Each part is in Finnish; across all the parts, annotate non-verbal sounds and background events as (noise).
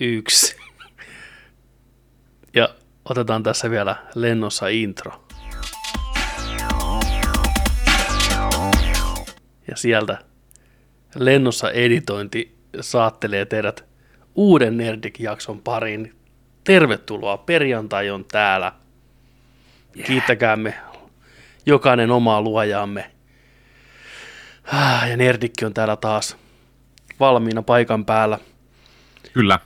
yksi. Ja otetaan tässä vielä lennossa intro. Ja sieltä lennossa editointi saattelee teidät uuden Nerdik-jakson pariin. Tervetuloa, perjantai on täällä. Yeah. Kiittäkäämme jokainen omaa luojaamme. Ah, ja Nerdikki on täällä taas valmiina paikan päällä. Kyllä.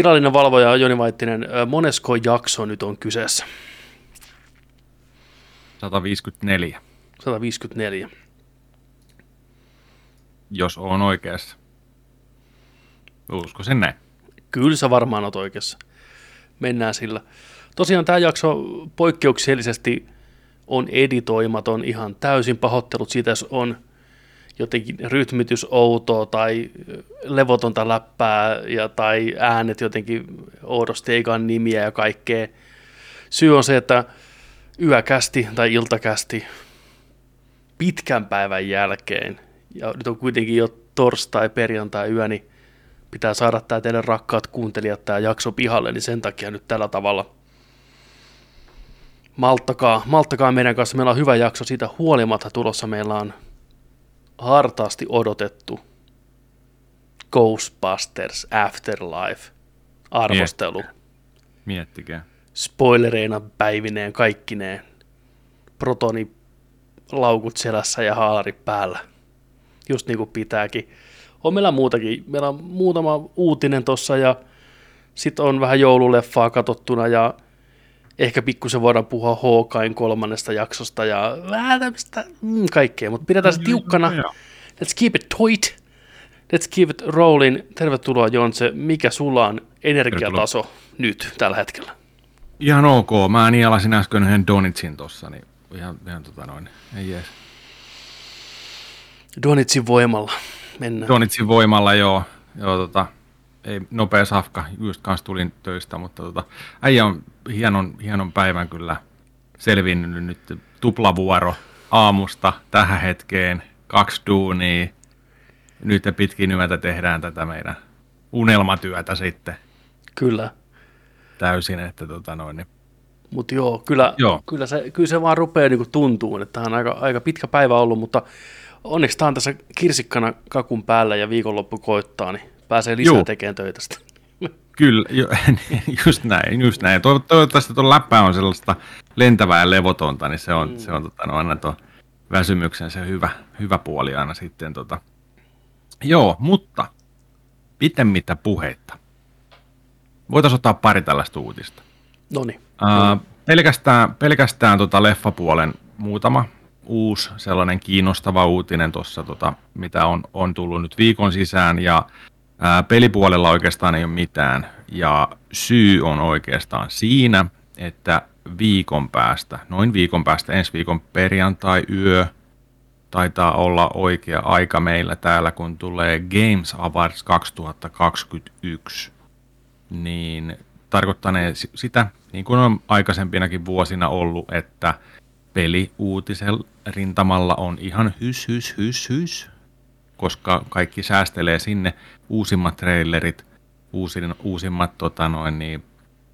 Virallinen valvoja on Joni Vaittinen. Monesko jakso nyt on kyseessä? 154. 154. Jos on oikeassa. Usko sen näin. Kyllä sä varmaan oot oikeassa. Mennään sillä. Tosiaan tämä jakso poikkeuksellisesti on editoimaton ihan täysin pahoittelut siitä, jos on jotenkin rytmitys outoa tai levotonta läppää ja, tai äänet jotenkin oudosti eikä nimiä ja kaikkea. Syy on se, että yökästi tai iltakästi pitkän päivän jälkeen, ja nyt on kuitenkin jo torstai, perjantai, yö, niin pitää saada tämä teidän rakkaat kuuntelijat tämä jakso pihalle, niin sen takia nyt tällä tavalla malttakaa, malttakaa meidän kanssa. Meillä on hyvä jakso siitä huolimatta tulossa. Meillä on hartaasti odotettu Ghostbusters Afterlife arvostelu. Miettikää. Spoilereina päivineen kaikkineen. Protoni laukut selässä ja haalari päällä. Just niin kuin pitääkin. On meillä muutakin. Meillä on muutama uutinen tossa ja sitten on vähän joululeffaa katsottuna ja ehkä pikkusen voidaan puhua Hawkein kolmannesta jaksosta ja vähän tämmöistä mm, kaikkea, mutta pidetään se tiukkana. Let's keep it tight. Let's keep it rolling. Tervetuloa Jonse. Mikä sulla on energiataso Tervetuloa. nyt tällä hetkellä? Ihan ok. Mä nielasin äsken yhden Donitsin tossa, niin ihan, ihan tota noin, ei jees. Donitsin voimalla mennään. Donitsin voimalla, joo. joo tota, ei nopea safka, just kanssa tulin töistä, mutta tota, äijä on hienon, hienon päivän kyllä selvinnyt nyt tuplavuoro aamusta tähän hetkeen, kaksi duunia, nyt pitkin yötä tehdään tätä meidän unelmatyötä sitten. Kyllä. Täysin, että tota noin, niin mutta joo, kyllä, joo. Kyllä, se, kyllä se vaan rupeaa niinku tuntuu, että tämä on aika, aika pitkä päivä ollut, mutta onneksi tämä on tässä kirsikkana kakun päällä ja viikonloppu koittaa, niin pääsee lisää Juu. tekemään töitä sitä. (laughs) Kyllä, jo, (laughs) just näin, just näin. Toivottavasti tuo läppä on sellaista lentävää ja levotonta, niin se on, mm. se on tota, no, aina tuo väsymyksen se hyvä, hyvä puoli aina sitten. Tota. Joo, mutta pitemmittä puheitta. Voitaisiin ottaa pari tällaista uutista. No niin. Uh, pelkästään pelkästään tota leffapuolen muutama uusi sellainen kiinnostava uutinen tuossa, tota, mitä on, on tullut nyt viikon sisään. Ja Ää, pelipuolella oikeastaan ei ole mitään, ja syy on oikeastaan siinä, että viikon päästä, noin viikon päästä, ensi viikon perjantai-yö, taitaa olla oikea aika meillä täällä, kun tulee Games Awards 2021, niin tarkoittanee sitä, niin kuin on aikaisempinakin vuosina ollut, että peliuutisella rintamalla on ihan hys, hys, hys, hys, koska kaikki säästelee sinne uusimmat trailerit, uusin, uusimmat, tota noin, niin,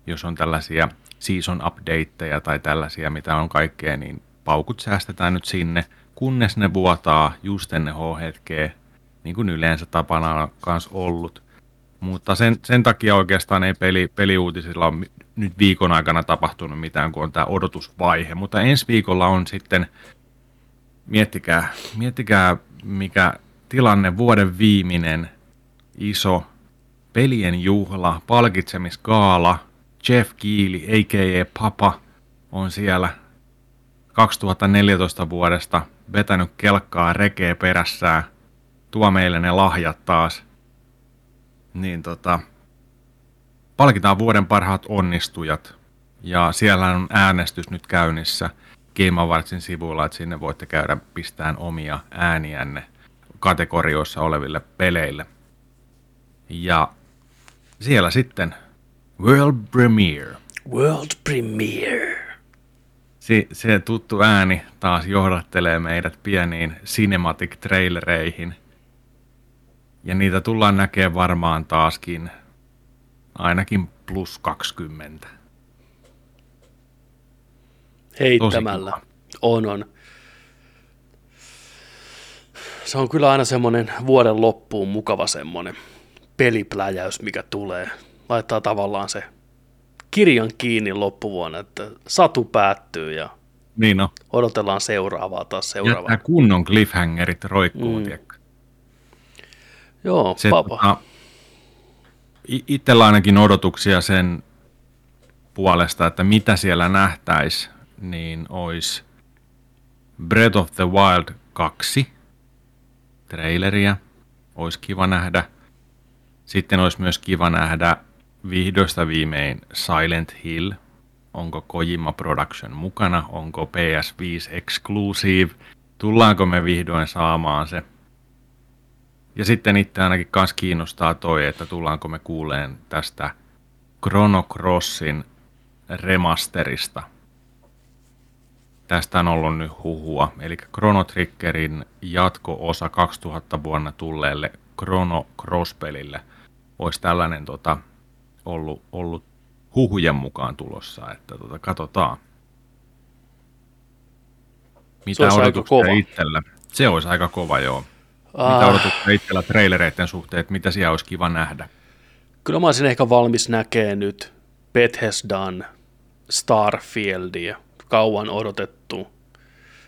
jos on tällaisia season updateja tai tällaisia, mitä on kaikkea, niin paukut säästetään nyt sinne, kunnes ne vuotaa just ennen H-hetkeä, niin kuin yleensä tapana on myös ollut. Mutta sen, sen takia oikeastaan ei peli, peliuutisilla ole nyt viikon aikana tapahtunut mitään, kun on tämä odotusvaihe. Mutta ensi viikolla on sitten, miettikää, miettikää mikä tilanne, vuoden viimeinen iso pelien juhla, palkitsemiskaala, Jeff Keely, a.k.a. Papa, on siellä 2014 vuodesta vetänyt kelkkaa rekeä perässään, tuo meille ne lahjat taas. Niin tota, palkitaan vuoden parhaat onnistujat. Ja siellä on äänestys nyt käynnissä Game Awardsin sivuilla, että sinne voitte käydä pistään omia ääniänne kategorioissa oleville peleille. Ja siellä sitten World Premiere. World Premiere. Se, se tuttu ääni taas johdattelee meidät pieniin cinematic trailereihin. Ja niitä tullaan näkemään varmaan taaskin ainakin plus 20. Heittämällä. On, on. Se on kyllä aina semmoinen vuoden loppuun mukava semmoinen pelipläjäys, mikä tulee. Laittaa tavallaan se kirjan kiinni loppuvuonna, että satu päättyy ja niin no. odotellaan seuraavaa taas seuraavaa. Jättää kunnon cliffhangerit roikkuu, mm. Joo, se, papa. Tota, itsellä ainakin odotuksia sen puolesta, että mitä siellä nähtäisi, niin olisi Breath of the Wild 2 traileria. Olisi kiva nähdä. Sitten olisi myös kiva nähdä vihdoista viimein Silent Hill. Onko Kojima Production mukana? Onko PS5 Exclusive? Tullaanko me vihdoin saamaan se? Ja sitten itse ainakin kans kiinnostaa toi, että tullaanko me kuuleen tästä Chrono Crossin remasterista. Tästä on ollut nyt huhua, eli Chrono Triggerin jatko-osa 2000 vuonna tulleelle Chrono Cross-pelille olisi tällainen tota, ollut, ollut huhujen mukaan tulossa, että tota, katsotaan. Mitä odotuksia itsellä? Se olisi aika kova, joo. Ah. Mitä odotuksia itsellä trailereiden suhteen, että mitä siellä olisi kiva nähdä? Kyllä mä olisin ehkä valmis näkemään nyt Bethesdan Starfieldia, kauan odotettu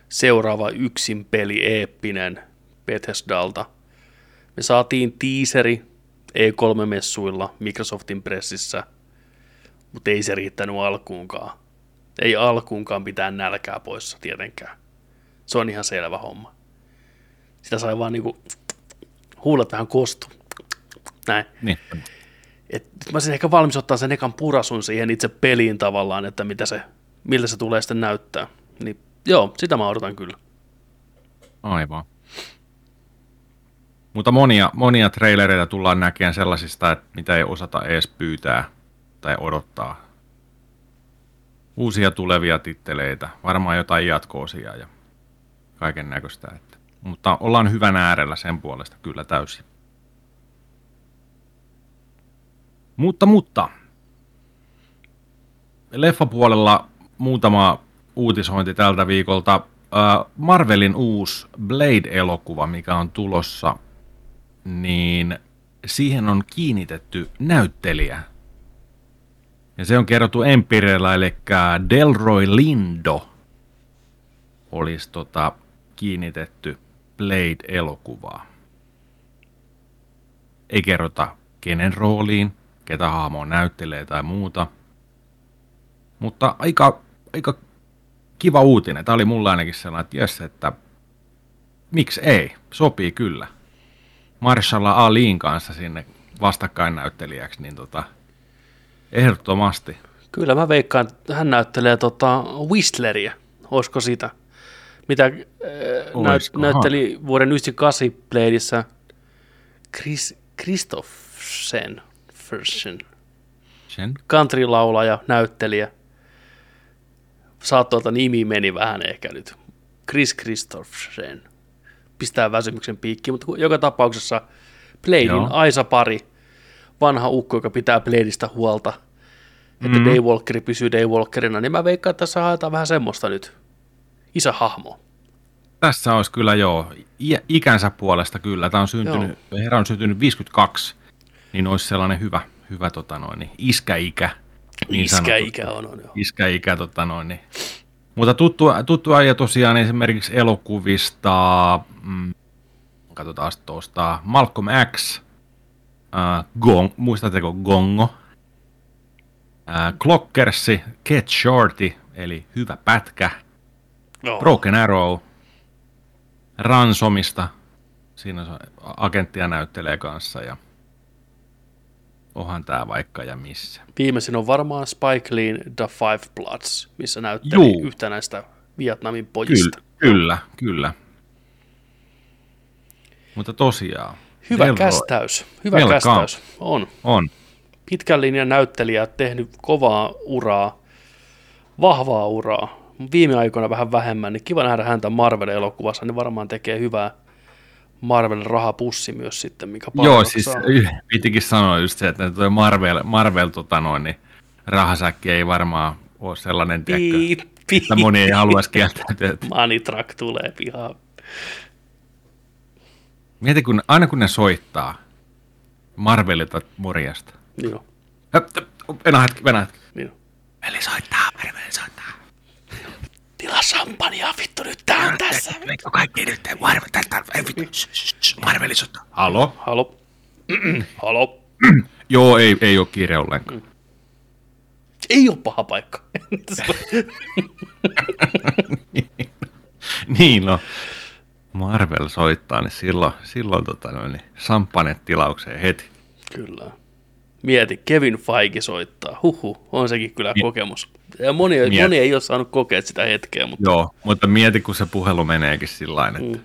seuraava yksin peli eeppinen Bethesdalta. Me saatiin tiiseri E3-messuilla Microsoftin pressissä, mutta ei se riittänyt alkuunkaan. Ei alkuunkaan pitää nälkää poissa tietenkään. Se on ihan selvä homma. Sitä sai vaan niinku huulet vähän kostu. Näin. Niin. Et mä olisin ehkä valmis ottaa sen ekan purasun siihen itse peliin tavallaan, että mitä se, miltä se tulee sitten näyttää. Niin joo, sitä mä odotan kyllä. Aivan. Mutta monia, monia trailereita tullaan näkemään sellaisista, että mitä ei osata edes pyytää tai odottaa. Uusia tulevia titteleitä, varmaan jotain jatko-osia ja kaiken näköistä. Mutta ollaan hyvän äärellä sen puolesta kyllä täysin. Mutta, mutta. Leffapuolella muutama uutisointi tältä viikolta. Marvelin uusi Blade-elokuva, mikä on tulossa niin siihen on kiinnitetty näyttelijä. Ja se on kerrottu Empirellä, eli Delroy Lindo olisi tota, kiinnitetty Blade-elokuvaa. Ei kerrota kenen rooliin, ketä hahmo näyttelee tai muuta. Mutta aika, aika kiva uutinen. Tämä oli mulla ainakin sellainen, että jes, että miksi ei, sopii kyllä. Marshalla Aliin kanssa sinne vastakkainnäyttelijäksi, niin tota, ehdottomasti. Kyllä mä veikkaan, että hän näyttelee tota Whistleria, olisiko sitä, mitä äh, näyt, näytteli vuoden 98 Bladeissa Chris, Fersen, country-laulaja, näyttelijä. Saattoilta nimi meni vähän ehkä nyt. Chris Christoffsen pistää väsymyksen piikkiin, mutta joka tapauksessa Bladein Aisa-pari, vanha ukko, joka pitää Bladeista huolta, että mm-hmm. Daywalkeri pysyy Daywalkerina, niin mä veikkaan, että tässä haetaan vähän semmoista nyt. Isä hahmo. Tässä olisi kyllä joo, ikänsä puolesta kyllä. Tämä on syntynyt, joo. herra on syntynyt 52, niin olisi sellainen hyvä, hyvä tota noin, iskäikä. Niin iskäikä on, on joo. Iskäikä, tota noin, niin mutta tuttu, tuttu ja tosiaan esimerkiksi elokuvista, mm, katsotaan tuosta, Malcolm X, äh, Gong, muistatteko Gongo? Äh, Clockersi, Get Shorty, eli hyvä pätkä, no. Broken Arrow, Ransomista, siinä agenttia näyttelee kanssa ja Onhan tämä vaikka ja missä. Viimeisin on varmaan Spike Leen The Five Bloods, missä näytteli Juu. yhtä näistä Vietnamin pojista. Kyllä, kyllä, kyllä. Mutta tosiaan. Hyvä Delroy. kästäys. Hyvä Velkaan. kästäys. On. On. Pitkän linjan näyttelijä, tehnyt kovaa uraa, vahvaa uraa. Viime aikoina vähän vähemmän, niin kiva nähdä häntä Marvel-elokuvassa, niin varmaan tekee hyvää. Marvel rahapussi myös sitten, mikä Joo, siis pitikin sanoa just se, että tuo Marvel, Marvel tota noin, niin rahasäkki ei varmaan ole sellainen, piip. että moni ei haluaisi kieltäytyä. (laughs) Money truck tulee pihaan. Mieti, kun, aina kun ne soittaa Marvelilta morjesta. Joo. Venä hetki, venä hetki. Niin. Veli soittaa, veli soittaa. Tila champagnea, vittu nyt tää on tässä. Eikö kaikki nyt Marvel, tästä, ei vittu, Marveli soittaa. Halo? Halo? (clears throat) Halo? (clears throat) Joo, ei, ei ole kiire ollenkaan. Ei ole paha paikka. (laughs) niin, no. Marvel soittaa, niin silloin, silloin tota, no, niin sampanet tilaukseen heti. Kyllä. Mieti, Kevin Feige soittaa. Huhu, on sekin kyllä Mi- kokemus. Ja moni, moni ei ole saanut kokea sitä hetkeä. Mutta... Joo, mutta mieti, kun se puhelu meneekin sillä että mm.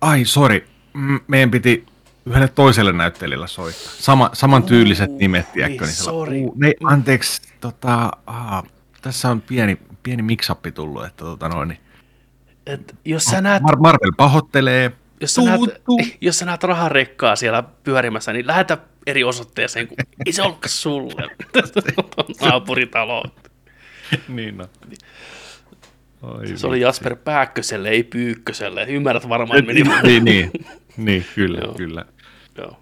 ai, sori, meidän piti yhdelle toiselle näyttelijälle soittaa. Sama, saman tyyliset uh, nimet, tiedätkö? Niin sorry. Uh, ne, anteeksi, tota, aha, tässä on pieni, pieni miksappi tullut, että tota noin, niin et jos sä näet... Mar- Marvel pahoittelee. Jos sä, näet, (laughs) jos sä näet raharekkaa siellä pyörimässä, niin lähetä eri osoitteeseen, kun ei se ollutkaan sulle. (laughs) Naapuritalo. niin no. Oi se oli Jasper Pääkköselle, ei Pyykköselle. Ymmärrät varmaan, meni. niin, niin, niin, kyllä, Joo. kyllä. Joo.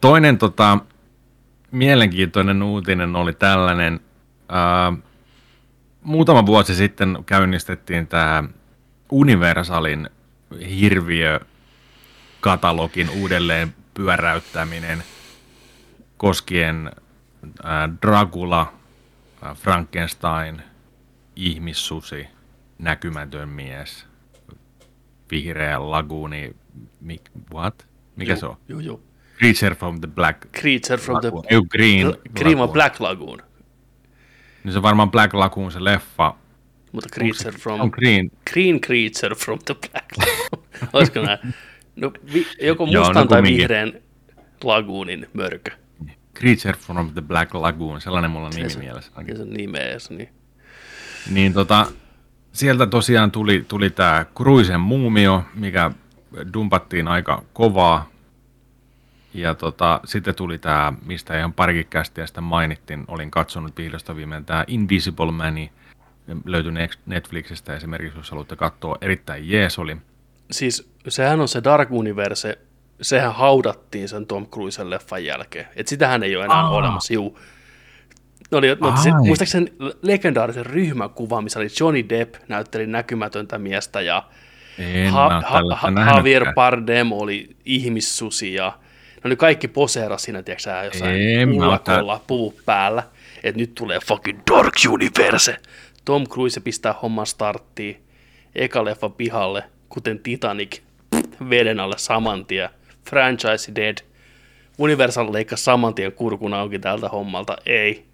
Toinen tota, mielenkiintoinen uutinen oli tällainen. Ää, muutama vuosi sitten käynnistettiin tämä Universalin hirviö katalogin uudelleen pyöräyttäminen koskien äh, Dracula, äh, Frankenstein, ihmissusi, näkymätön mies, vihreä laguuni, mi, what? Mikä joo, se on? Joo, joo. Creature from the Black Creature from Lagoon. the... Ei, green, Green on Black Lagoon. Niin se on varmaan Black Lagoon se leffa, mutta Creature se, from... On green. Green Creature from the Black (laughs) Olisiko näin? No, vi, joko mustan Joo, no tai vihreän laguunin mörkö. Creature from the Black Lagoon, sellainen mulla on nimi se, mielessä. Se on nimees, niin. Niin tota, sieltä tosiaan tuli, tuli tämä Kruisen muumio, mikä dumpattiin aika kovaa. Ja tota, sitten tuli tämä, mistä ihan parikin kästiä sitä mainittiin, olin katsonut vihdosta viimein, tämä Invisible Mani, löytyi Netflixistä esimerkiksi, jos haluatte katsoa, erittäin jees oli. Siis sehän on se Dark Universe, sehän haudattiin sen Tom Cruisen leffan jälkeen. Et sitähän ei ole enää Aa. olemassa, juu. No, oli, no, se, muistaakseni legendaarisen ryhmäkuva, missä oli Johnny Depp näytteli näkymätöntä miestä ja ha, ha, ha, Javier Bardem oli ihmissusi ja ne oli kaikki poseeras siinä, tiedätkö jossain ullakolla, puvut päällä, että nyt tulee fucking Dark Universe. Tom Cruise pistää homman starttiin, eka leffa pihalle, kuten Titanic, veden alle saman tien, franchise dead, Universal leikka saman tien kurkun auki tältä hommalta, ei.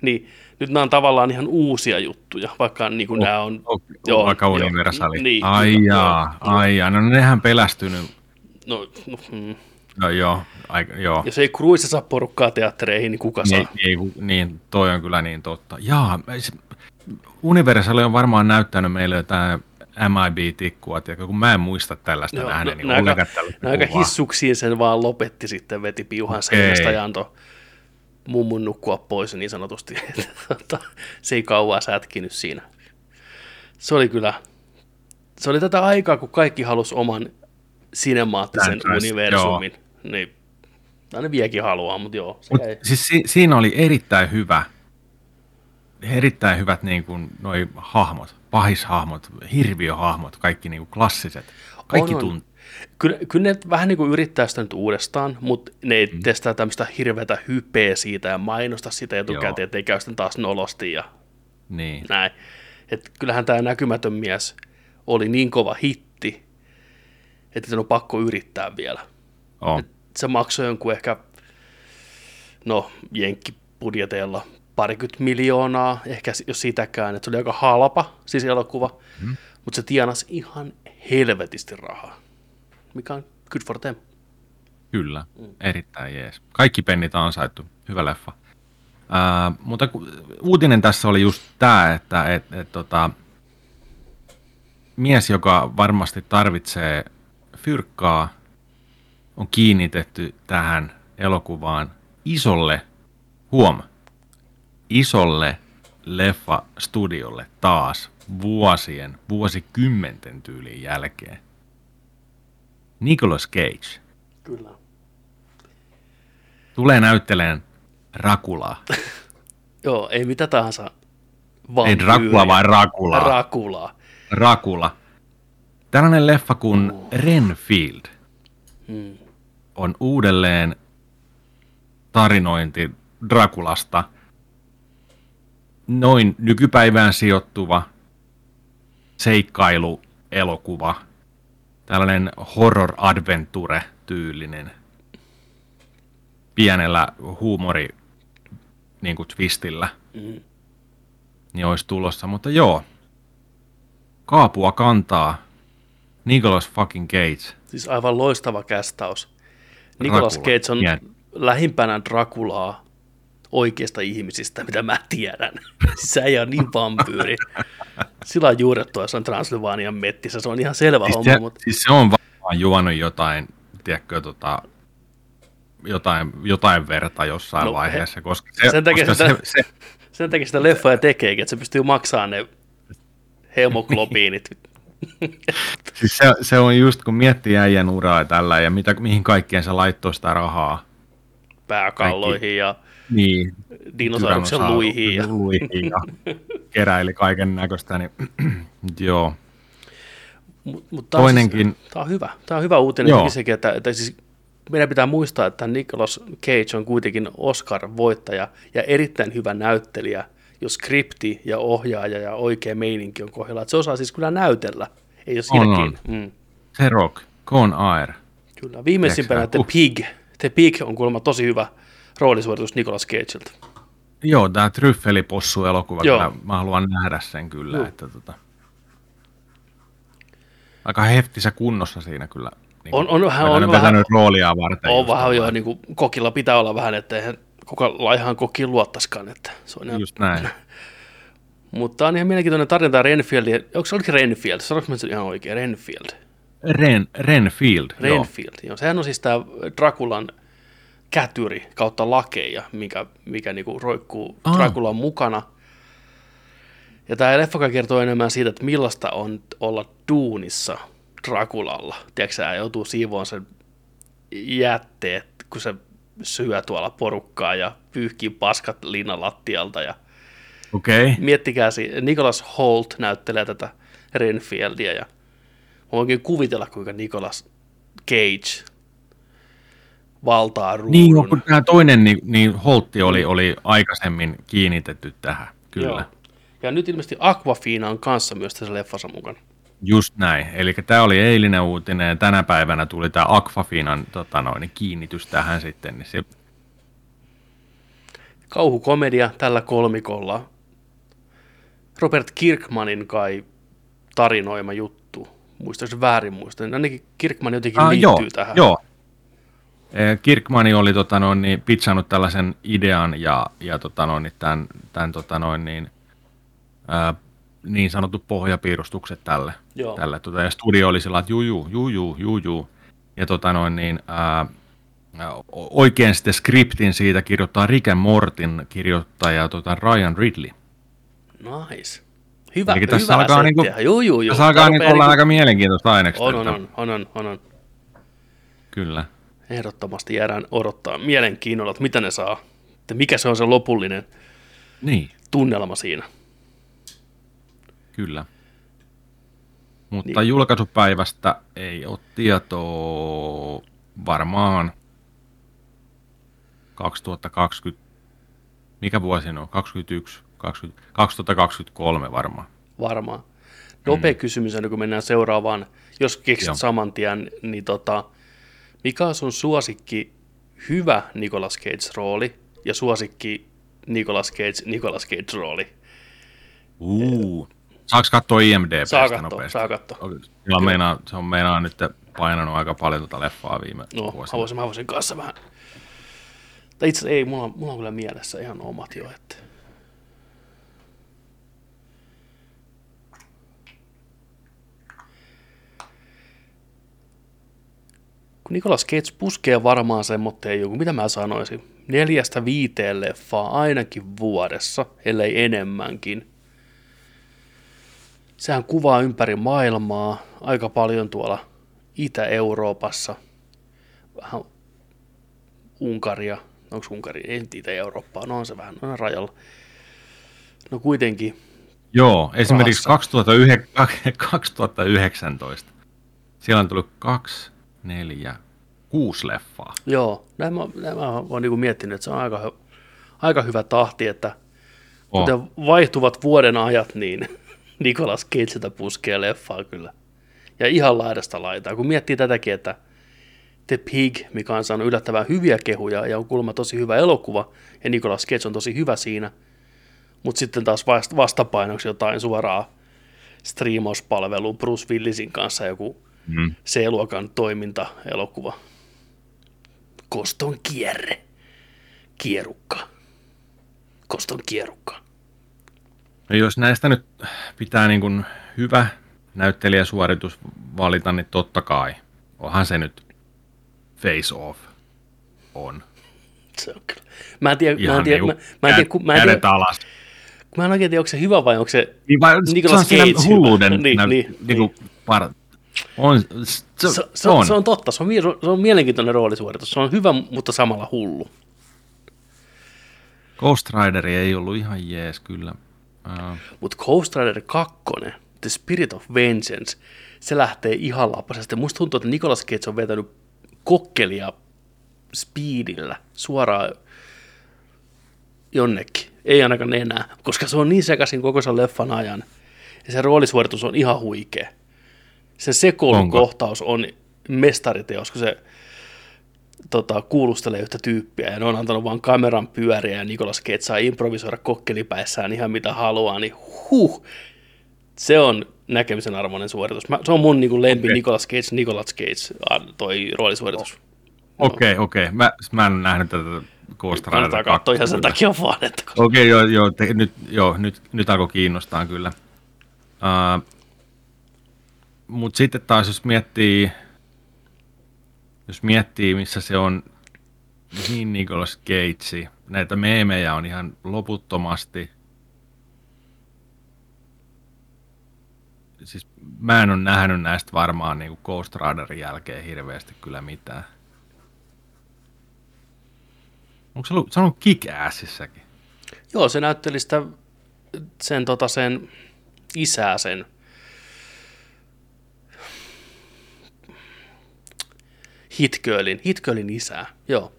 Niin nyt nämä on tavallaan ihan uusia juttuja, vaikka niin kuin oh, nämä on... Oh, joo, vaikka Universali. Niin, ai jaa, ai jaa, no nehän pelästynyt. No, no mm. No joo, aika, joo. Jos ei Cruise saa porukkaa teattereihin, niin kuka saa? Ei, ei, niin, toi on kyllä niin totta. Jaa, Universal on varmaan näyttänyt meille jotain MIB-tikkua, tiedätkö, kun mä en muista tällaista Joo, nähdä, no, niin aika, aika hissuksiin sen vaan lopetti sitten, veti piuhan seinästä ja antoi mummun nukkua pois niin sanotusti. (laughs) Tota, se ei kauaa sätkinyt siinä. Se oli kyllä, se oli tätä aikaa, kun kaikki halusi oman sinemaattisen Franchise, universumin. Joo. Niin, ne viekin haluaa, mutta joo. Mut, ei. Siis si- siinä oli erittäin hyvä erittäin hyvät niin kuin, noi hahmot, pahishahmot, hirviöhahmot, kaikki niin kuin klassiset. Kaikki on, on. Kyllä, kyllä ne vähän niin kuin yrittää sitä nyt uudestaan, mutta ne ei mm. testaa tämmöistä hirveätä hypeä siitä ja mainosta sitä etukäteen, ettei käy sitten taas nolosti ja niin. näin. Et kyllähän tämä näkymätön mies oli niin kova hitti, että sen on pakko yrittää vielä. Oh. Et se maksoi jonkun ehkä, no, jenkkibudjeteilla parikymmentä miljoonaa, ehkä jos sitäkään, että se oli aika halpa, siis elokuva, mm. mutta se tienasi ihan helvetisti rahaa, mikä on good for them. Kyllä, mm. erittäin jees. Kaikki pennit on ansaittu, hyvä leffa. Ää, mutta uutinen tässä oli just tämä, että et, et, tota, mies, joka varmasti tarvitsee fyrkkaa, on kiinnitetty tähän elokuvaan isolle, huom, isolle leffa-studiolle taas vuosien, vuosikymmenten tyylin jälkeen. Nicolas Cage Kyllä. tulee näytteleen Rakulaa. (laughs) Joo, ei mitä tahansa. Ei vampyyriä. Dracula, vaan Rakulaa. Rakulaa. Rakula. Tällainen leffa kuin Renfield Hmm. on uudelleen tarinointi Drakulasta. Noin nykypäivään sijoittuva seikkailuelokuva. Tällainen horror adventure tyylinen. Pienellä huumori niin kuin twistillä. Mm. Niin olisi tulossa, mutta joo. Kaapua kantaa Nicolas fucking Cage. Siis aivan loistava kästaus. Nicolas Dracula. Cage on Mie- lähimpänä Drakulaa oikeista ihmisistä, mitä mä tiedän. (laughs) Se ei ole niin vampyyri. Sillä on juurettu jossain Transylvanian mettissä, se on ihan selvä Siis homma, se, mutta siis se on varmaan juonut jotain, tiedätkö, tota, jotain, jotain verta jossain No, vaiheessa, koska se, sen takia koska sitä- se, se, sen takia sitä leffoja tekeekin, että se pystyy maksamaan ne hemoglobiinit. (laughs) siis se, se, on just, kun miettii äijän uraa ja tällä, ja mitä, mihin kaikkeen se laittoi sitä rahaa. Pääkalloihin ja Niin, dinosauruksen luihin. Ja... luihin ja keräili kaiken näköistä, niin (clears throat) joo. Mut, mut tää on Toinenkin- Siis, tämä on hyvä. Tämä on hyvä uutinen Joo. Sekin, että, että siis meidän pitää muistaa, että Nicolas Cage on kuitenkin Oscar-voittaja ja erittäin hyvä näyttelijä, jos skripti ja ohjaaja ja oikea meininki on kohdalla. Että se osaa siis kyllä näytellä. Ei ole On, on. Mm, The Rock, Con Air. kyllä. Viimeisimpänä The sä? Pig. The Pig on kuulemma tosi hyvä roolisuoritus Nicolas Cageilta. Joo, tämä Tryffelipossu-elokuva, Joo. mä haluan nähdä sen kyllä. Joo. Että, tota, aika heftisä kunnossa siinä kyllä. Niin On- on vähän- on vähän- roolia varten. On vähän jo, niin kuin, kokilla pitää olla vähän, että eihän kuka laihan kokiin luottaskaan. Että se on ihan Just näin. (laughs) Mutta on ihan mielenkiintoinen tarina tämä Renfield. Onko se olikin Renfield? Sanoinko mä sen ihan oikein? Renfield. Ren, Renfield, joo. Renfield. Joo. Sehän on siis tämä Drakulan kätyri kautta lakeja, mikä, mikä niinku roikkuu Ah. Drakulan mukana. Ja tämä leffa kertoo enemmän siitä, että millaista on olla duunissa Drakulalla. Tiedätkö sä, joutuu siivoon sen jätteet, kun se syö tuolla porukkaa ja pyyhkii paskat linnalattialta ja Okei. Okay. miettikää, Nicholas Holt näyttelee tätä Renfieldia ja voin oikein kuvitella, kuinka Nicholas Cage valtaa ruudun. Niin, no, kun tämä toinen, niin, niin Holtti oli, oli aikaisemmin kiinnitetty tähän, kyllä. Joo. Ja nyt ilmeisesti Aquafina on kanssa myös tässä leffassa mukana. Just näin. Eli tämä oli eilinen uutinen ja tänä päivänä tuli tämä Aquafinan tota noin, kiinnitys tähän sitten. Niin se, Kauhukomedia tällä kolmikolla. Robert Kirkmanin kai tarinoima juttu. Muistaakseni väärin muistan. Ainakin Kirkman jotenkin Ah, liittyy joo, tähän. joo. Eh, Kirkmani oli tota noin, niin, pitsannut tällaisen idean ja, ja tota noin, niin tämän, tämän tota noin, niin, ää, niin sanotut pohjapiirustukset tälle. Joo. tälle tota, ja studio oli sillä, että juu, juu, juu. Ja tota noin, niin, ää, oikein sitten skriptin siitä kirjoittaa Rick Mortin kirjoittaja tota Ryan Ridley. Nice. Hyvä, Eli tässä hyvää alkaa niinku-. Juu, juu, juu. Tässä alkaa niin rupeaa olla niinku- aika mielenkiintoista aineksta. On, on, on, on, on, on. Kyllä. Ehdottomasti jäädään odottaa mielenkiinnolla, että mitä ne saa. Että mikä se on se lopullinen Niin. tunnelma siinä. Kyllä. Mutta niin. julkaisupäivästä ei ole tietoa varmaan 2020, mikä vuosi on? 21, 20, 2023 varmaan. Varmaan. Nopea mm. kysymys ennen kuin mennään seuraavaan. Jos keksit Joo. saman tien, niin tota, mikä on sun suosikki hyvä Nicolas Cage-rooli ja suosikki Nicolas Cage, Nicolas Cage-rooli? Uu. Saaks katsoa IMDBstä Saa katsoa, nopeasti? saa katsoa. On, meinaa, se on meinaa nyt painanut aika paljon tuota leffaa viime No, vuosina. voisin, mä voisin kanssa vähän. Tai itse ei, mulla, on- mulla on kyllä mielessä ihan omat jo, että kun Nicolas Cage puskee varmaan semmoitteen joku, mitä mä sanoisin, neljästä viiteen leffaa ainakin vuodessa, ellei enemmänkin. Sehän kuvaa ympäri maailmaa, aika paljon tuolla Itä-Euroopassa, vähän Unkaria, onko Unkari, ei Itä-Eurooppaa, no on se vähän on rajalla. No kuitenkin. Joo, esimerkiksi 2009, 2019. Siellä on tullut kaksi, neljä, kuusi leffaa. Joo, näin mä, näin mä oon niin miettinyt, että se on aika, aika hyvä tahti, että oh. kuten vaihtuvat vuoden ajat, niin (laughs) Nikolas Cageilta puskee leffaa kyllä. Ja ihan laidasta laitaa. Kun miettii tätäkin, että The Pig, mikä on saanut yllättävän hyviä kehuja ja on kuulemma tosi hyvä elokuva, ja Nicolas Cage on tosi hyvä siinä, mutta sitten taas vastapainoksi jotain suoraa striimauspalvelua Bruce Willisin kanssa joku mm. C-luokan toiminta-elokuva. Koston kierre. Kierukka. Koston kierukka. No jos näistä nyt pitää niin kuin hyvä näyttelijäsuoritus valita, niin totta kai. Onhan se nyt face off on. Se on kyllä. Mä en tiedä, mä en tiedä, niinku mä, mä en tiedä, mä en tiedä, alas. Mä en oikein tiedä, onko se hyvä vai onko se niin vai, Nicolas Cage hyvä. hulluuden niin, nä, niin, niin, niin. Par, on, se, se, se, on. se, on totta, se on, se on mielenkiintoinen roolisuoritus. Se on hyvä, mutta samalla hullu. Ghost Rider ei ollut ihan jees kyllä. Uh. Mutta Ghost Rider 2, The Spirit of Vengeance, se lähtee ihan lapasesta. Musta tuntuu, että Nicolas Cage on vetänyt kokkelia speedillä suoraan jonnekin. Ei ainakaan enää, koska se on niin sekaisin koko sen leffan ajan. Ja se roolisuoritus on ihan huikea. Se sekoilukohtaus on mestariteos, kun se tota, kuulustelee yhtä tyyppiä ja ne on antanut vaan kameran pyöriä ja Nikolas Cage saa improvisoida kokkelipäissään ihan mitä haluaa, niin huh, se on näkemisen arvoinen suoritus. Mä, se on mun niin kuin lempi okay. Nicolas Cage, Nicolas Cage toi roolisuoritus. Okei, okay, okei. Okay. Mä, mä en nähnyt tätä Ghost Rider Kannattaa katsoa ihan sen takia vaan. Että... Okei, okay, joo, joo, te, nyt, joo nyt, nyt alkoi kiinnostaa kyllä. Uh, Mutta sitten taas jos miettii, jos miettii missä se on niin Nicolas Cage, näitä meemejä on ihan loputtomasti. Siis mä en ole nähnyt näistä varmaan niin kuin Ghost Riderin jälkeen hirveästi kyllä mitään. Onko se ollut, se on Kick-Assissäkin? Joo, se näytteli sitä, sen, tota, sen isää sen Hitgirlin, Hitgirlin isää, joo.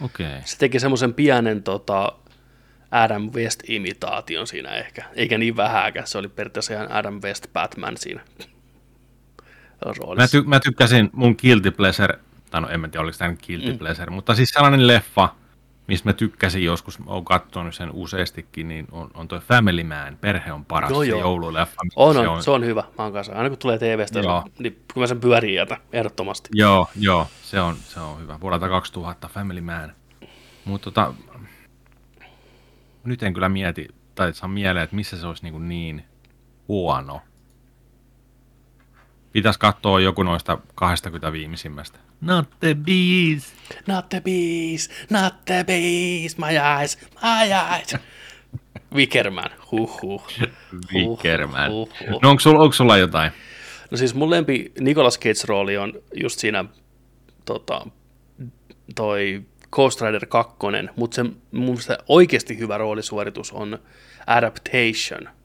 Okei. Okay. Se teki semmoisen pienen tota, Adam West-imitaation siinä ehkä, eikä niin vähäkään, se oli periaatteessa ihan Adam West Batman siinä roolissa. Mä, ty- mä tykkäsin mun Guilty Pleasure tai no en mä tiedä oliko tämä Guilty mm. Pleasure, mutta siis sellainen leffa, mistä mä tykkäsin joskus, olen katsonut sen useastikin, niin on, on toi Family Man, Perhe on paras, joo, joo. joululeffa. On, on, se on, se on hyvä, mä oon kanssa. Aina kun tulee TV-stä, joo. Se, niin kun mä sen pyörin jätä, ehdottomasti. Joo, joo, se on, se on hyvä. Vuodelta 2000 Family Man. Mutta tota, nyt en kyllä mieti, tai saa mieleen, että missä se olisi niin, niin huono. Pitäisi katsoa joku noista 20 viimeisimmästä. Not the bees. Not the bees. Not the bees. My eyes. My eyes. (laughs) Wickerman. Huhhuh. Wickerman. Huh, huh, huh. No onko sulla, onko sulla jotain? No siis mun lempi Nicolas Cage-rooli on just siinä tota, toi Ghost Rider 2, mutta se mun oikeasti hyvä roolisuoritus on Adaptation –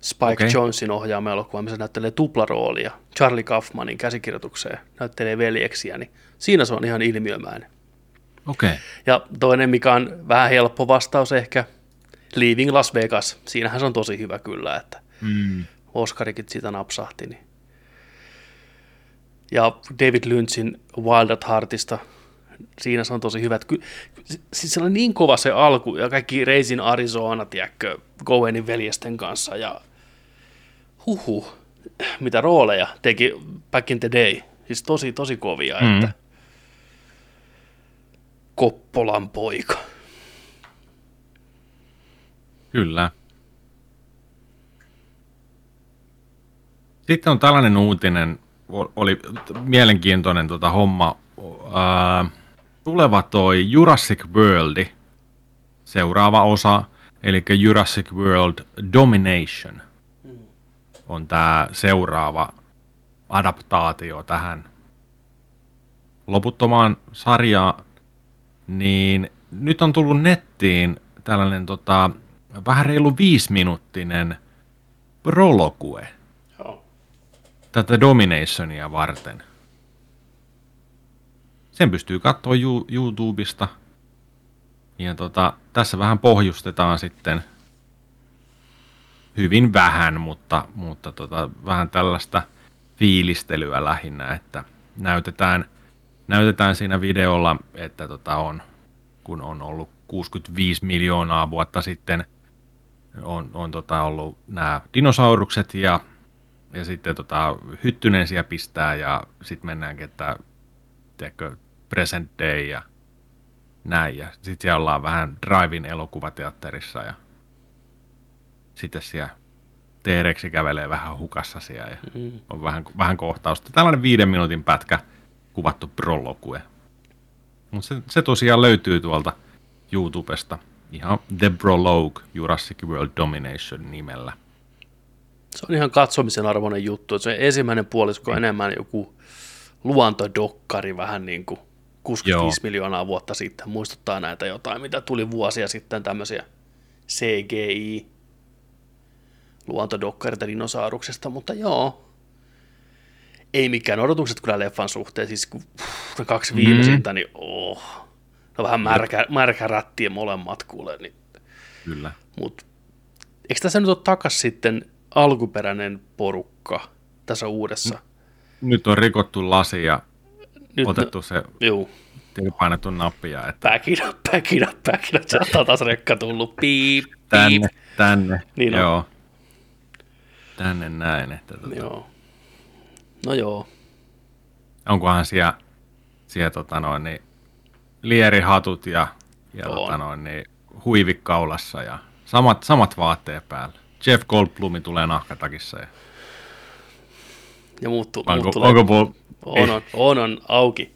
Spike okay. Jonesin ohjaama elokuva, missä näyttelee tuplaroolia Charlie Kaufmanin käsikirjoitukseen, näyttelee veljeksiä, niin siinä se on ihan ilmiömäinen. Okay. Ja toinen, mikä on vähän helppo vastaus ehkä, Leaving Las Vegas. Siinähän se on tosi hyvä kyllä, että mm. Oscarikin sitä napsahti. Niin. Ja David Lynchin Wild at Heartista, siinä se on tosi hyvä. Ky- siis se on niin kova se alku, ja kaikki Reisin Arizona, tiedätkö, Goenin veljesten kanssa, ja huhu, mitä rooleja teki back in the day. Siis tosi, tosi kovia, mm. että Koppolan poika. Kyllä. Sitten on tällainen uutinen, oli mielenkiintoinen tota homma. Ää, tuleva toi Jurassic World, seuraava osa, eli Jurassic World Domination, on tämä seuraava adaptaatio tähän loputtomaan sarjaan, niin nyt on tullut nettiin tällainen tota, vähän reilu viisiminuuttinen prologue Joo. tätä Dominationia varten. Sen pystyy katsoa YouTubesta. Ja tota, tässä vähän pohjustetaan sitten hyvin vähän, mutta, mutta tota, vähän tällaista fiilistelyä lähinnä, että näytetään, näytetään siinä videolla, että tota on, kun on ollut 65 miljoonaa vuotta sitten on, on tota ollut nämä dinosaurukset ja, ja sitten tota, hyttynen siellä pistää ja sitten mennäänkin, että tiedätkö, present day ja näin. Ja sitten siellä ollaan vähän Drive-in elokuvateatterissa ja sitten siellä T-Rexi kävelee vähän hukassa siellä ja Mm. on vähän, vähän kohtausta. Tällainen viiden minuutin pätkä kuvattu prologue. Mutta se, se tosiaan löytyy tuolta YouTubesta ihan The Prologue Jurassic World Domination nimellä. Se on ihan katsomisen arvoinen juttu. Se ensimmäinen puolisko on enemmän joku luontodokkari vähän niin kuin 65 Joo. miljoonaa vuotta sitten. Muistuttaa näitä jotain, mitä tuli vuosia sitten tämmöisiä CGI luontodokkareita dinosauruksesta, mutta joo. Ei mikään odotukset kyllä leffan suhteen, siis kun ne kaksi viimeisintä, niin oh. No vähän märkä, märkä rättiä molemmat kuule, niin Kyllä. mutta eikö tässä nyt ole takas sitten alkuperäinen porukka tässä uudessa? Nyt on rikottu lasi ja Nyt otettu se Juu, painettu nappia, että back it up, back it up, back it up. Sieltä on taas rekka tullut, piip, piip. tänne, tänne. Niin on. joo. Tänne näin. Että tota, Joo. No joo, onkohan siellä, siellä tota noin, niin, lierihatut ja, ja On. tota noin, niin, huivikaulassa ja samat, samat vaatteet päällä. Jeff Goldblumi tulee nahkatakissa. Ja, ja muut, tu- onko, muut tulee. onko puol... On, on, on, on auki.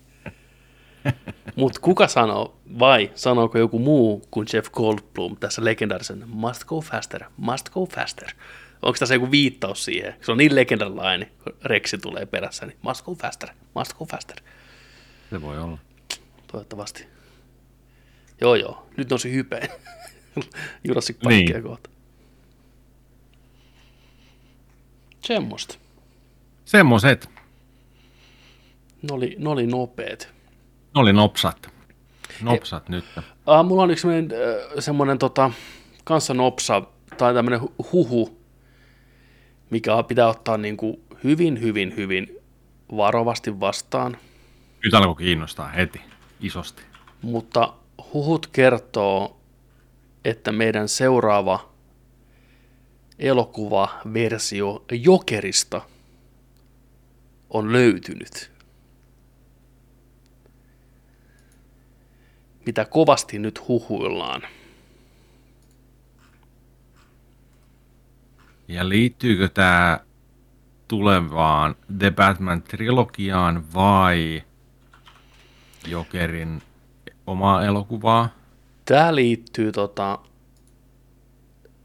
(laughs) Mutta kuka sanoo, vai sanooko joku muu kuin Jeff Goldblum tässä legendaarisen Must Go Faster, Must Go Faster? Onko tässä joku viittaus siihen? Se on niin legendaarinen, kun Rexi tulee perässä, niin Must Go Faster, Must Go Faster. Se voi olla. Toivottavasti. Joo, joo. Nyt nousi hype. (laughs) Jurassic Niin. Parkia kohta. Semmosta. Semmoset. Ne oli, ne oli nopeet. Ne oli nopsat. Nopsat nyt. Ah, mulla on yksi semmoinen, äh, semmoinen tota, kanssa nopsa tai tämmöinen hu- huhu, mikä pitää ottaa niin kuin hyvin, hyvin, hyvin varovasti vastaan. Nyt alkoi kiinnostaa heti. Isosti. Mutta huhut kertoo, että meidän seuraava elokuvaversio Jokerista on löytynyt. Mitä kovasti nyt huhuillaan. Ja liittyykö tämä tulevaan The Batman-trilogiaan vai Jokerin omaa elokuvaa? Tämä liittyy tota,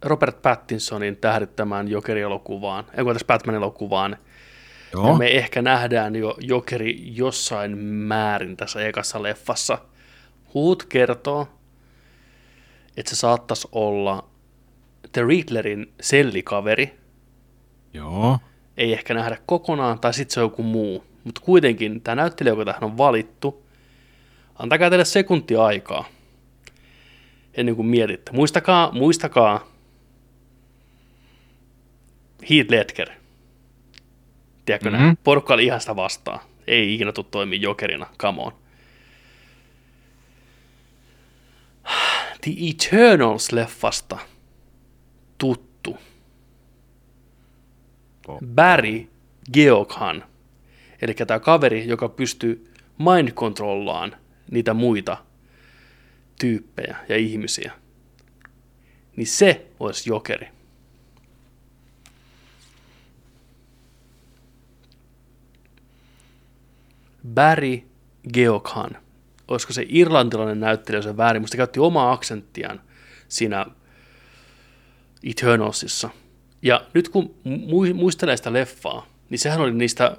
Robert Pattinsonin tähdittämään Jokeri-elokuvaan, ei kun tässä Batman-elokuvaan. Joo. Ja me ehkä nähdään jo Jokeri jossain määrin tässä ekassa leffassa. Huut kertoo, että se saattaisi olla The Riddlerin sellikaveri. Joo. Ei ehkä nähdä kokonaan, tai sitten se on joku muu. Mutta kuitenkin tämä näyttelijä, joka tähän on valittu, antakaa teille sekunti aikaa ennen kuin mietitte. Muistakaa, muistakaa Heath Ledger. Tiedätkö mm-hmm. Mhm. Porukka oli ihan sitä vastaan. Ei ikinä tule toimia jokerina, come on. The Eternals-leffasta tuttu. Barry Geoghan, eli tämä kaveri, joka pystyy mind controllaan niitä muita tyyppejä ja ihmisiä, niin se olisi jokeri. Barry Geoghan. Olisiko se irlantilainen näyttelijä se väärin, mutta se käytti omaa aksenttiaan siinä Eternalsissa. Ja nyt kun mu- muistelee sitä leffaa, niin sehän oli niistä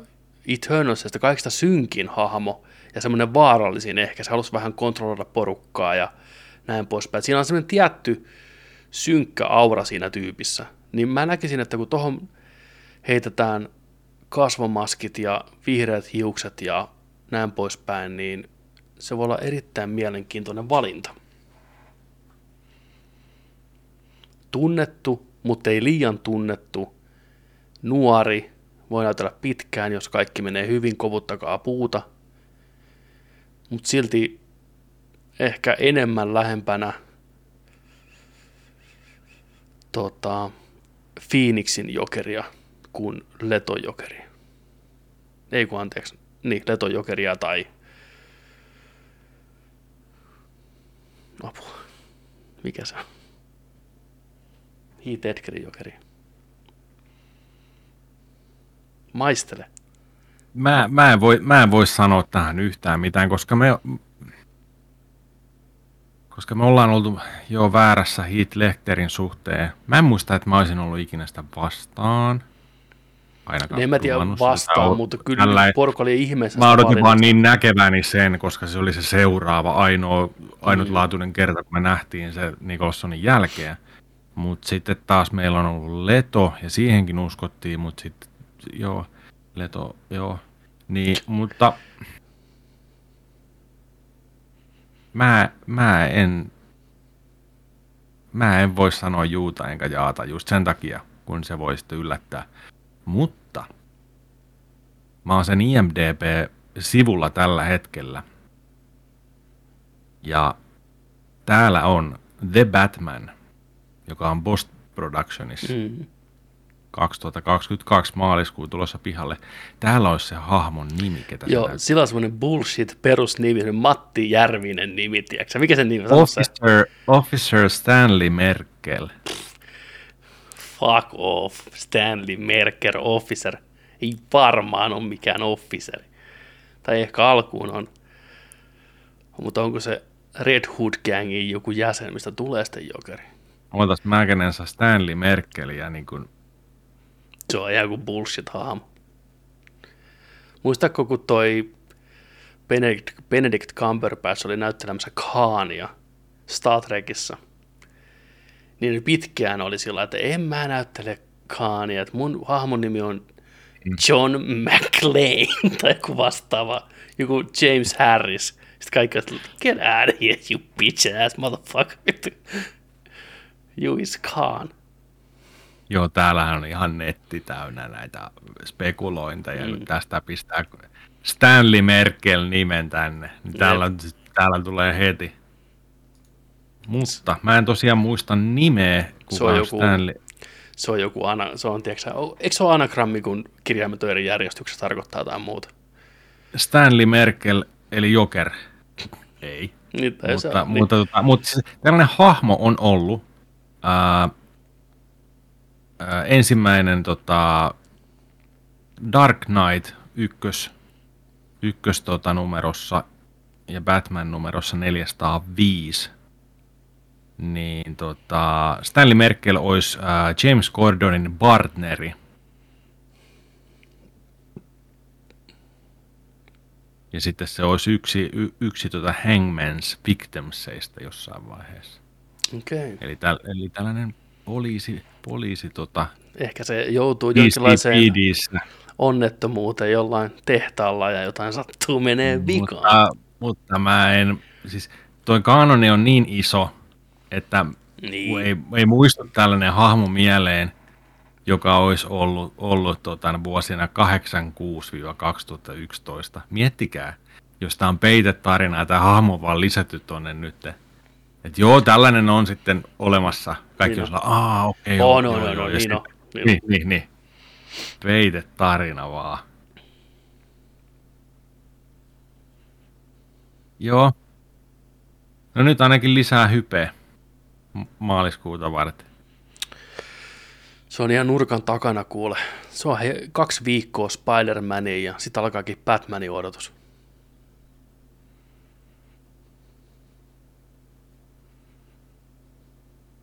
Eternalsista kaikista synkin hahmo ja semmoinen vaarallisin ehkä. Se halusi vähän kontrolloida porukkaa ja näin poispäin. Siinä on semmoinen tietty synkkä aura siinä tyypissä. Niin mä näkisin, että kun tuohon heitetään kasvomaskit ja vihreät hiukset ja näin poispäin, niin se voi olla erittäin mielenkiintoinen valinta. Tunnettu, mutta ei liian tunnettu, nuori, voi näytellä pitkään, jos kaikki menee hyvin, kovuttakaa puuta, mutta silti ehkä enemmän lähempänä tota, Phoenixin jokeria kuin Leton jokeria. Ei kun anteeksi, niin Leton jokeria tai apua. Mikä se on? Heath Edgerin jokeri. Maistele. Mä, mä, en voi, mä en voi sanoa tähän yhtään mitään, koska me, koska me ollaan oltu jo väärässä Heath Lecterin suhteen. Mä en muista, että mä olisin ollut ikinä sitä vastaan. Ainakaan en mä tiedä vastaan, mutta kyllä tällä, porukka oli ihmeessä. Mä odotin vaan niin näkeväni sen, koska se oli se seuraava ainoa, ainutlaatuinen mm. kerta, kun me nähtiin se Nicholsonin jälkeen. Mutta sitten taas meillä on ollut Leto, ja siihenkin uskottiin, mutta sitten joo, Leto, joo. Niin, mutta mä, mä en mä en voi sanoa juuta enkä jaata just sen takia, kun se voi sitten yllättää. Mutta mä oon sen IMDB-sivulla tällä hetkellä. Ja täällä on The Batman, joka on Bost Productionissa. Mm. 2022 maaliskuun tulossa pihalle. Täällä olisi se hahmon nimi, ketä Joo, sillä on semmoinen bullshit perusnimi, Matti Järvinen nimi, tiedätkö? Mikä sen nimi on? Officer, Officer Stanley Merkel. Fuck off, Stanley Merkel officer. Ei varmaan ole mikään officer. Tai ehkä alkuun on. Mutta onko se Red Hood Gangin joku jäsen, mistä tulee sitten jokeri? Ootas mäkenensä Stanley Merkeliä niin kuin se on ihan kuin bullshit-hahmo. Muistatko, kun toi Benedict, Benedict Cumberbatch oli näyttelemässä Khania Star Trekissa, niin pitkään oli sillä, että en mä näyttele Khania, että mun hahmon nimi on John McClane (laughs) tai joku vastaava, joku James Harris. Sitten kaikki että get out of here, you bitch ass motherfucker. (laughs) you is Khan. Joo, täällähän on ihan netti täynnä näitä spekulointeja. Mm. tästä pistää Stanley Merkel nimen tänne. Niin täällä, täällä tulee heti. Mutta mä en tosiaan muista nimeä, kuka se on, joku, Stanley. Se on joku, ana, se on, tiedätkö, eikö se ole anagrammi, kun kirjaimet eri järjestyksessä tarkoittaa jotain muuta? Stanley Merkel, eli Joker. Ei. Niin, mutta, se mutta, niin. tota, mutta siis tällainen hahmo on ollut. Ää, äh, ensimmäinen tota, Dark Knight ykkös, ykkös tota, numerossa ja Batman numerossa 405, niin tota, Stanley Merkel olisi äh, James Gordonin partneri. Ja sitten se olisi yksi, y, yksi tota Hangman's Victimsseistä jossain vaiheessa. Okay. Eli, täl, eli tällainen poliisi, poliisi tota, Ehkä se joutuu jonkinlaiseen onnettomuuteen jollain tehtaalla ja jotain sattuu menee vikaan. Mutta, mutta mä en, siis toi kanoni on niin iso, että niin. ei, ei muistu tällainen hahmo mieleen, joka olisi ollut, ollut tota, vuosina 86-2011. Miettikää, jos tämä on peitetarina ja tämä hahmo on vaan lisätty tuonne nyt et joo, tällainen on sitten olemassa. Kaikki niin on sellainen, aah, okei. Okay, oh, no, no, no, niin, no, niin, niin, niin, niin. Veite tarina vaan. Joo. No nyt ainakin lisää hypeä maaliskuuta varten. Se on ihan nurkan takana kuule. Se on he, kaksi viikkoa Spider-Mania ja sitten alkaakin Batmanin odotus.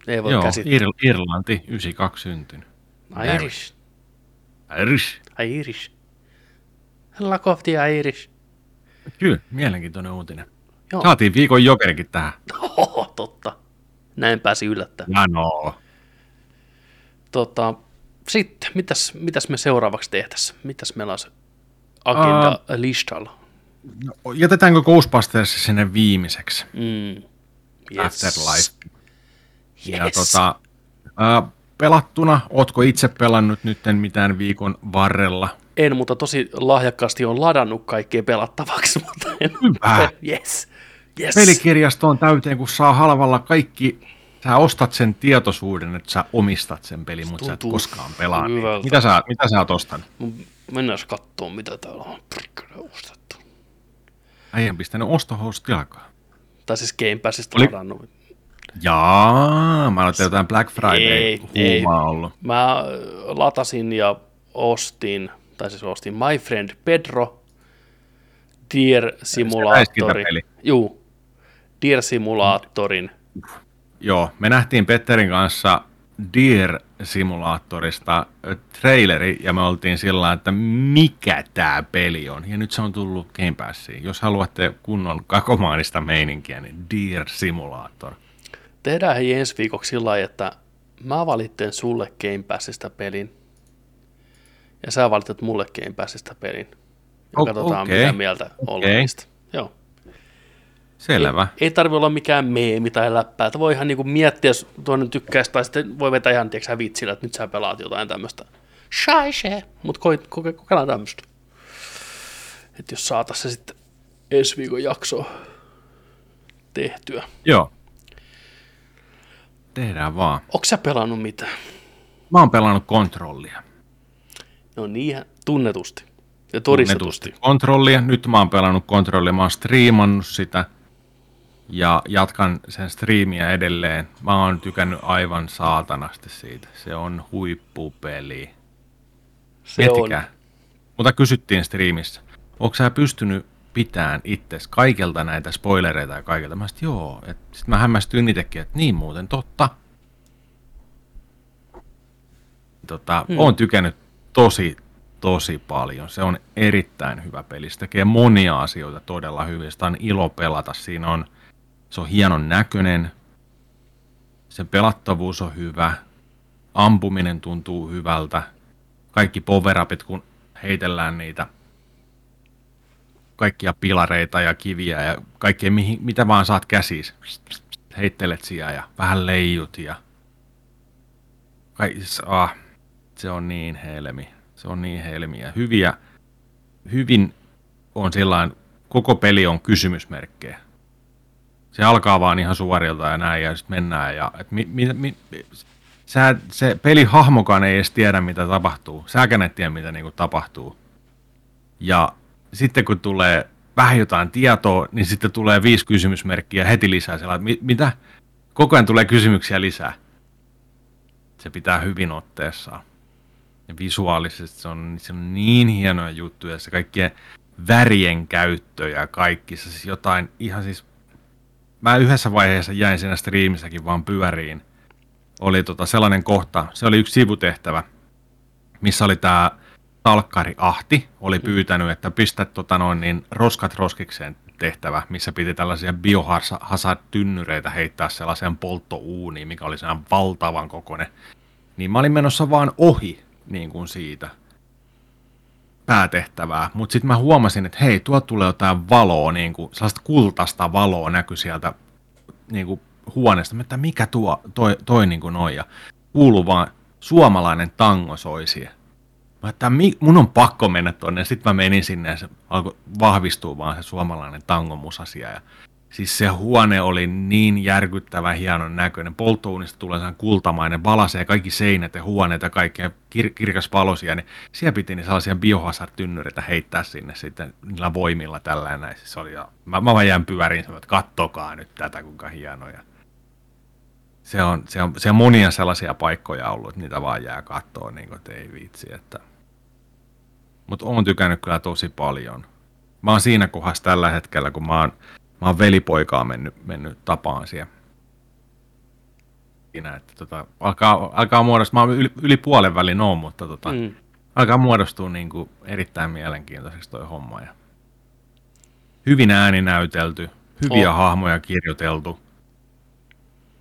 Ei voi Joo, käsittää. Ir- Irlanti, 92 syntynyt. Irish. Irish. Irish. Lack of the Irish. Kyllä, mielenkiintoinen uutinen. Joo. Saatiin viikon jokerikin tähän. Oho, totta. Näin pääsi yllättämään. No. Tota, sitten, mitäs, mitäs me seuraavaksi tehtäisiin? Mitäs meillä on se agenda listalla? no jätetäänkö Ghostbusters sinne viimeiseksi? Mm. Afterlife. Ja Yes. tota, ää, pelattuna, ootko itse pelannut nytten mitään viikon varrella? En, mutta tosi lahjakkaasti on ladannut kaikkea pelattavaksi, (laughs) mutta en. Hyvä. Yes. Yes. Pelikirjasto on täyteen, kun saa halvalla kaikki, sä ostat sen tietoisuuden, että sä omistat sen pelin, mutta sä et koskaan pelaa. Niin. Mitä, sä, mitä sä oot ostanut? Mennään katsomaan, mitä täällä on prikkele ostettu. Äijän pistänyt ostohousut jalkaan. Tai siis Game Passista Oli- ladannut. Jaa, mä ajattelin jotain Black Friday Ei, ei. huumaa ollut. Mä äh, latasin ja ostin, tai siis ostin My Friend Pedro, Deer Simulaattori. Juu, Deer Simulaattorin. Joo, me nähtiin Petterin kanssa Deer-simulaattorista ö, traileri, ja me oltiin sillä että mikä tämä peli on. Ja nyt se on tullut Game Passiin. Jos haluatte kunnon kakomaanista meininkiä, niin Deer Simulator. Tehdään hei ensi viikoksi sillä lailla, että mä valitten sulle Game Passista pelin, ja sä valitset mulle Game Passista pelin. Ja O- katsotaan, okei. mitä mieltä ollaan niistä. Joo. Selvä. Ei, ei tarvi olla mikään meemi tai läppää, että voi ihan niinku miettiä, jos toinen tykkäisi, tai sitten voi vetää ihan tiiäksä, vitsillä, että nyt sä pelaat jotain tämmöistä. Scheisse, mutta koke, koke, kokeillaan tämmöistä. Että jos saatais se sitten ensi viikon jakso tehtyä. Joo. Tehdään vaan. Onko sä pelannut mitään? Mä oon pelannut kontrollia. No niin, tunnetusti ja todistetusti. Kontrollia. Nyt mä oon pelannut kontrollia. Mä oon striimannut sitä. Ja jatkan sen striimiä edelleen. Mä oon tykännyt aivan saatanasti siitä. Se on huippupeli. Se Miettikää. Mutta kysyttiin striimissä, onko sä pystynyt pitään itses kaikelta näitä spoilereita ja kaikelta? Mä sanoin, joo. Sitten mä hämmästyin itsekin, että niin muuten totta. Tota, hmm. Oon tykännyt tosi, tosi paljon. Se on erittäin hyvä peli. Se tekee monia asioita todella hyvin. Sitä on ilo pelata. Siinä on, se on hienon näköinen. Sen pelattavuus on hyvä. Ampuminen tuntuu hyvältä. Kaikki powerupit, kun heitellään niitä kaikkia pilareita ja kiviä ja kaikkea, mihin, mitä vaan saat käsiis. Heittelet siellä ja vähän leijut ja Kai, ah, se on niin helmi. Se on niin helmi ja hyviä, hyvin on sellainen, koko peli on kysymysmerkkejä. Se alkaa vaan ihan suorilta ja näin ja sitten mennään ja et mi, mi, mi, sä, se pelihahmokaan ei edes tiedä mitä tapahtuu. Säkään et tiedä mitä niinku tapahtuu. Ja sitten kun tulee vähän jotain tietoa, niin sitten tulee viisi kysymysmerkkiä heti lisää. Sillä, että mi- mitä? Koko ajan tulee kysymyksiä lisää. Se pitää hyvin otteessaan. Ja visuaalisesti se on, se on niin hienoja juttuja. Se kaikkien värien käyttö ja kaikki. Se siis jotain ihan siis... Mä yhdessä vaiheessa jäin siinä striimissäkin vaan pyöriin. Oli tota sellainen kohta, se oli yksi sivutehtävä, missä oli tämä talkkari Ahti oli pyytänyt, että pistä tota noin, niin roskat roskikseen tehtävä, missä piti tällaisia biohazard-tynnyreitä heittää sellaiseen polttouuniin, mikä oli sellainen valtavan kokoinen. Niin mä olin menossa vaan ohi niin kuin siitä päätehtävää, mutta sitten mä huomasin, että hei, tuolta tulee jotain valoa, niin kuin, sellaista kultaista valoa näkyi sieltä niin kuin huoneesta, että mikä tuo, toi, toi niin kuin on, ja kuuluu vaan suomalainen tango soi siellä. Mä että mun on pakko mennä tonne. Sitten mä menin sinne ja se alkoi vahvistua vaan se suomalainen tangomusasia. Ja siis se huone oli niin järkyttävä hienon näköinen. Polttouunista tulee sellainen kultamainen, valasee kaikki seinät ja huoneet ja kaikkea kir- kirkas valosia. Niin siellä piti niin sellaisia biohazard-tynnyreitä heittää sinne sitten niillä voimilla tällä ja näin. Siis oli, ja mä, mä vaan jään pyöriin, että kattokaa nyt tätä kuinka hienoja. Se on, se, on, se on monia sellaisia paikkoja ollut, että niitä vaan jää kattoon, niin kuin, että ei viitsi. Että... Mutta oon tykännyt kyllä tosi paljon. Mä oon siinä kohdassa tällä hetkellä, kun mä oon, mä oon velipoikaa mennyt, mennyt tapaan siellä. siinä, että tota, alkaa, alkaa muodostua, mä yli, yli puolen välin on, mutta tota, mm. alkaa muodostua niin kuin erittäin mielenkiintoiseksi toi homma. Ja hyvin ääni näytelty, hyviä oh. hahmoja kirjoiteltu.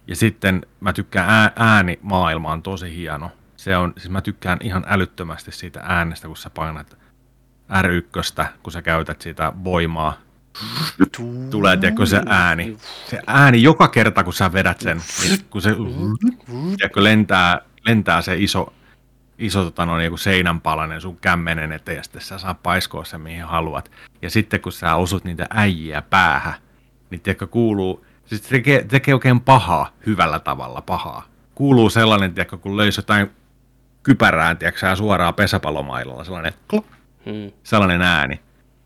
Ja sitten mä tykkään ää, maailma on tosi hieno. Se on, siis mä tykkään ihan älyttömästi siitä äänestä, kun sä painat R1, kun sä käytät sitä voimaa. Tulee, tiedätkö, se ääni. Se ääni joka kerta, kun sä vedät sen, niin kun se tiedätkö, lentää, lentää se iso, iso tota, no, niin seinänpalanen sun kämmenen eteen, ja sitten sä saa paiskoa sen, mihin haluat. Ja sitten kun sä osut niitä äijiä päähän, niin tiedätkö, kuuluu, siis tekee, tekee oikein pahaa, hyvällä tavalla pahaa. Kuuluu sellainen, tiedätkö, kun löysi jotain kypärään, tiedätkö, suoraan pesäpallomailalla, sellainen, klop, hmm. sellainen ääni,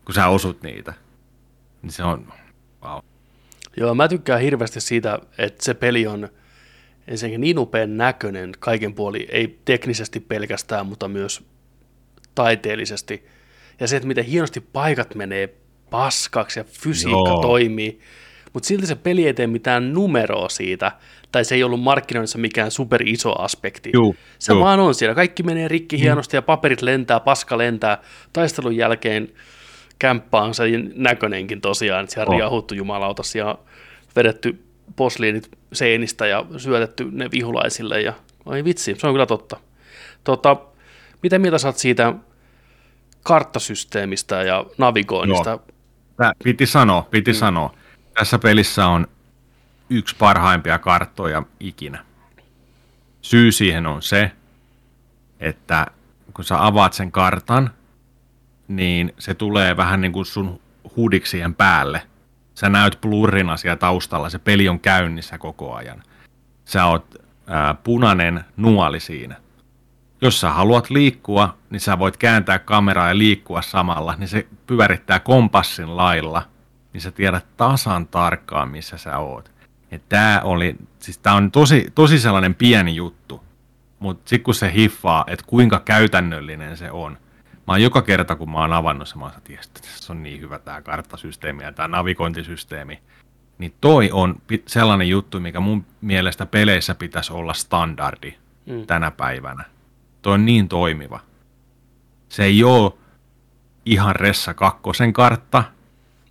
kun sä osut niitä. Niin se on, wow. Joo, mä tykkään hirveästi siitä, että se peli on ensinnäkin niin upean näköinen kaiken puoli, ei teknisesti pelkästään, mutta myös taiteellisesti. Ja se, että miten hienosti paikat menee paskaksi ja fysiikka Joo. toimii, mutta silti se peli ei tee mitään numeroa siitä, tai se ei ollut markkinoinnissa mikään super iso aspekti. Juu, se juu. vaan on siellä. Kaikki menee rikki mm. hienosti ja paperit lentää, paska lentää. Taistelun jälkeen kämppä on se näköinenkin tosiaan, että siellä on oh. riahuttu jumalautas ja vedetty posliinit seinistä ja syötetty ne vihulaisille. Ja, ai vitsi, se on kyllä totta. Tota, mitä mieltä saat siitä karttasysteemistä ja navigoinnista? Joo. Tää piti sanoa, piti mm. sanoa. Tässä pelissä on yksi parhaimpia karttoja ikinä. Syy siihen on se, että kun sä avaat sen kartan, niin se tulee vähän niin kuin sun hudiksien päälle. Sä näyt blurrina siellä taustalla, se peli on käynnissä koko ajan. Sä oot ää, punainen nuoli siinä. Jos sä haluat liikkua, niin sä voit kääntää kameraa ja liikkua samalla, niin se pyörittää kompassin lailla, niin sä tiedät tasan tarkkaan, missä sä oot. Tämä oli, siis tää on tosi, tosi sellainen pieni juttu, mutta sitten kun se hiffaa, että kuinka käytännöllinen se on, mä oon joka kerta, kun mä oon avannut se, mä oon että tässä on niin hyvä tämä karttasysteemi ja tämä navigointisysteemi, niin toi on sellainen juttu, mikä mun mielestä peleissä pitäisi olla standardi mm. tänä päivänä. Toi on niin toimiva. Se ei ole ihan Ressa kakkosen kartta,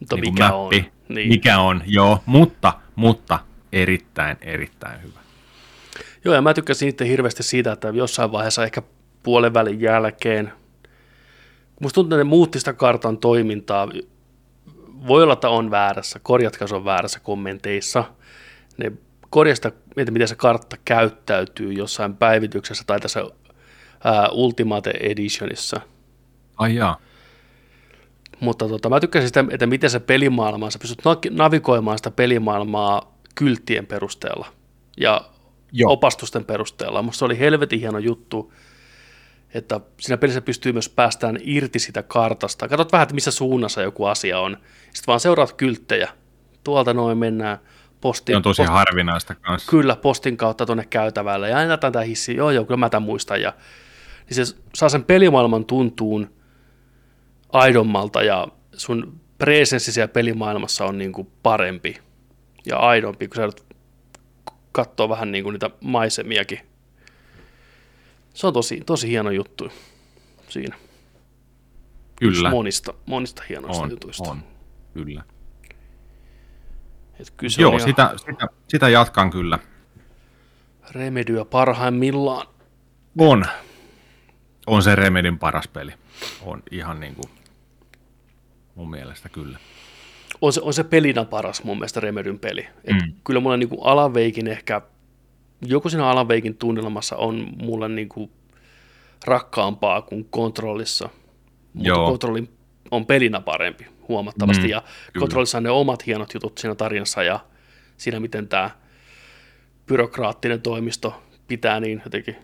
mutta niin mikä mappi, on. Niin. Mikä on, joo, mutta, mutta erittäin, erittäin hyvä. Joo, ja mä tykkäsin itse hirveästi siitä, että jossain vaiheessa ehkä puolen välin jälkeen, musta tuntuu, että ne muutti sitä kartan toimintaa, voi olla, että on väärässä, korjatkaa se on väärässä kommenteissa, ne korjasta, että miten se kartta käyttäytyy jossain päivityksessä tai tässä ää, Ultimate Editionissa. Ai jaa. Mutta tota, mä tykkäsin sitä, että miten se pelimaailma, sä pystyt navigoimaan sitä pelimaailmaa kylttien perusteella ja Joo. opastusten perusteella. Musta se oli helvetin hieno juttu, että siinä pelissä pystyy myös päästään irti sitä kartasta. Katsot vähän, että missä suunnassa joku asia on. Sitten vaan seuraat kylttejä. Tuolta noin mennään postin. Se on tosi post, harvinaista kanssa. Kyllä, postin kautta tuonne käytävälle. Ja aina tämä hissi, joo joo, kyllä mä tämän muistan. Ja, niin se saa sen pelimaailman tuntuun aidommalta ja sun presenssi siellä pelimaailmassa on niin kuin parempi ja aidompi, kun sä katsoo vähän niin kuin niitä maisemiakin. Se on tosi, tosi hieno juttu siinä. Kyllä. monista, monista hienoista on, jutuista. On, kyllä. Et kyllä Joo, sitä, sitä, sitä jatkan kyllä. Remedyä parhaimmillaan. On. On se Remedin paras peli. On ihan niin kuin mun mielestä kyllä. On se, on se pelinä paras mun mielestä Remedyn peli. Et mm. Kyllä mulla niin kuin Alaveikin ehkä, joku siinä Alaveikin tunnelmassa on mulle niin kuin rakkaampaa kuin kontrollissa. Mutta Joo. kontrolli on pelinä parempi huomattavasti. Mm, ja kyllä. kontrollissa on ne omat hienot jutut siinä tarinassa ja siinä, miten tämä byrokraattinen toimisto pitää niin jotenkin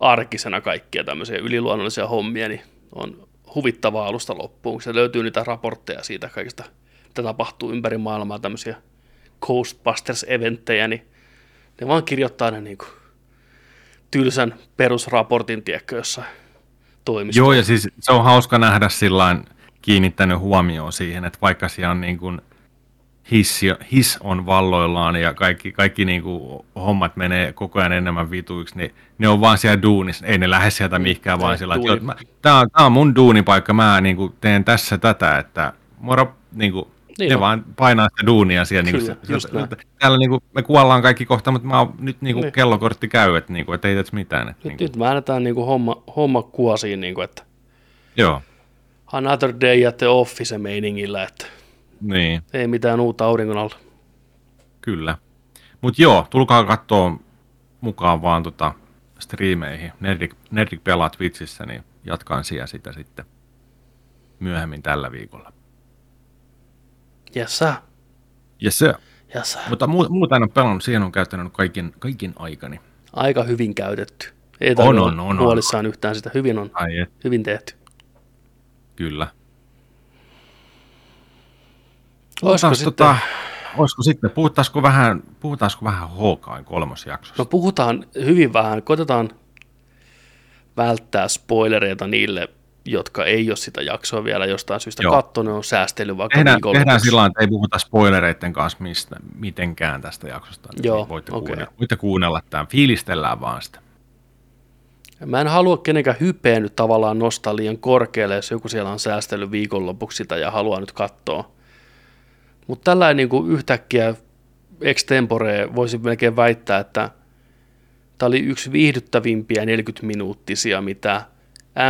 arkisena kaikkia tämmöisiä yliluonnollisia hommia, niin on huvittavaa alusta loppuun, se löytyy niitä raportteja siitä kaikista, mitä tapahtuu ympäri maailmaa, tämmöisiä Ghostbusters-eventtejä, niin ne vaan kirjoittaa ne niin kuin tylsän perusraportin, tiedätkö, jossain toimistossa. Joo, ja siis se on hauska nähdä sillain kiinnittänyt huomioon siihen, että vaikka siellä on niin kuin hissi, his on valloillaan ja kaikki, kaikki niin kuin hommat menee koko ajan enemmän vituiksi, niin ne on vaan siellä duunissa, ei ne lähde sieltä mihinkään, vaan sillä, että tämä on, tää on mun duunipaikka, mä niin kuin teen tässä tätä, että moro, niin kuin, niin ne on. vaan painaa sitä duunia siellä. Kyllä, niin kuin, se, täällä niin kuin, me kuollaan kaikki kohta, mutta mä oon, nyt niin kuin, niin. kellokortti käy, että, niin kuin, että ei tässä mitään. Että, nyt, niin kuin. nyt me annetaan niin kuin, homma, homma kuosiin, niin kuin, että Joo. Another day at the office meiningillä, että niin. ei mitään uutta auringon alla. Kyllä. Mutta joo, tulkaa katsoa mukaan vaan tota striimeihin. Nerdik, Nerdik pelaa Twitchissä, niin jatkaan siellä sitä sitten myöhemmin tällä viikolla. Yes, sir. Yes, sir. Yes, sir. Mutta mu- muuta en ole pelannut, siihen on käyttänyt kaiken, kaiken aikani. Aika hyvin käytetty. Ei on, on, on, huolissaan on. yhtään sitä. Hyvin on. Ai et. Hyvin tehty. Kyllä. Olisiko sitten... Tota, olisiko sitten, puhutaanko vähän, puhutaanko vähän Hawkein kolmosjaksosta? No puhutaan hyvin vähän, koitetaan välttää spoilereita niille, jotka ei ole sitä jaksoa vielä jostain syystä katsonut, on säästely vaikka tehdään, tehdään sillä että ei puhuta spoilereiden kanssa mistä, mitenkään tästä jaksosta. Joo, voitte, okay. kuunnella, voitte kuunnella tämän, fiilistellään vaan sitä. Mä en halua kenenkään hypeä nyt tavallaan nostaa liian korkealle, jos joku siellä on säästellyt viikonlopuksi sitä ja haluaa nyt katsoa. Mutta tällä niin kuin yhtäkkiä extempore voisi melkein väittää, että tämä oli yksi viihdyttävimpiä 40-minuuttisia, mitä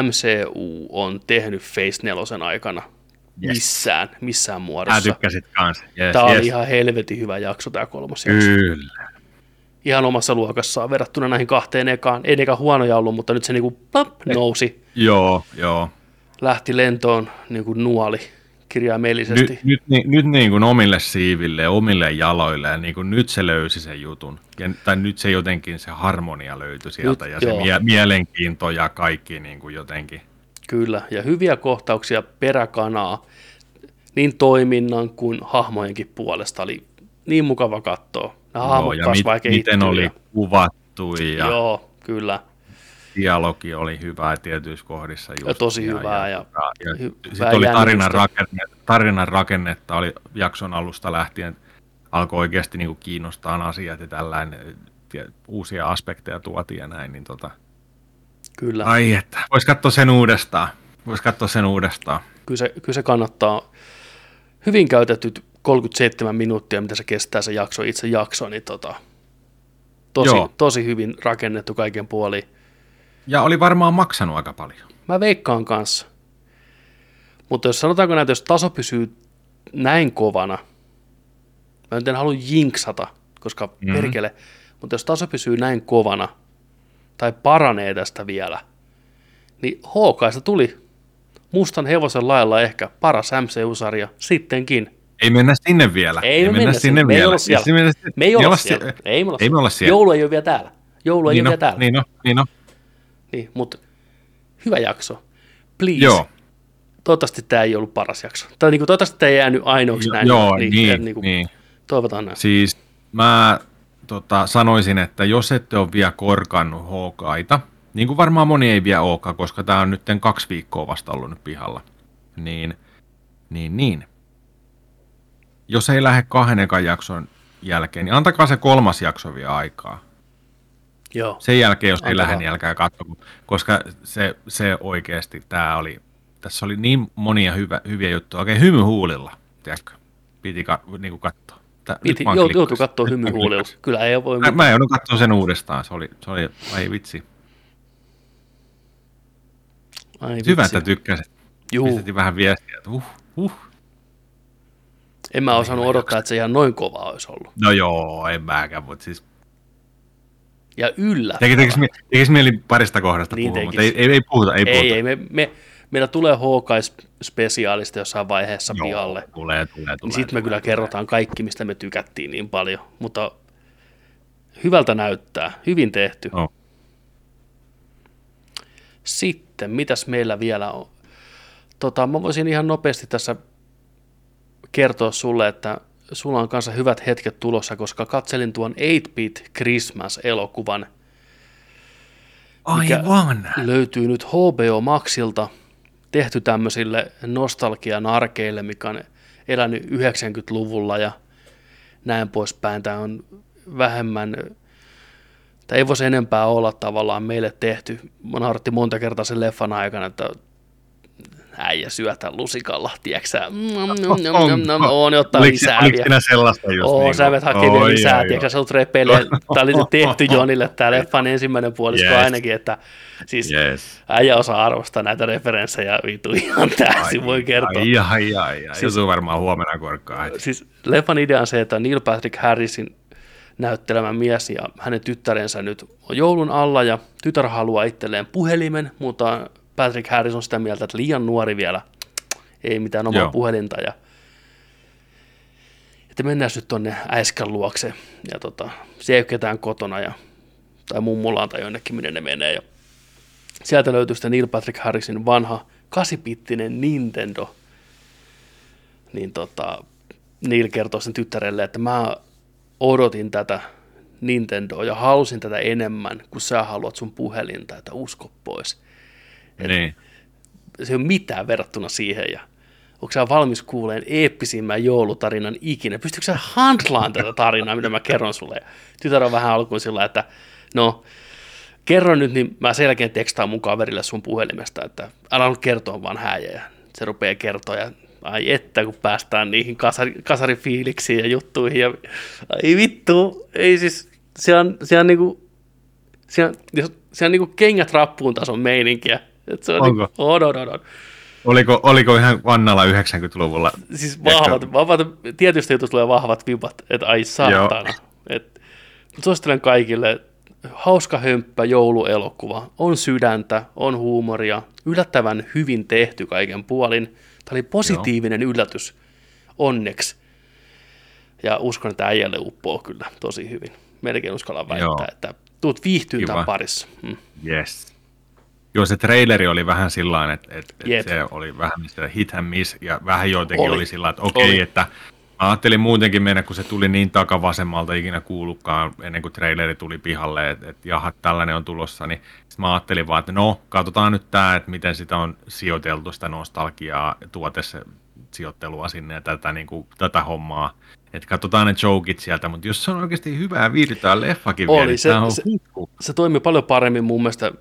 MCU on tehnyt Face 4 aikana. Yes. Missään, missään muodossa. Mä tykkäsit kanssa. Yes, tämä yes. oli ihan helvetin hyvä jakso, tämä kolmas jakso. Kyllä ihan omassa luokassaan verrattuna näihin kahteen ekaan. Ei nekään huonoja ollut, mutta nyt se niinku plop, nousi. Joo, joo. Lähti lentoon niinku nuoli kirjaimellisesti. Nyt, nyt, nyt, nyt niin kuin omille siiville ja omille jaloille, ja niin kuin nyt se löysi sen jutun. Ja, tai nyt se jotenkin se harmonia löytyi sieltä, nyt, ja se mie- mielenkiinto ja kaikki niin kuin jotenkin. Kyllä, ja hyviä kohtauksia peräkanaa, niin toiminnan kuin hahmojenkin puolesta oli niin mukava katsoa. Joo, ja mit, miten oli kuvattu ja Joo, kyllä. Dialogi oli hyvää tietyissä kohdissa. Just, ja tosi ja, hyvää. Ja, ja, ja, ja sitten oli tarinan, rakenne, tarinan rakennetta, oli jakson alusta lähtien, alkoi oikeasti niin kuin kiinnostaa asiat ja tällainen, uusia aspekteja tuotiin ja näin, niin tota, Kyllä. Ai että, vois katsoa sen uudestaan. Vois katsoa sen uudestaan. Kyllä se, kyllä se kannattaa. Hyvin käytetyt 37 minuuttia, mitä se kestää se jakso, itse jakso, niin tota, tosi, tosi hyvin rakennettu kaiken puoli. Ja oli varmaan maksanut aika paljon. Mä veikkaan kanssa. Mutta jos sanotaanko näitä, jos taso pysyy näin kovana, mä en halua jinksata, koska mm-hmm. perkele, mutta jos taso pysyy näin kovana, tai paranee tästä vielä, niin Hawkeista tuli mustan hevosen lailla ehkä paras MCU-sarja sittenkin. Ei mennä sinne vielä. Ei, ei mennä sinne, sinne vielä. Me ei olla siellä. Me ei olla, siellä. Ei me olla, siellä. Joulu ei ole vielä täällä. Joulu ei niin ole vielä täällä. Niin no, niin no. Niin, mutta hyvä jakso. Please. Joo. Toivottavasti tämä ei ollut paras jakso. Tai niin kuin, toivottavasti tämä ei jäänyt ainoaksi näin. Joo, niin, niin, niin, kuin, niin. Toivotaan näin. Siis mä tota, sanoisin, että jos ette ole vielä korkannut Hawkeita, niin kuin varmaan moni ei vielä olekaan, koska tämä on nyt kaksi viikkoa vasta ollut nyt pihalla, niin, niin, niin. Jos ei lähde kahden ekan jakson jälkeen, niin antakaa se kolmas jakso vielä aikaa. Joo. Sen jälkeen, jos ei lähde, niin älkää katso, koska se, se oikeasti, tämä oli, tässä oli niin monia hyvä, hyviä juttuja, oikein hymyhuulilla, tiedätkö, piti ka, niin kuin katsoa. Piti, joutui katsoa hymyhuulilla, (laughs) kyllä ei voi mitään. Mä, mä joudun katsoa sen uudestaan, se oli, se oli ei vitsi. Ai Hyvä, että tykkäsit. Juu. Pistettiin vähän viestiä, että uh, uh. En mä osannut odottaa, että se ihan noin kova olisi ollut. No joo, en mäkään, mutta siis... Ja yllä. Tekisi, tekisi mieli parista kohdasta niin puhua, mutta ei, ei, ei puhuta, ei, ei puhuta. Ei, me, me, meillä tulee Hawkeye-spesiaalista jossain vaiheessa joo, pihalle. tulee, tulee, tulee. Niin sitten me kyllä tulee. kerrotaan kaikki, mistä me tykättiin niin paljon, mutta hyvältä näyttää, hyvin tehty. Oh. Sitten, mitäs meillä vielä on? Tota, mä voisin ihan nopeasti tässä kertoa sulle, että sulla on kanssa hyvät hetket tulossa, koska katselin tuon 8-Bit Christmas-elokuvan, Aivan. löytyy nyt HBO Maxilta, tehty tämmöisille nostalgianarkeille, mikä on elänyt 90-luvulla ja näin poispäin. Tämä on vähemmän, tai ei voisi enempää olla tavallaan meille tehty. Mä nauratti monta kertaa sen leffan aikana, että äijä syötä lusikalla, tiedätkö on, ottaa Oliko, lisää oliko vielä. siinä sellaista just Oo, niin sä vet hakee vielä lisää, tiedätkö, sä olet repeilee. Tämä oli tehty Jonille, tämä (laughs) leffan ensimmäinen puolisko Yes. ainakin, että siis Yes. äijä osaa arvostaa näitä referenssejä vitu ihan täysin, voi kertoa. Ai, ai, ai, ai. Siis- varmaan huomenna korkkaa. Siis leffan idea on se, että Neil Patrick Harrisin näyttelemä mies ja hänen tyttärensä nyt on joulun alla ja tytär haluaa itselleen puhelimen, mutta Patrick Harris on sitä mieltä, että liian nuori vielä, ei mitään omaa Joo. puhelinta ja että mennään nyt tonne äiskän luokse ja tota, se ei ole ketään kotona ja, tai mummulaan tai jonnekin, minne ne menee ja sieltä löytyy sitten Neil Patrick Harrisin vanha kasipittinen Nintendo, niin tota, Neil kertoo sen tyttärelle, että mä odotin tätä Nintendoa ja halusin tätä enemmän, kun sä haluat sun puhelinta, että usko pois. Niin. Se ei ole mitään verrattuna siihen ja onko sä valmis kuuleen eeppisimmän joulutarinan ikinä? Pystytkö sä handlaan tätä tarinaa, mitä mä kerron sulle? Ja tytär on vähän alkuun sillä, että no, kerro nyt, niin mä selkeän tekstaan mun kaverille sun puhelimesta, että älä nyt kertoa vaan häijä. Ja se rupeaa kertoa ja ai että, kun päästään niihin kasari, kasarifiiliksiin ja juttuihin. Ja, ai vittu, ei siis, se on, se on niinku, se on, se on niinku kengät rappuun tason meininkiä. Et se on Onko? Niinku, on, on, on, on. Oliko, oliko ihan Vannalla 90-luvulla? Siis vahvat, vahvat, tietysti jutusta tulee vahvat vibat, että ai saatana. Et, suosittelen kaikille, hauska hömppä jouluelokuva, on sydäntä, on huumoria, yllättävän hyvin tehty kaiken puolin. Tämä oli positiivinen Joo. yllätys, onneksi. Ja uskon, että äijälle uppoo kyllä tosi hyvin. Melkein uskallan väittää, Joo. että tuut viihtyyn tämän parissa. Mm. Yes. Joo, se traileri oli vähän sillä että, että, että se oli vähän mistä hit and miss, ja vähän joitenkin Oli. oli, sillä että okei, Oli. että mä ajattelin muutenkin mennä, kun se tuli niin takavasemmalta ikinä kuullutkaan ennen kuin traileri tuli pihalle, että, että jaha, tällainen on tulossa, niin sit mä ajattelin vaan, että no, katsotaan nyt tämä, että miten sitä on sijoiteltu, sitä nostalgiaa, tuotessa sijoittelua sinne ja tätä, niin kuin, tätä hommaa. Että katsotaan ne jokit sieltä, mutta jos se on oikeasti hyvää, viihdytään leffakin Oli, vielä, niin se- tämä on se- se toimi paljon paremmin mun mielestä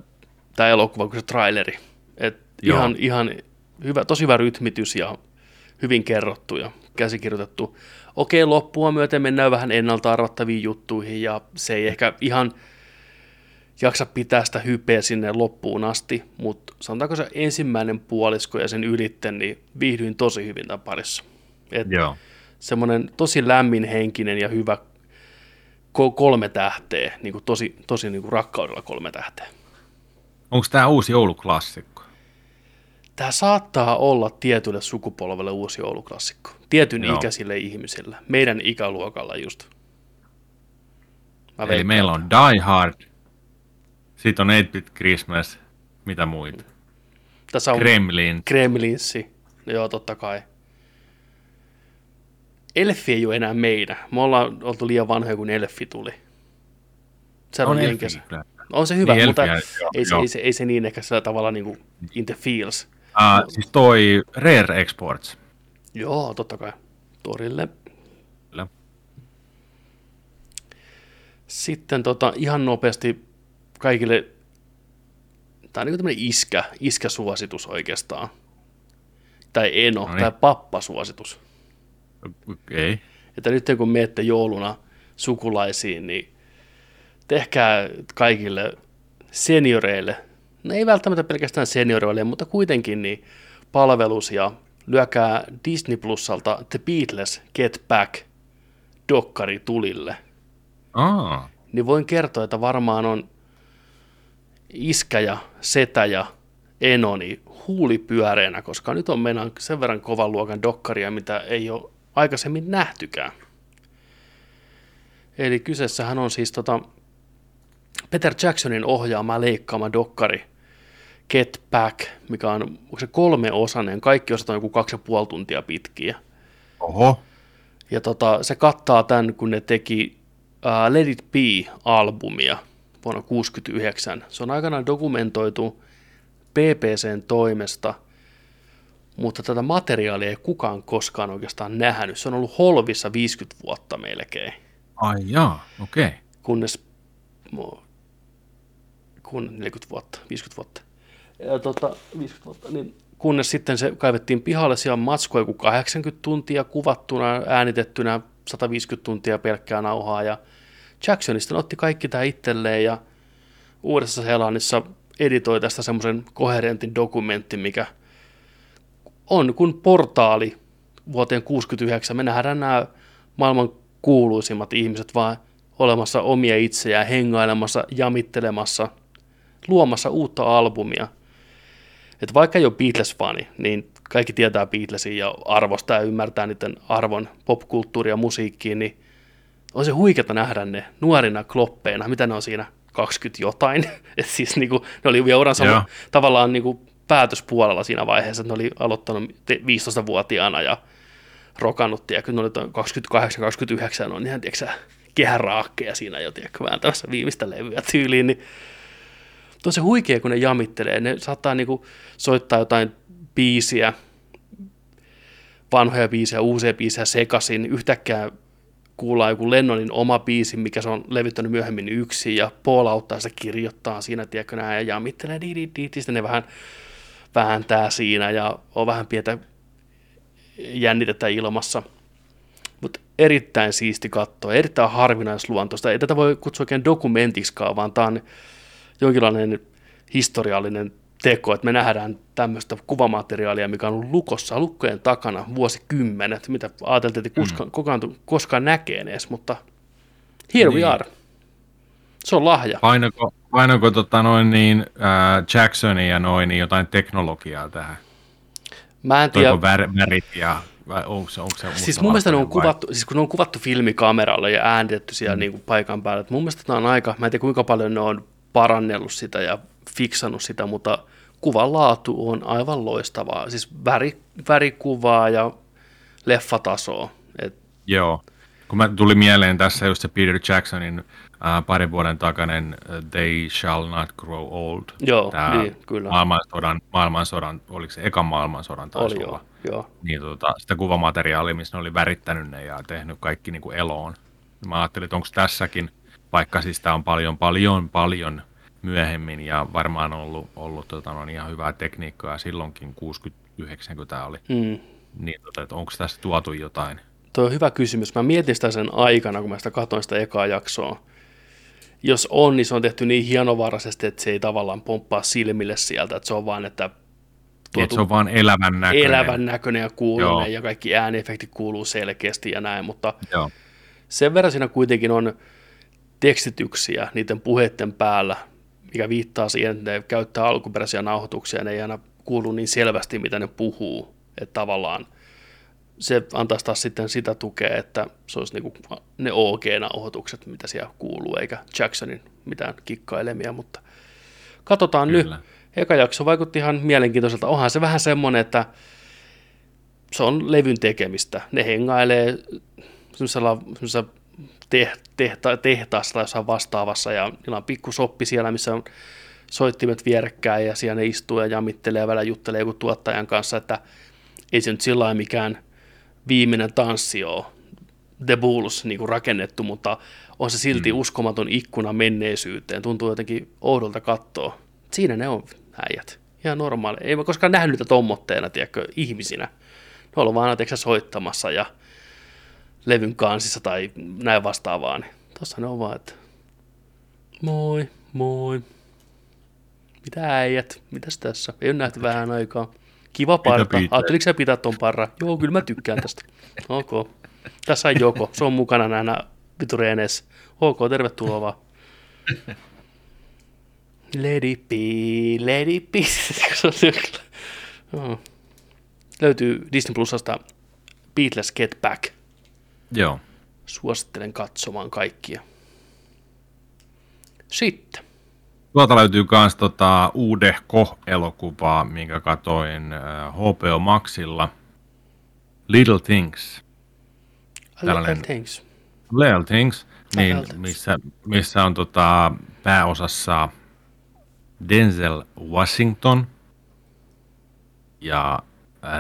tämä elokuva kuin se traileri. Et Joo. ihan, ihan hyvä, tosi hyvä rytmitys ja hyvin kerrottu ja käsikirjoitettu. Okei, loppua myöten mennään vähän ennalta arvattaviin juttuihin ja se ei ehkä ihan jaksa pitää sitä hypeä sinne loppuun asti, mutta sanotaanko se ensimmäinen puolisko ja sen ylitten, niin viihdyin tosi hyvin tämän parissa. Et Joo. semmoinen tosi lämminhenkinen ja hyvä ko- kolme tähteä, niin kuin tosi, tosi niin kuin rakkaudella kolme tähteä. Onko tämä uusi jouluklassikko? Tämä saattaa olla tietylle sukupolvelle uusi jouluklassikko. Tietyn Joo. ikäisille ihmisille. Meidän ikäluokalla just. Mä Eli veikkaan, meillä on Die Hard, sitten on 8-Bit Christmas, mitä muita? Tässä on Gremlin. Kremlinssi. Joo, totta kai. Elfi ei ole enää meidän. Me ollaan oltu liian vanhoja, kun Elfi tuli. Se on, On liian Elfi, kyllä. On se hyvä, Niin, mutta Elfiä, joo, ei, se, joo. ei, se, ei se niin ehkä sillä tavalla niin kuin in the feels. Uh, siis toi Rare Exports. Joo, totta kai. Torille. Kyllä. Sitten tota, ihan nopeasti kaikille, tämä on niin tämmöinen iskä, iskäsuositus oikeastaan. Tai eno, Noniin. tai pappasuositus. Okei. Okay. Että nyt kun menette jouluna sukulaisiin, niin tehkää kaikille senioreille, no ei välttämättä pelkästään senioreille, mutta kuitenkin niin palvelus ja lyökää Disney Plusalta The Beatles Get Back dokkari tulille. Aa, Niin voin kertoa, että varmaan on iskä ja setä ja eno niin huuli pyöreänä, koska nyt on meidän sen verran kovan luokan dokkaria, mitä ei ole aikaisemmin nähtykään. Eli kyseessähän on siis tota Peter Jacksonin ohjaama leikkaama dokkari Get Back, mikä on, onko se kolme osainen, kaikki osat on joku kaksi ja puoli tuntia pitkiä. oho. Ja tota, se kattaa tämän, kun ne teki uh, Let It Be-albumia vuonna 1969. Se on aikanaan dokumentoitu BBCn toimesta, mutta tätä materiaalia ei kukaan koskaan oikeastaan nähnyt. Se on ollut holvissa 50 vuotta melkein. Ai jaa, okei. Okay. Kunnes, kun 40 vuotta, 50 vuotta. Ja tota, 50 vuotta, niin kunnes sitten se kaivettiin pihalle, siellä on matskua joku 80 tuntia kuvattuna, äänitettynä, 150 tuntia pelkkää nauhaa, ja Jacksonista otti kaikki tämä itselleen, ja Uudessa Seelannissa editoi tästä semmoisen koherentin dokumentin, mikä on kuin portaali vuoteen 69. Me nähdään nämä maailman kuuluisimmat ihmiset vaan olemassa omia itseään, hengailemassa, jamittelemassa, luomassa uutta albumia. Et vaikka ei ole Beatles-fani, niin kaikki tietää Beatlesin ja arvostaa ja ymmärtää niiden arvon popkulttuuria ja musiikkiin, niin on se huikeata nähdä ne nuorina kloppeina, mitä ne on siinä 20 jotain. (laughs) Et siis niinku, ne oli vielä uransa yeah. tavallaan niinku päätöspuolella siinä vaiheessa, että ne oli aloittanut 15-vuotiaana ja rokannut, ja kun ne oli 28-29, on ihan, tiedätkö kehäraakkeja siinä jo, tiedätkö, vääntämässä viimeistä levyä tyyliin, niin tosi huikea, kun ne jamittelee. Ne saattaa niinku soittaa jotain biisiä, vanhoja biisejä, uusia biisejä sekaisin. Yhtäkkiä kuullaan joku Lennonin oma biisi, mikä se on levittänyt myöhemmin yksin, ja Paul auttaa sitä kirjoittaa siinä, tiedätkö, näin, ja jamittelee, di, di, di, di, ne vähän vääntää siinä, ja on vähän pientä jännitettä ilmassa. Mutta erittäin siisti katsoa, erittäin harvinaisluontoista. Ei tätä voi kutsua oikein dokumentiksikaan, vaan tämä on jonkinlainen historiallinen teko, että me nähdään tämmöistä kuvamateriaalia, mikä on ollut lukossa, lukkojen takana vuosikymmenet, mitä ajateltiin, että koskaan, mm. koskaan, koskaan näkee edes, mutta here niin. we are. Se on lahja. Painako, painako tota noin niin, äh, Jacksonin ja noin niin jotain teknologiaa tähän? Mä en tiedä. Vär, värit ja vai onko se, onko se siis mun mielestä ne on kuvattu, siis kun ne on kuvattu filmikameralla ja äänitetty siellä mm. niin kuin paikan päällä, että mun mielestä tämä on aika, mä en tiedä kuinka paljon ne on parannellut sitä ja fiksannut sitä, mutta kuvan laatu on aivan loistavaa. Siis väri, värikuvaa ja leffatasoa. Et... Joo. Kun mä tuli mieleen tässä just se Peter Jacksonin äh, parin vuoden takainen uh, They Shall Not Grow Old. Joo, Tää niin, kyllä. Maailmansodan, maailmansodan, oliko se ekan maailmansodan taisi Oli olla. Joo, joo. Niin, tota, sitä kuvamateriaalia, missä ne oli värittänyt ne ja tehnyt kaikki niin kuin eloon. Mä ajattelin, että onko tässäkin, vaikka siis tämä on paljon, paljon, paljon myöhemmin ja varmaan ollut, ollut tota, no, ihan hyvää tekniikkaa silloinkin 60-90 oli. Mm. Niin, tota, että onko tässä tuotu jotain? Tuo on hyvä kysymys. Mä mietin sitä sen aikana, kun mä sitä katsoin sitä ekaa jaksoa. Jos on, niin se on tehty niin hienovaraisesti, että se ei tavallaan pomppaa silmille sieltä, että se on vaan, että tuotu että se on vaan elävän näköinen. Elävän näköinen ja kuulunen ja kaikki ääniefektit kuuluu selkeästi ja näin, mutta Joo. sen verran siinä kuitenkin on tekstityksiä niiden puheiden päällä, mikä viittaa siihen, että ne käyttää alkuperäisiä nauhoituksia, ne ei aina kuulu niin selvästi, mitä ne puhuu, että tavallaan se antaisi taas sitten sitä tukea, että se olisi niinku ne OG-nauhoitukset, mitä siellä kuuluu, eikä Jacksonin mitään kikkailemia, mutta katsotaan Kyllä. nyt. Eka jakso vaikutti ihan mielenkiintoiselta. Onhan se vähän semmoinen, että se on levyn tekemistä. Ne hengailee semmoisella, semmoisella tehta, tehtaassa tai jossain vastaavassa ja niillä on pikku soppi siellä, missä on soittimet vierekkäin ja siellä ne istuu ja jamittelee ja välillä juttelee joku tuottajan kanssa, että ei se nyt sillä mikään viimeinen tanssi ole The Bulls niin kuin rakennettu, mutta on se silti mm. uskomaton ikkuna menneisyyteen. Tuntuu jotenkin oudolta katsoa. Siinä ne on äijät. Ihan normaali. Ei mä koskaan nähnyt niitä tommotteena, tiedätkö, ihmisinä. Ne on vaan tiedätkö, soittamassa ja levyn kansissa tai näin vastaavaa, niin tossa ne on vaan, että moi, moi. Mitä äijät? Mitäs tässä? Ei ole nähty vähän aikaa. Kiva parta. Ajatteliko sä pitää ton parra? Joo, kyllä mä tykkään tästä. Ok. Tässä on joko. Se on mukana näinä vitureeneissa. Ok, tervetuloa vaan. Lady P, Lady P. (laughs) Löytyy Disney Plusasta Beatles Get Back. Joo. Suosittelen katsomaan kaikkia. Sitten. Tuolta löytyy myös tota uudehko-elokuvaa, minkä katoin HBO äh, Maxilla. Little Things. Tällainen, Little Things. Little Things, niin, missä, missä on tota, pääosassa Denzel Washington ja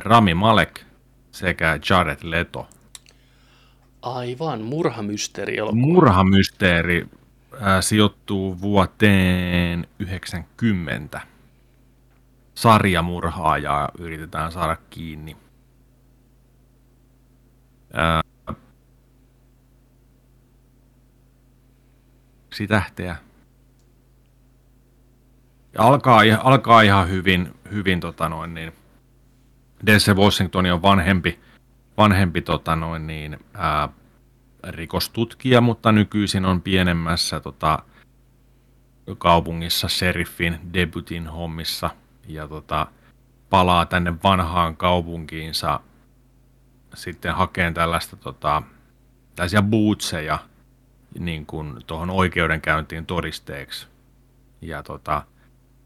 Rami Malek sekä Jared Leto. Aivan, murhamysteeri elokuva. Murhamysteeri äh, sijoittuu vuoteen 90. Sarjamurhaajaa yritetään saada kiinni. Äh, tähteä. Ja alkaa, alkaa ihan hyvin, hyvin tota noin, niin Denzel Washington on vanhempi, vanhempi tota noin, niin, ää, rikostutkija, mutta nykyisin on pienemmässä tota, kaupungissa sheriffin debutin hommissa ja tota, palaa tänne vanhaan kaupunkiinsa sitten hakeen tällaista tota, tällaisia bootseja niin kuin tuohon oikeudenkäyntiin todisteeksi. Ja tota,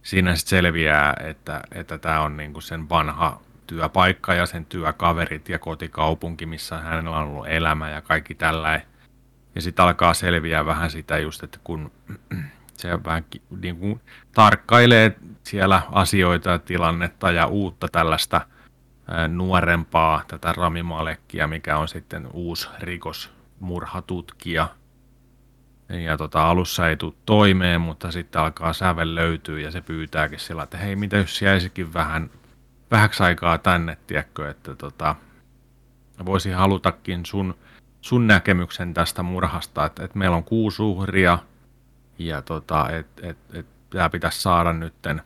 siinä sitten selviää, että, että tämä on niin kuin sen vanha työpaikka ja sen työkaverit ja kotikaupunki, missä hänellä on ollut elämä ja kaikki tällä. Ja sitten alkaa selviää vähän sitä just, että kun (clears throat) se vähän niin kuin tarkkailee siellä asioita ja tilannetta ja uutta tällaista nuorempaa, tätä Rami Malekkia, mikä on sitten uusi rikosmurhatutkija. Ja tota, alussa ei tule toimeen, mutta sitten alkaa sävel löytyy ja se pyytääkin sillä, että hei, mitä jos jäisikin vähän vähäksi aikaa tänne, tiedätkö, että tota, voisi halutakin sun, sun näkemyksen tästä murhasta, että, että meillä on kuusi uhria ja tota, että et, et, tämä pitäisi saada nytten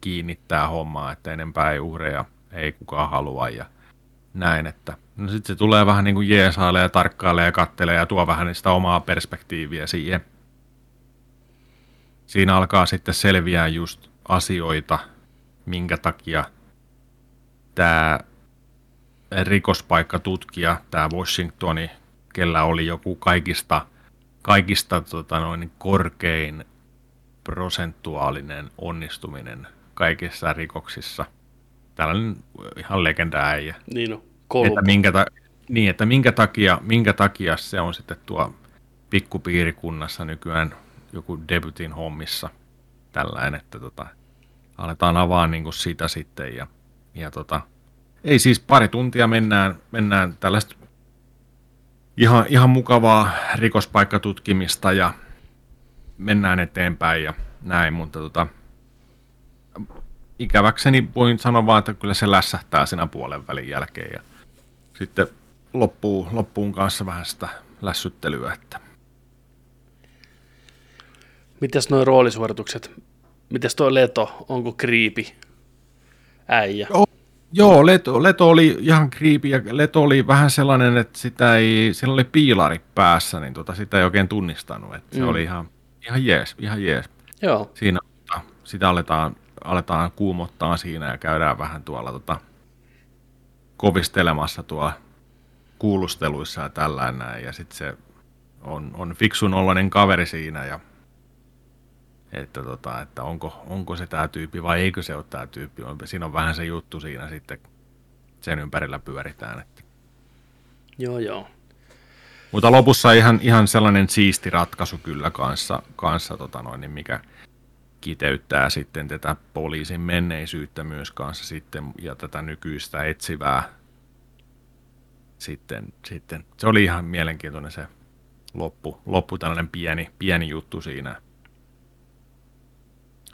kiinnittää hommaa, että enempää ei uhreja ei kukaan halua ja näin, että no sitten se tulee vähän niin kuin jeesailee ja tarkkailee ja kattelee ja tuo vähän sitä omaa perspektiiviä siihen. Siinä alkaa sitten selviää just asioita, minkä takia tämä rikospaikkatutkija, tämä Washingtoni, kellä oli joku kaikista, kaikista tota noin, korkein prosentuaalinen onnistuminen kaikissa rikoksissa. Tällainen ihan legenda äijä. Niin on, että minkä, ta- niin, että minkä takia, minkä takia se on sitten tuo pikkupiirikunnassa nykyään joku debutin hommissa tällainen, että tota, aletaan avaa niin kuin sitä sitten ja, ja tota, ei siis pari tuntia mennään, mennään tällaista ihan, ihan mukavaa rikospaikkatutkimista ja mennään eteenpäin ja näin, mutta tota, ikäväkseni voin sanoa vaan, että kyllä se lässähtää siinä puolen välin jälkeen ja sitten loppuu, loppuun kanssa vähän sitä lässyttelyä. Että. Mites nuo roolisuoritukset? Mites tuo Leto, onko kriipi äijä? Joo, Joo, Leto, Leto oli ihan kriipi ja Leto oli vähän sellainen, että sitä ei, sillä oli piilari päässä, niin tota, sitä ei oikein tunnistanut. Että mm. Se oli ihan, ihan jees, ihan jees. Joo. Siinä sitä aletaan, aletaan kuumottaa siinä ja käydään vähän tuolla tota, kovistelemassa tuolla kuulusteluissa ja tällainen. Ja sitten se on, on fiksun oloinen kaveri siinä ja että, tota, että onko, onko se tämä tyyppi vai eikö se ole tämä tyyppi. Siinä on vähän se juttu siinä sitten, sen ympärillä pyöritään. Että. Joo, joo. Mutta lopussa ihan, ihan sellainen siisti ratkaisu kyllä kanssa, kanssa tota noin, niin mikä kiteyttää sitten tätä poliisin menneisyyttä myös kanssa sitten, ja tätä nykyistä etsivää sitten, sitten. Se oli ihan mielenkiintoinen se loppu, loppu tällainen pieni, pieni juttu siinä,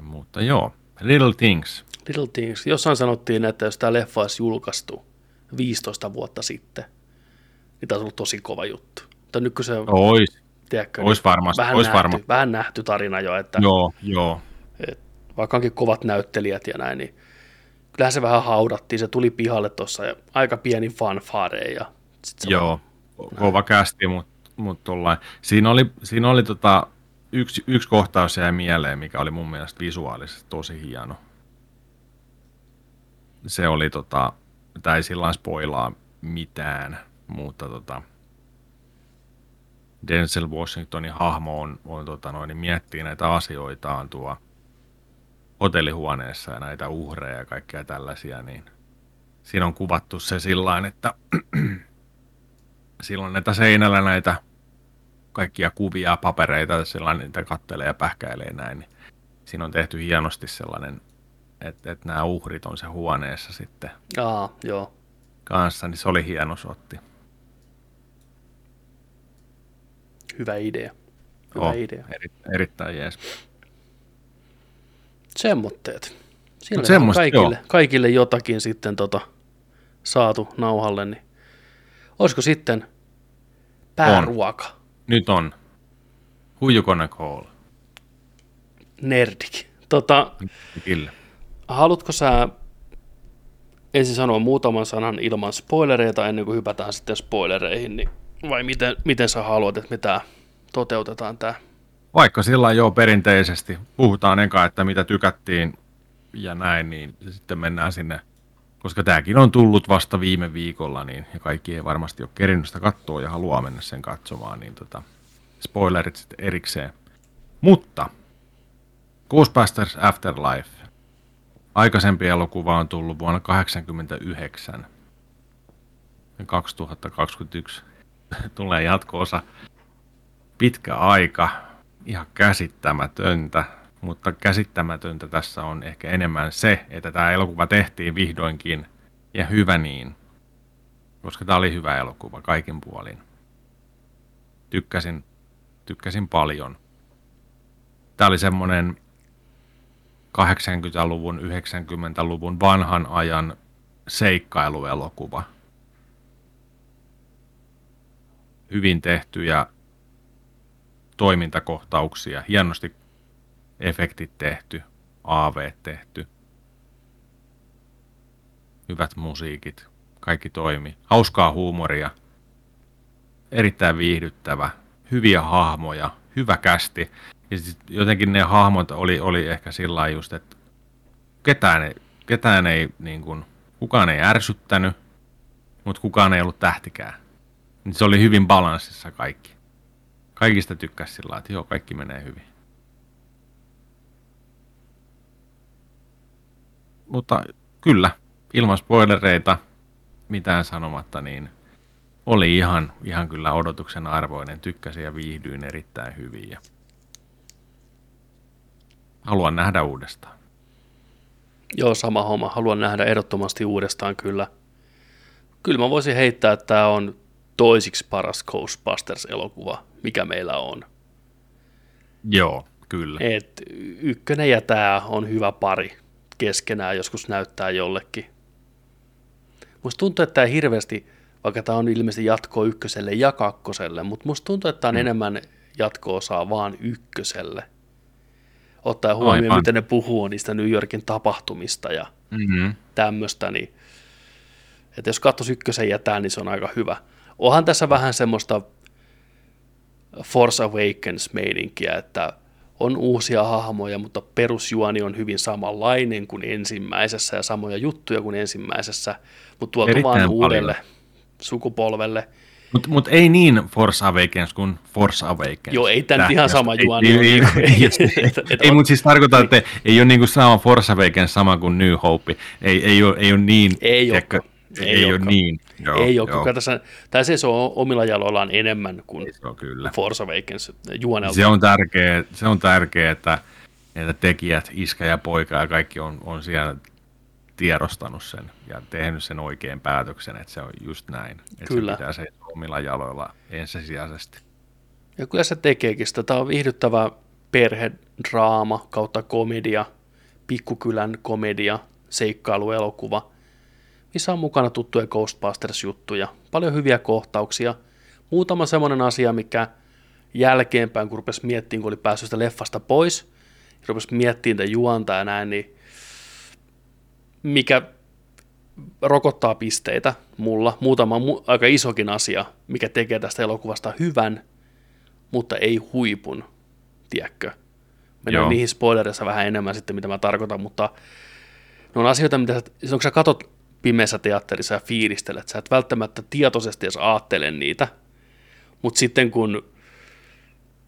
mutta joo, Little Things. Little Things. Jossain sanottiin, että jos tämä leffa olisi julkaistu 15 vuotta sitten, niin tämä olisi ollut tosi kova juttu. Mutta nyt kun se ois. Tiedätkö, ois varmasti. Vähän, ois nähty, vähän nähty tarina jo, että joo, joo. Et, vaikka onkin kovat näyttelijät ja näin, niin kyllähän se vähän haudattiin. Se tuli pihalle tuossa ja aika pieni fanfare. Ja joo, on, kova kästi, mutta mut siinä oli, siinä oli tota, yksi, yksi kohtaus jäi mieleen, mikä oli mun mielestä visuaalisesti tosi hieno. Se oli tota, ei sillä spoilaa mitään, mutta tota, Denzel Washingtonin hahmo on, on tota noin, niin miettii näitä asioitaan tuo hotellihuoneessa ja näitä uhreja ja kaikkea tällaisia, niin siinä on kuvattu se sillä että (clears throat) silloin näitä seinällä näitä kaikkia kuvia, papereita, sellainen niitä kattelee ja pähkäilee näin. Niin siinä on tehty hienosti sellainen että et nämä uhrit on se huoneessa sitten Aa, joo. kanssa, niin se oli hieno sotti. Hyvä idea. Hyvä Oh, idea. eri, erittäin jees. Semmoitteet. On semmoista, kaikille, joo. kaikille jotakin sitten tota, saatu nauhalle, niin olisiko sitten pääruoka, Nyt on Who you gonna call? nerdik. Tota, Kyllä. haluatko sä ensin sanoa muutaman sanan ilman spoilereita ennen kuin hypätään sitten spoilereihin, niin, vai miten, miten sä haluat, että me tää toteutetaan tämä? Vaikka sillä jo perinteisesti puhutaan eka, että mitä tykättiin ja näin, niin sitten mennään sinne, koska tämäkin on tullut vasta viime viikolla, niin ja kaikki ei varmasti ole kerinyt sitä katsoa ja haluaa mennä sen katsomaan, niin tota, spoilerit sitten erikseen. Mutta Ghostbusters Afterlife. Aikaisempi elokuva on tullut vuonna 1989. 2021 (laughs) tulee jatko-osa. Pitkä aika, ihan käsittämätöntä, mutta käsittämätöntä tässä on ehkä enemmän se, että tämä elokuva tehtiin vihdoinkin ja hyvä niin, koska tämä oli hyvä elokuva kaikin puolin. Tykkäsin, tykkäsin paljon. Tämä oli semmoinen 80-luvun, 90-luvun vanhan ajan seikkailuelokuva. Hyvin tehty ja toimintakohtauksia, hienosti efektit tehty, AV tehty, hyvät musiikit, kaikki toimi, hauskaa huumoria, erittäin viihdyttävä, hyviä hahmoja, hyvä kästi. Ja sit jotenkin ne hahmot oli, oli ehkä sillä just, että ketään ei, ketään ei niin kuin, kukaan ei ärsyttänyt, mutta kukaan ei ollut tähtikään. Niin se oli hyvin balanssissa kaikki. Kaikista tykkäsi sillä että joo, kaikki menee hyvin. Mutta kyllä, ilman spoilereita, mitään sanomatta, niin oli ihan, ihan kyllä odotuksen arvoinen. Tykkäsin ja viihdyin erittäin hyvin. Ja haluan nähdä uudestaan. Joo, sama homma. Haluan nähdä ehdottomasti uudestaan kyllä. Kyllä mä voisin heittää, että tämä on toisiksi paras Ghostbusters-elokuva, mikä meillä on. Joo, kyllä. Et ykkönen ja tämä on hyvä pari keskenään, joskus näyttää jollekin. Musta tuntuu, että tämä hirveästi, vaikka tämä on ilmeisesti jatkoa ykköselle ja kakkoselle, mutta musta tuntuu, että tämä on mm. enemmän jatko-osaa vaan ykköselle. Ottaa huomioon, Aivan. miten ne puhuu niistä New Yorkin tapahtumista ja Mm-hmm. tämmöistä, niin että jos katsoisi ykkösen ja tämän, niin se on aika hyvä. Onhan tässä vähän semmoista Force Awakens-meininkiä, että on uusia hahmoja, mutta perusjuoni on hyvin samanlainen kuin ensimmäisessä ja samoja juttuja kuin ensimmäisessä, mutta tuotu Erittäin vaan paljon. uudelle sukupolvelle. Mutta mut ei niin Force Awakens kuin Force Awakens. Joo, ei Tähtiä- ihan sama juoni Ei, ole. ei, (laughs) ei, ei, ei mutta siis tarkoitan, että ei ole niinku sama Force Awakens sama kuin New Hope. Ei, ei, ole, ei ole niin. Ei tiedätkö, olekaan. Ei, Ei ole olekaan. niin. Joo, ei ole, joo, tässä, tämä se on omilla jaloillaan enemmän kuin se on kyllä. Force Awakens juonelta. Se on tärkeä, se on tärkeä että, että tekijät, iskä ja poika ja kaikki on, on siellä tiedostanut sen ja tehnyt sen oikean päätöksen, että se on just näin. Että Kyllä. se pitää se omilla jaloilla ensisijaisesti. Ja kyllä se tekeekin sitä. Tämä on viihdyttävä perhedraama kautta komedia, pikkukylän komedia, seikkailuelokuva, missä on mukana tuttuja Ghostbusters-juttuja, paljon hyviä kohtauksia. Muutama semmoinen asia, mikä jälkeenpäin, kun rupesi miettimään, kun oli päässyt sitä leffasta pois, ja rupesi miettimään tätä juonta ja näin, niin mikä rokottaa pisteitä mulla. Muutama mu- aika isokin asia, mikä tekee tästä elokuvasta hyvän, mutta ei huipun, tiedätkö? Mennään Joo. niihin spoilerissa vähän enemmän sitten, mitä mä tarkoitan, mutta ne on asioita, mitä sä, silloin kun sä katot pimeässä teatterissa ja fiilistelet, sä et välttämättä tietoisesti edes aattele niitä, mutta sitten kun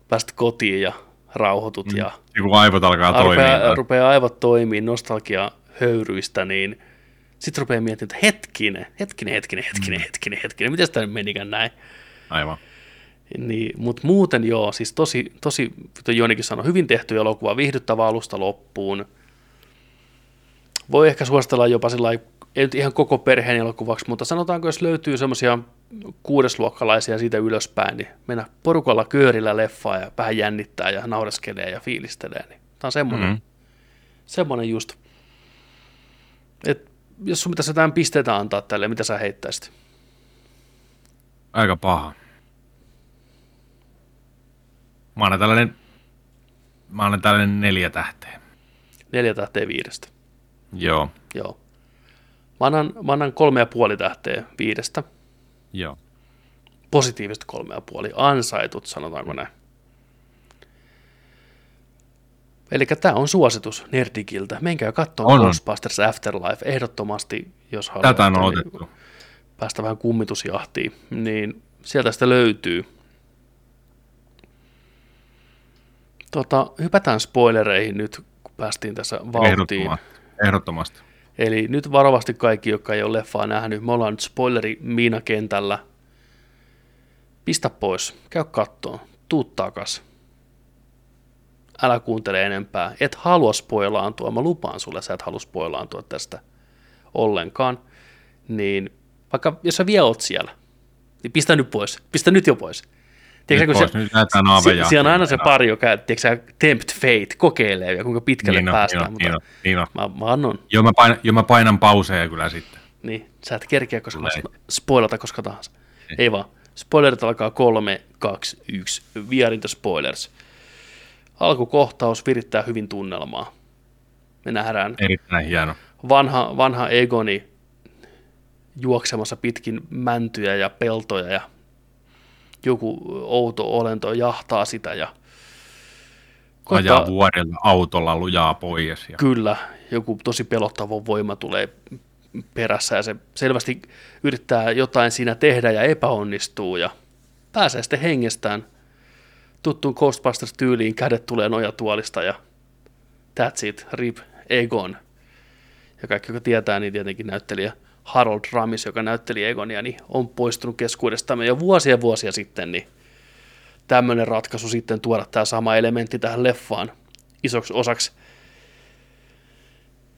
pääst kotiin ja rauhoitut mm. ja Ja kun aivot alkaa toimia. rupeaa, rupeaa aivot toimii nostalgia höyryistä, niin sitten rupeaa miettimään, että hetkinen, hetkinen, hetkinen, hetkinen, hetkinen, hetkinen, miten tämä nyt menikään näin? Aivan. Niin, Mutta muuten joo, siis tosi, tosi kuten Jonikin sanoi, hyvin tehty elokuva, viihdyttävä alusta loppuun. Voi ehkä suositella jopa sillä ei nyt ihan koko perheen elokuvaksi, mutta sanotaanko, jos löytyy semmoisia kuudesluokkalaisia siitä ylöspäin, niin mennä porukalla köörillä leffaa ja vähän jännittää ja naureskelee ja fiilistelee. Niin tämä on semmoinen, mm-hmm. semmoinen just. Et jos sun pitäisi jotain pisteitä antaa tälle, mitä sä heittäisit? Aika paha. Mä annan tällainen, mä annan tällainen neljä tähteä. Neljä tähteä viidestä. Joo. Joo. Mä annan, mä annan kolme ja puoli tähteä viidestä. Joo. Positiivista kolme ja puoli. Ansaitut, sanotaanko näin. Eli tämä on suositus Nerdikiltä. Menkää katsomaan Ghostbusters Afterlife ehdottomasti, jos haluatte. Tätä on niin otettu. Päästä vähän kummitusjahtiin, niin sieltä sitä löytyy. Tota, hypätään spoilereihin nyt, kun päästiin tässä vauhtiin. Ehdottomasti. Ehdottomasti. Eli nyt varovasti kaikki, jotka ei ole leffaa nähnyt, me ollaan nyt spoileri Miina kentällä. Pistä pois, käy kattoon, tuu takas. Älä kuuntele enempää. Et halua spoilaantua, mä lupaan sulle, sä et halua spoilaantua tästä ollenkaan. Niin vaikka jos sä vielä oot siellä, niin pistä nyt pois, pistä nyt jo pois. Tiedätkö, nyt, pois, se, nyt se, siellä on aina se pari, joka tiedätkö, tempt fate, kokeilee ja kuinka pitkälle niin päästään. Niin mutta niin on, Mä, mä annon. Joo, mä painan, jo mä painan pauseja kyllä sitten. Niin, sä et kerkeä koska spoilata koska tahansa. Ei, Ei vaan. Spoilerit alkaa 3, 2, 1. We are spoilers. Alkukohtaus virittää hyvin tunnelmaa. Me nähdään Erittäin hieno. Vanha, vanha Egoni juoksemassa pitkin mäntyjä ja peltoja ja joku outo olento jahtaa sitä ja koittaa, ajaa vuodella autolla lujaa pois. Ja... Kyllä, joku tosi pelottava voima tulee perässä ja se selvästi yrittää jotain siinä tehdä ja epäonnistuu ja pääsee sitten hengestään tuttuun Ghostbusters-tyyliin, kädet tulee nojatuolista ja that's it, rip, Egon. Ja kaikki, jotka tietää, niin tietenkin näyttelijä Harold Ramis, joka näytteli Egonia, niin on poistunut keskuudestamme jo vuosia vuosia sitten, niin tämmöinen ratkaisu sitten tuoda tämä sama elementti tähän leffaan isoksi osaksi.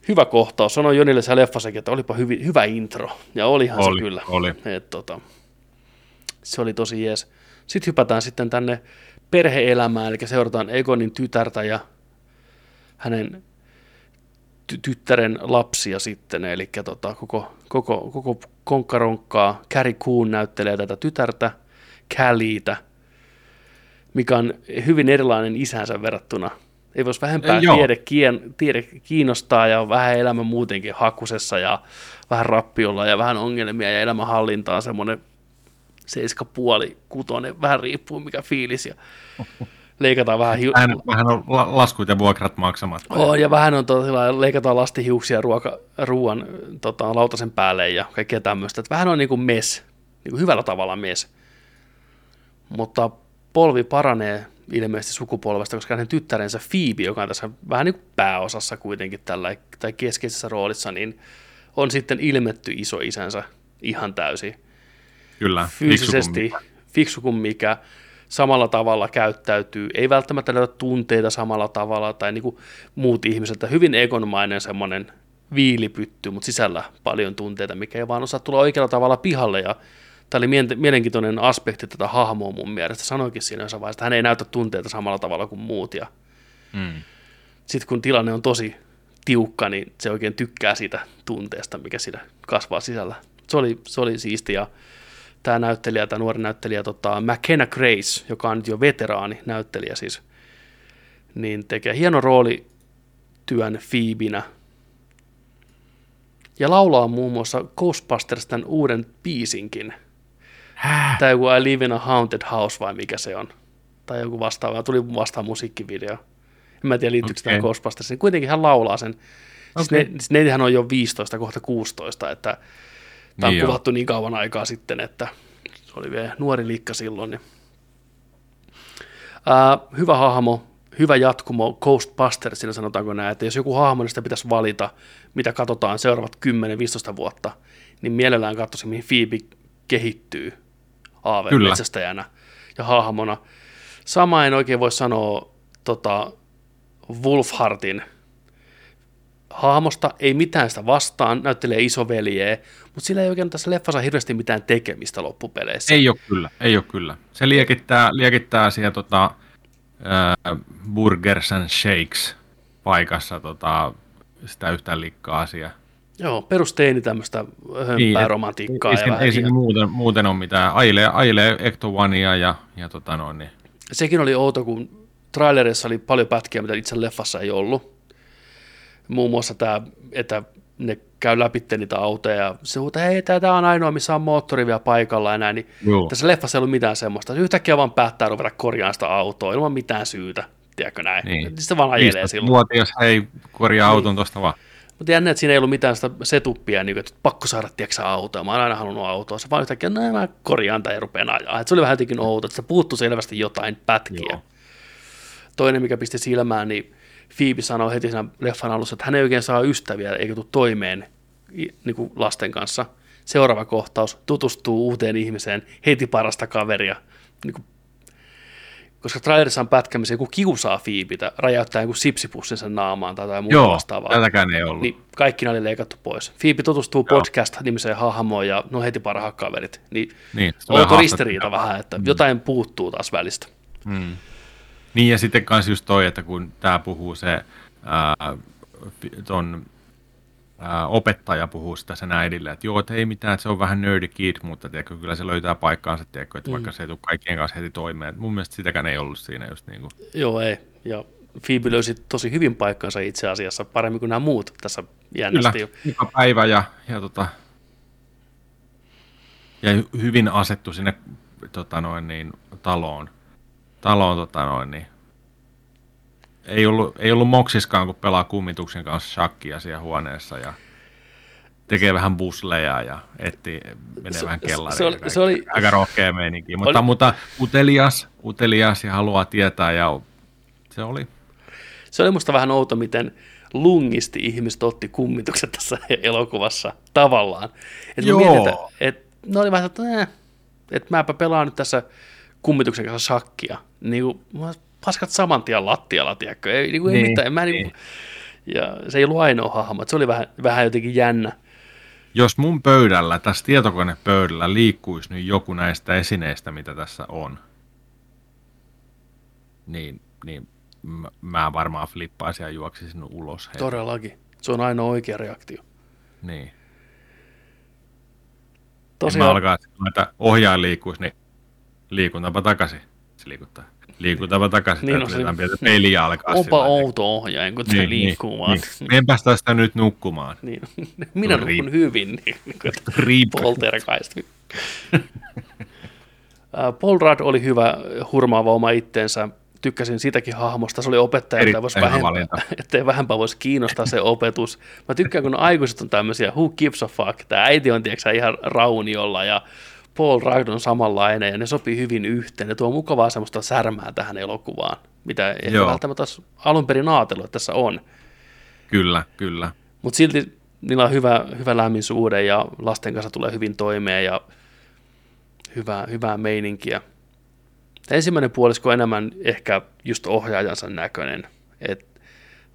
Hyvä kohtaus. Sanoin Jonille se leffasekin, että olipa hyvi, hyvä intro. Ja olihan oli, se kyllä. Oli. Et, tota, se oli tosi jees. Sitten hypätään sitten tänne perheelämään, eli seurataan Egonin tytärtä ja hänen tyttären lapsia sitten, eli tota, koko, koko, koko konkkaronkkaa. Carrie Coon näyttelee tätä tytärtä, Callieitä, mikä on hyvin erilainen isänsä verrattuna. Ei voisi vähempää tiede, kien, tiede kiinnostaa ja on vähän elämä muutenkin hakusessa ja vähän rappiolla ja vähän ongelmia ja elämänhallintaa semmoinen seiska puoli, kutonen, vähän riippuu mikä fiilis ja (laughs) leikataan vähän... Hiu- vähän, vähän on laskut ja vuokrat maksamatta. Oh, ja vähän on tosiaan, leikataan lastihiuksia ruoka, ruoan tota, lautasen päälle ja kaikkea tämmöistä. Että vähän on niin kuin mes, niin kuin hyvällä tavalla mes. Mutta polvi paranee ilmeisesti sukupolvesta, koska hänen tyttärensä Phoebe, joka on tässä vähän niin kuin pääosassa kuitenkin tällä, tai keskeisessä roolissa, niin on sitten ilmetty iso isänsä ihan täysin. Kyllä, Fyysisesti fiksu kuin mikä. Fiksu kuin mikä samalla tavalla käyttäytyy, ei välttämättä näytä tunteita samalla tavalla tai niin kuin muut ihmiset, hyvin egonomainen semmoinen viilipytty, mutta sisällä paljon tunteita, mikä ei vaan osaa tulla oikealla tavalla pihalle ja Tämä oli mielenkiintoinen aspekti tätä hahmoa mun mielestä. Sanoikin siinä jossain vaiheessa, että hän ei näytä tunteita samalla tavalla kuin muut. Ja mm. Sitten kun tilanne on tosi tiukka, niin se oikein tykkää siitä tunteesta, mikä siinä kasvaa sisällä. Se oli, se oli siisti ja tämä näyttelijä, tämä nuori näyttelijä, tota, McKenna Grace, joka on nyt jo veteraani näyttelijä siis, niin tekee hieno rooli työn Phoebinä. Ja laulaa muun muassa Ghostbusters tämän uuden biisinkin – Häh? Tai joku I Live in a Haunted House vai mikä se on. Tai joku vastaava. Tuli vastaan musiikkivideo. En mä tiedä liittyykö okay. tämä Ghostbusters. Kuitenkin hän laulaa sen. Okay. Siis, ne, siis nehän on jo 15, kohta 16, että tämä on niin kuvattu jo. niin kauan aikaa sitten, että se oli vielä nuori liikka silloin. Niin. Uh, hyvä hahmo, hyvä jatkumo Ghostbustersina sanotaanko näin, että jos joku hahmo, niin sitä pitäisi valita, mitä katsotaan seuraavat 10-15 vuotta, niin mielellään katsoisin, mihin Phoebe kehittyy aavemetsästäjänä ja hahmona. Sama en oikein voi sanoa tota, Wolfhartin hahmosta, ei mitään sitä vastaan, näyttelee isoveljeä, mutta sillä ei oikein tässä leffassa hirveästi mitään tekemistä loppupeleissä. Ei ole kyllä, ei ole kyllä. Se liekittää, liekittää siellä tota, äh, Burgers and Shakes paikassa tota, sitä yhtään likkaa asiaa. Joo, perusteeni tämmöistä hömpää niin, romantiikkaa. Ei, ja ei siinä muuten, muuten ole mitään. Ailee, ailee Ecto Onea ja, ja tota noin. Niin. Sekin oli outo, kun trailerissa oli paljon pätkiä, mitä itse leffassa ei ollut. Muun muassa tämä, että ne käy läpi niitä autoja ja se huutaa, hei, tämä on ainoa, missä on moottori vielä paikalla ja näin, niin Joo. tässä leffassa ei ollut mitään semmoista. Yhtäkkiä vaan päättää ruveta korjaamaan sitä autoa ilman mitään syytä, tiedätkö näin. Niin. Sitten se vaan ajelee silloin. Vuotias, hei, korjaa niin. auton tuosta vaan. Mutta jännä, että siinä ei ollut mitään sitä setuppia, niin että pakko saada, tiedätkö autoa. Mä oon aina halunnut autoa. Se vaan yhtäkkiä, no mä korjaan tai rupean ajaa. Et se oli vähän jotenkin outo, että se puuttuu selvästi jotain pätkiä. Joo. Toinen, mikä pisti silmään, niin Phoebe sanoi heti siinä leffan alussa, että hän ei oikein saa ystäviä eikä tule toimeen niin kuin lasten kanssa. Seuraava kohtaus, tutustuu uuteen ihmiseen, heti parasta kaveria. Niin kuin, koska trailerissa on pätkä, missä joku kiusaa Fiibitä, räjäyttää joku sipsipussin sen naamaan tai jotain muuta Joo, vastaavaa. tätäkään ei ollut. Niin kaikki ne oli leikattu pois. Fiibi tutustuu Joo. podcast-nimiseen hahmoon ja no heti parhaat kaverit. Niin, niin on ristiriita vähän, että mm. jotain puuttuu taas välistä. Mm. Niin ja sitten kanssa just toi, että kun tämä puhuu se ää, ton ää, opettaja puhuu sitä sen äidille, että joo, että ei mitään, että se on vähän nerdy kid, mutta tiedätkö, kyllä se löytää paikkaansa, tiedätkö, että mm. vaikka se ei tule kaikkien kanssa heti toimeen. Mun mielestä sitäkään ei ollut siinä just niin kuin. Joo, ei. Ja Phoebe löysi tosi hyvin paikkansa itse asiassa, paremmin kuin nämä muut tässä jännästi. Kyllä, joka päivä ja, ja, tota, ja hyvin asettu sinne tota noin, niin, taloon taloon tota noin, niin ei ollut, ei ollut moksiskaan, kun pelaa kummituksen kanssa shakkia siellä huoneessa ja tekee vähän busleja ja etti, menee se, vähän kellariin. Se oli, se oli, aika rohkea meininki, mutta, oli, mutta utelias, utelias ja haluaa tietää ja se oli. Se oli musta vähän outo, miten lungisti ihmiset otti kummitukset tässä (laughs) elokuvassa tavallaan. Et Joo. Mietin, että, et, ne oli vähän, että, äh, että mäpä pelaan nyt tässä kummituksen kanssa shakkia. Niin kuin, paskat saman tien lattialla, tiedätkö? Ei, niin kuin, niin, ei mitään. Mä, niin. Niin ja se ei ollut ainoa hahmo, se oli vähän, vähän jotenkin jännä. Jos mun pöydällä, tässä tietokonepöydällä liikkuisi nyt joku näistä esineistä, mitä tässä on, niin, niin mä varmaan flippaisin ja juoksisin ulos. Heti. Todellakin. Se on ainoa oikea reaktio. Niin. Tosiaan... Mä alkaa, että ohjaaja liikkuisi, niin liikuntapa takaisin. Se liikuttaa. Liikutapa takaisin. Niin, no, se, peli alkaa. Onpa outo ohjaaja, kun se niin, liikkuu niin, vaan. Niin. En päästä sitä nyt nukkumaan. Niin. Minä no, nukun hyvin. Niin, polterkaista. Paul Rudd oli hyvä hurmaava oma itteensä. Tykkäsin sitäkin hahmosta. Se oli opettaja, että voisi vähempää, (laughs) ettei vähempää voisi kiinnostaa se opetus. Mä tykkään, kun aikuiset on tämmöisiä, who gives a fuck. Tämä äiti on, tiedätkö, ihan rauniolla ja Paul Rudd on samanlainen ja ne sopii hyvin yhteen. Ne tuo mukavaa semmoista särmää tähän elokuvaan, mitä ei Joo. välttämättä alun perin ajatellut, että tässä on. Kyllä, kyllä. Mutta silti niillä on hyvä, hyvä lämmin suhde ja lasten kanssa tulee hyvin toimeen ja hyvää, hyvää meininkiä. Ensimmäinen puolisko on enemmän ehkä just ohjaajansa näköinen, että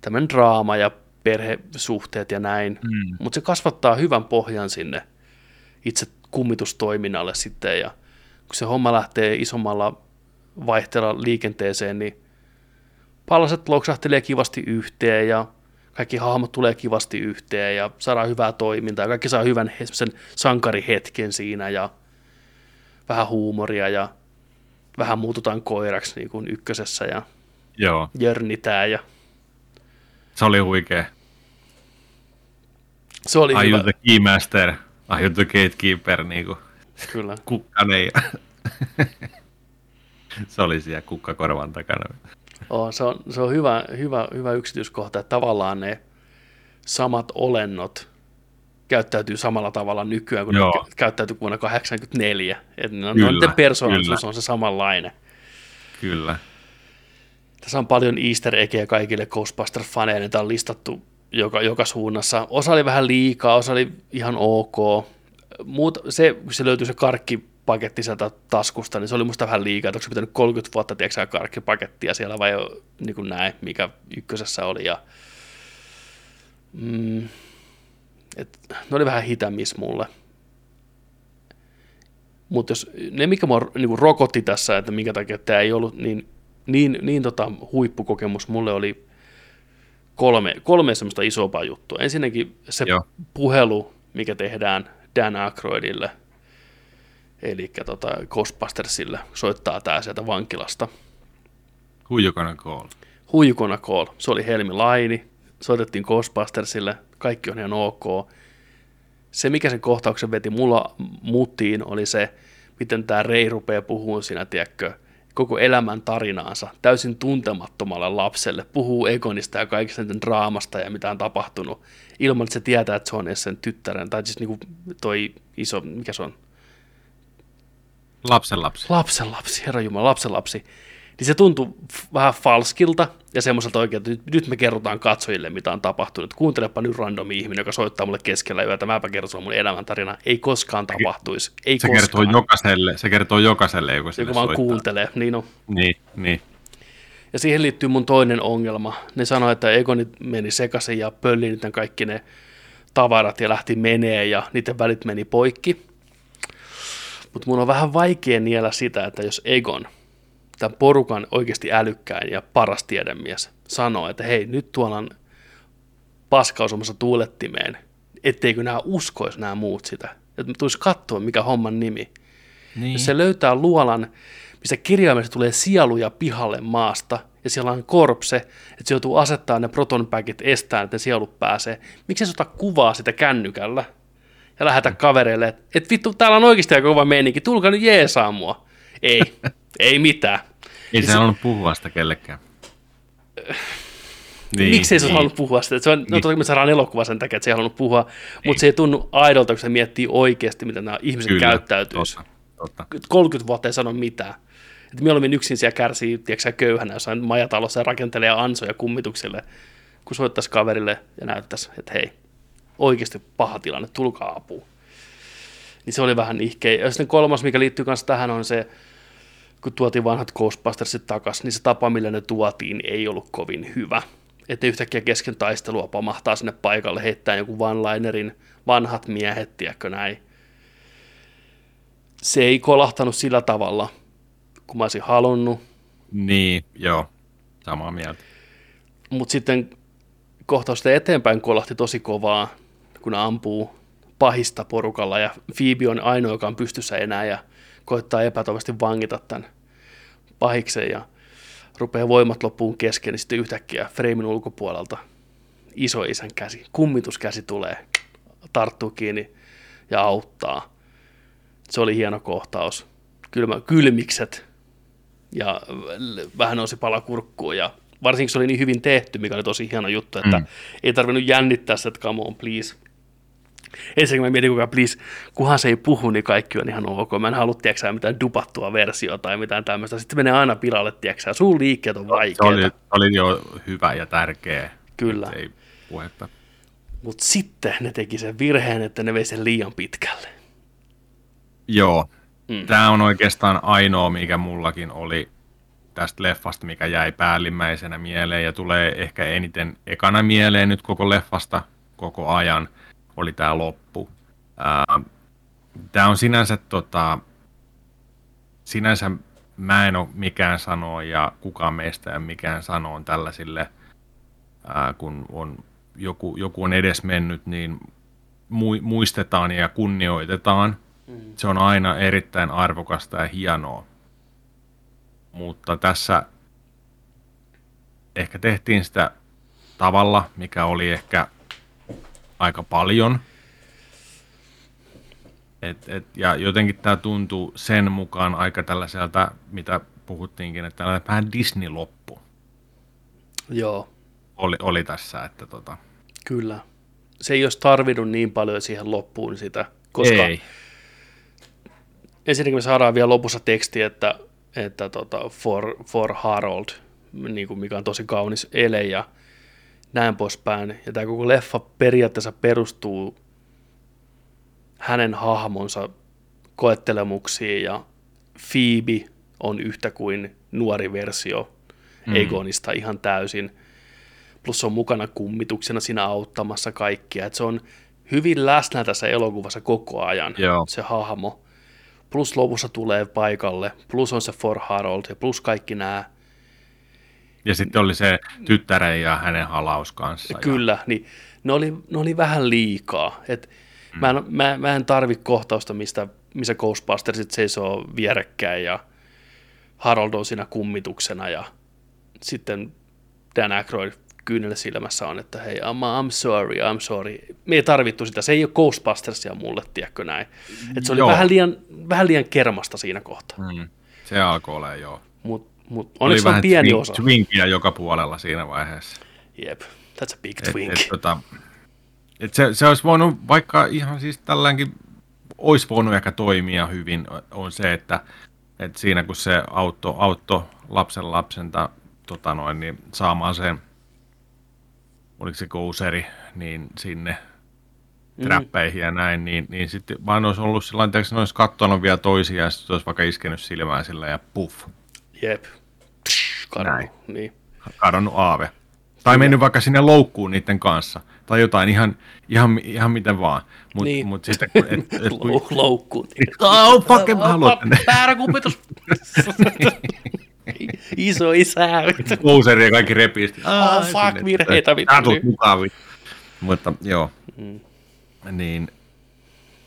tämmöinen draama ja perhesuhteet ja näin, mm. mutta se kasvattaa hyvän pohjan sinne itse kummitustoiminnalle sitten ja kun se homma lähtee isommalla vaihteella liikenteeseen, niin palaset loksahtelee kivasti yhteen ja kaikki hahmot tulee kivasti yhteen ja saadaan hyvää toimintaa ja kaikki saa hyvän sen sankarihetken siinä ja vähän huumoria ja vähän muututaan koiraksi niin kuin ykkösessä ja Joo. jörnitään. Ja... Se oli huikea. Se oli Are hyvä. you the keymaster? Are you the gatekeeper? Niin kuin Kyllä. Kukkanen. Ja... se oli siellä kukkakorvan takana. Oh, se, on, se on hyvä, hyvä, hyvä yksityiskohta, että tavallaan ne samat olennot käyttäytyy samalla tavalla nykyään kuin Joo. ne käyttäytyy vuonna 1984. Että ne, kyllä, ne persoonallisuus on se samanlainen. Kyllä. Tässä on paljon easter eggejä kaikille Ghostbusters-faneille, tämä on listattu joka, joka suunnassa. Osa oli vähän liikaa, osa oli ihan ok. Muut, se, se löytyi se karkkipaketti sieltä taskusta, niin se oli musta vähän liikaa, että onko se pitänyt 30 vuotta, tiedätkö karkkipakettia siellä vai niin kuin näin, mikä ykkösessä oli. Ja mm, et, ne oli vähän hitamis mulle. Mutta jos ne, mikä mua niinku rokotti tässä, että minkä takia tämä ei ollut niin, niin, niin tota, huippukokemus, mulle oli kolme, kolme semmoista isompaa juttua. Ensinnäkin se Joo. puhelu, mikä tehdään Dan Aykroydille, eli tota Ghostbustersille, soittaa tää sieltä vankilasta. Who you gonna call? Who you gonna call? Se oli Helmi Laini, soitettiin Ghostbustersille, kaikki on ihan ok. Se, mikä sen kohtauksen veti mulla mutiin, oli se, miten tämä Rei rupeaa puhumaan siinä, tiedätkö, koko elämän tarinaansa täysin tuntemattomalle lapselle, puhuu Egonista ja kaikista sen draamasta ja mitä on tapahtunut, ilman että se tietää, että se on edes sen tyttären, tai siis niinku toi iso, mikä se on? Lapsen lapsi. Lapsen lapsi, herra Jumala, lapsen lapsi niin se tuntui vähän falskilta ja semmoiselta oikein, että nyt, me kerrotaan katsojille, mitä on tapahtunut. Kuuntelepa nyt random ihminen, joka soittaa mulle keskellä yötä, mäpä kerron mun elämäntarina. Ei koskaan tapahtuisi. Ei se, koskaan. Kertoo jokaiselle, se kertoo jokaiselle, joka sille Joka vaan soittaa. kuuntelee, niin on. Niin, niin. Ja siihen liittyy mun toinen ongelma. Ne sanoi, että Egonit meni sekaisin ja pölli niiden kaikki ne tavarat ja lähti menee ja niiden välit meni poikki. Mutta mun on vähän vaikea niellä sitä, että jos Egon – tämän porukan oikeasti älykkäin ja paras tiedemies sanoo, että hei, nyt tuolla on paskausumassa tuulettimeen, etteikö nämä uskoisi nämä muut sitä. Että tulisi katsoa, mikä homman nimi. Niin. Jos se löytää luolan, missä kirjaimellisesti tulee sieluja pihalle maasta, ja siellä on korpse, että se joutuu asettaa ne protonpäkit estään, että ne sielut pääsee. Miksi se ota kuvaa sitä kännykällä ja lähetä kavereille, että et vittu, täällä on oikeasti aika kova meininki, tulkaa nyt jeesaa mua. Ei, ei mitään. Ei se halunnut puhua sitä kellekään. Niin, Miksi ei se niin. halunnut puhua sitä? Se on, no niin. toki me saadaan elokuva sen takia, että se ei halunnut puhua, niin. mutta se ei tunnu aidolta, kun se miettii oikeasti, miten nämä ihmiset Kyllä, käyttäytyisi. Totta, totta. 30 vuotta ei sano mitään. Että mieluummin yksin siellä kärsii, tiedätkö köyhänä jossain majatalossa ja rakentelee ansoja kummituksille, kun soittaisi kaverille ja näyttäisi, että hei, oikeasti paha tilanne, tulkaa apuun. Niin se oli vähän ihkeä. Ja sitten kolmas, mikä liittyy myös tähän, on se, kun tuotiin vanhat Ghostbustersit takaisin, niin se tapa, millä ne tuotiin, ei ollut kovin hyvä. Että yhtäkkiä kesken taistelua pamahtaa sinne paikalle, heittää joku one-linerin vanhat miehet, tiedätkö näin. Se ei kolahtanut sillä tavalla, kun mä olisin halunnut. Niin, joo, samaa mieltä. Mutta sitten kohtausta eteenpäin kolahti tosi kovaa, kun ampuu pahista porukalla ja Phoebe on ainoa, joka on pystyssä enää ja koittaa epätoivasti vangita tämän pahiksen ja rupeaa voimat loppuun kesken, niin sitten yhtäkkiä freimin ulkopuolelta isoisän käsi, kummituskäsi tulee, tarttuu kiinni ja auttaa. Se oli hieno kohtaus. Kylmä, kylmikset ja vähän nousi pala kurkkuun ja varsinkin se oli niin hyvin tehty, mikä oli tosi hieno juttu, että mm. ei tarvinnut jännittää sitä, että come on please, ensinnäkin mä mietin, kuka please, kunhan se ei puhu, niin kaikki on ihan ok. Mä en halua, tiedätkö, mitään dupattua versiota tai mitään tämmöistä. Sitten menee aina pilalle, tiedätkö, sun liikkeet on vaikeita. Se oli, oli jo hyvä ja tärkeä. Kyllä. Ei puhetta. Mutta sitten ne teki sen virheen, että ne vei sen liian pitkälle. Joo. Mm. Tämä on oikeastaan ainoa, mikä mullakin oli tästä leffasta, mikä jäi päällimmäisenä mieleen ja tulee ehkä eniten ekana mieleen nyt koko leffasta koko ajan – oli tämä loppu. Tämä on sinänsä, tota, sinänsä mä en ole mikään sanoa ja kukaan meistä ei mikään sanoa tällaisille, ää, kun on joku, joku on edes mennyt, niin muistetaan ja kunnioitetaan. Mm. Se on aina erittäin arvokasta ja hienoa. Mutta tässä ehkä tehtiin sitä tavalla, mikä oli ehkä aika paljon. Et, et, ja jotenkin tämä tuntuu sen mukaan aika tällaiselta, mitä puhuttiinkin, että tällainen vähän Disney-loppu. Joo. Oli, oli tässä, että tota... Kyllä. Se ei olisi tarvinnut niin paljon siihen loppuun sitä, koska ei. ensinnäkin me saadaan vielä lopussa teksti, että, että tota, for, for Harold, niin kuin mikä on tosi kaunis ele, ja näin poispäin. Ja tämä koko leffa periaatteessa perustuu hänen hahmonsa koettelemuksiin ja Phoebe on yhtä kuin nuori versio mm. Egonista ihan täysin. plus se on mukana kummituksena siinä auttamassa kaikkia. Et se on hyvin läsnä tässä elokuvassa koko ajan, Joo. se hahmo. Plus lopussa tulee paikalle, plus on se For Harold ja plus kaikki nämä Ja sitten oli se tyttären ja hänen halaus kanssa. Kyllä, niin ne oli, ne oli vähän liikaa. Et mm. mä, en, mä, mä en tarvi kohtausta, mistä, missä Ghostbustersit seisoo vierekkäin ja Harold on siinä kummituksena ja sitten Dan Aykroyd kyynellä silmässä on, että hei, I'm, I'm sorry, I'm sorry. Me ei tarvittu sitä, se ei ole Ghostbustersia mulle, tiedätkö näin. Et se oli Joo. vähän liian, vähän liian kermasta siinä kohtaa, Ja, mm, se alkoi olla joo. mutta mut Oli onneksi on pieni twink- osa. twinkiä joka puolella siinä vaiheessa. Jep, that's a big Et, twink. et, tota, et se, se olisi voinut, vaikka ihan siis tälläänkin olisi voinut ehkä toimia hyvin, on se, että, että siinä kun se auto, auto lapsen lapsenta tota noin, niin saamaan sen, oliko se kouseri, niin sinne Mm. träppeihin ja näin, niin, niin sitten vaan olisi ollut sillä tavalla, että ne olisi katsonut vielä toisia ja sitten olisi vaikka iskenyt silmään sillä ja puff, Jep. Kadonnut, Näin. niin. kadonnut aave. Tai mennyt vaikka sinne loukkuun niiden kanssa. Tai jotain, ihan, ihan, ihan miten vaan. Mutta Niin. mut sitten kun... Et, et, (laughs) kun Lou- loukkuun. oh, fuck, mä haluan tänne. Väärä kumpitus. (laughs) Iso isä. Kouseri ja kaikki repisti. Oh, fuck, virheitä. Tää tulet mukaan. Mutta joo. Mm. Niin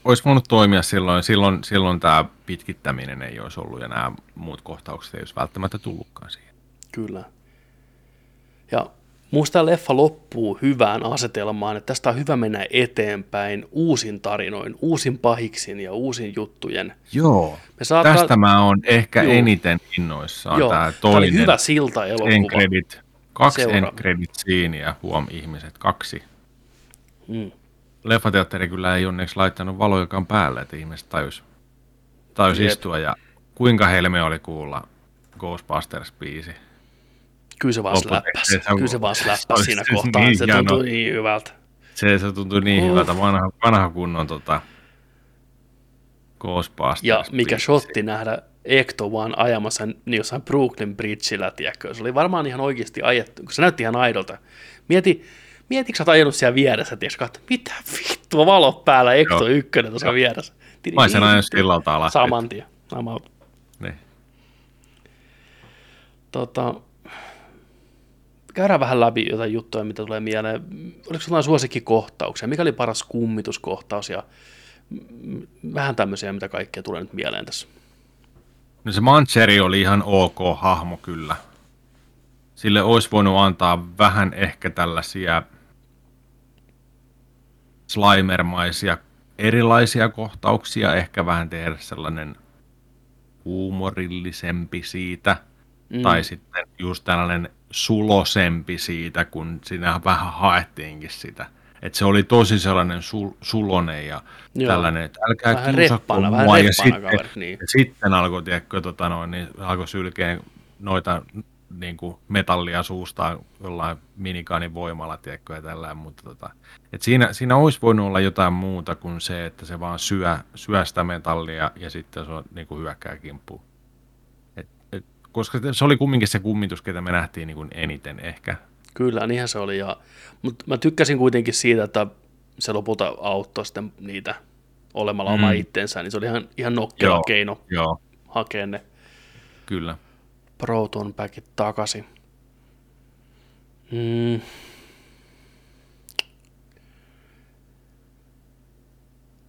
olisi voinut toimia silloin, silloin, silloin tämä pitkittäminen ei olisi ollut ja nämä muut kohtaukset ei olisi välttämättä tullutkaan siihen. Kyllä. Ja musta tämä leffa loppuu hyvään asetelmaan, että tästä on hyvä mennä eteenpäin uusin tarinoin, uusin pahiksin ja uusin juttujen. Joo. Me saattaa, Tästä mä oon ehkä Joo. eniten innoissaan. joo, Tämä tää oli toinen hyvä silta end elokuva. credit. Kaksi end credit sceneä, huom ihmiset, kaksi. Mm. Leffateatteri kyllä ei onneksi laittanut valojakaan päälle, että ihmiset tajus, tajus Jep. istua ja kuinka helme oli kuulla Ghostbusters-biisi. Kyllä se vaan släppäsi. Kyllä se vaan släppäsi siinä siis kohtaa. niin se tuntui niin hyvältä. Se, se tuntui niin Uh. hyvältä, vanha, vanha kunnon tota. Ja mikä shotti nähdä Ekto vaan ajamassa niin jossain Brooklyn Bridgeillä, tiedätkö? Se oli varmaan ihan oikeasti ajettu, kun se näytti ihan aidolta. Mieti, mietitkö sä oot ajanut siellä vieressä, tiedätkö? Katso, mitä vittua valot päällä, Ekto Joo. ykkönen tuossa vieressä. Mä olisin ajanut sillalta alas. Saman tien. Niin. Tota, käydään vähän läpi jotain juttuja, mitä tulee mieleen. Oliko sulla suosikkikohtauksia? Mikä oli paras kummituskohtaus ja vähän tämmöisiä, mitä kaikkea tulee nyt mieleen tässä. No se Mancheri oli ihan ok hahmo kyllä. Sille olisi voinut antaa vähän ehkä tällaisia slimermaisia erilaisia kohtauksia, ehkä vähän tehdä sellainen huumorillisempi siitä, mm. tai sitten just tällainen sulosempi siitä, kun siinä vähän haettiinkin sitä. Että se oli tosi sellainen sul, sulonen ja Joo. Tällainen, että älkää Vähän vähän mua. Ja sitten, kaveri, niin. ja sitten alkoi, tiedätkö, tota noin, niin alkoi sylkeen noita niin kuin metallia suustaan jollain minikaanin voimalla, tiedätkö, ja tällä, mutta tota, et siinä, siinä olisi voinut olla jotain muuta kuin se, että se vaan syö, syö sitä metallia ja sitten se on niin kuin hyökkää kimppuun. Koska se oli kumminkin se kummitus, ketä me nähtiin niin kuin eniten ehkä. Kyllä, niinhän se oli. Ja, mutta mä tykkäsin kuitenkin siitä, että se lopulta auttoi sitten niitä olemalla mm. oma itsensä, niin se oli ihan, ihan nokkela Joo. keino Joo, hakea ne kyllä. Proton Packit takaisin. Mm.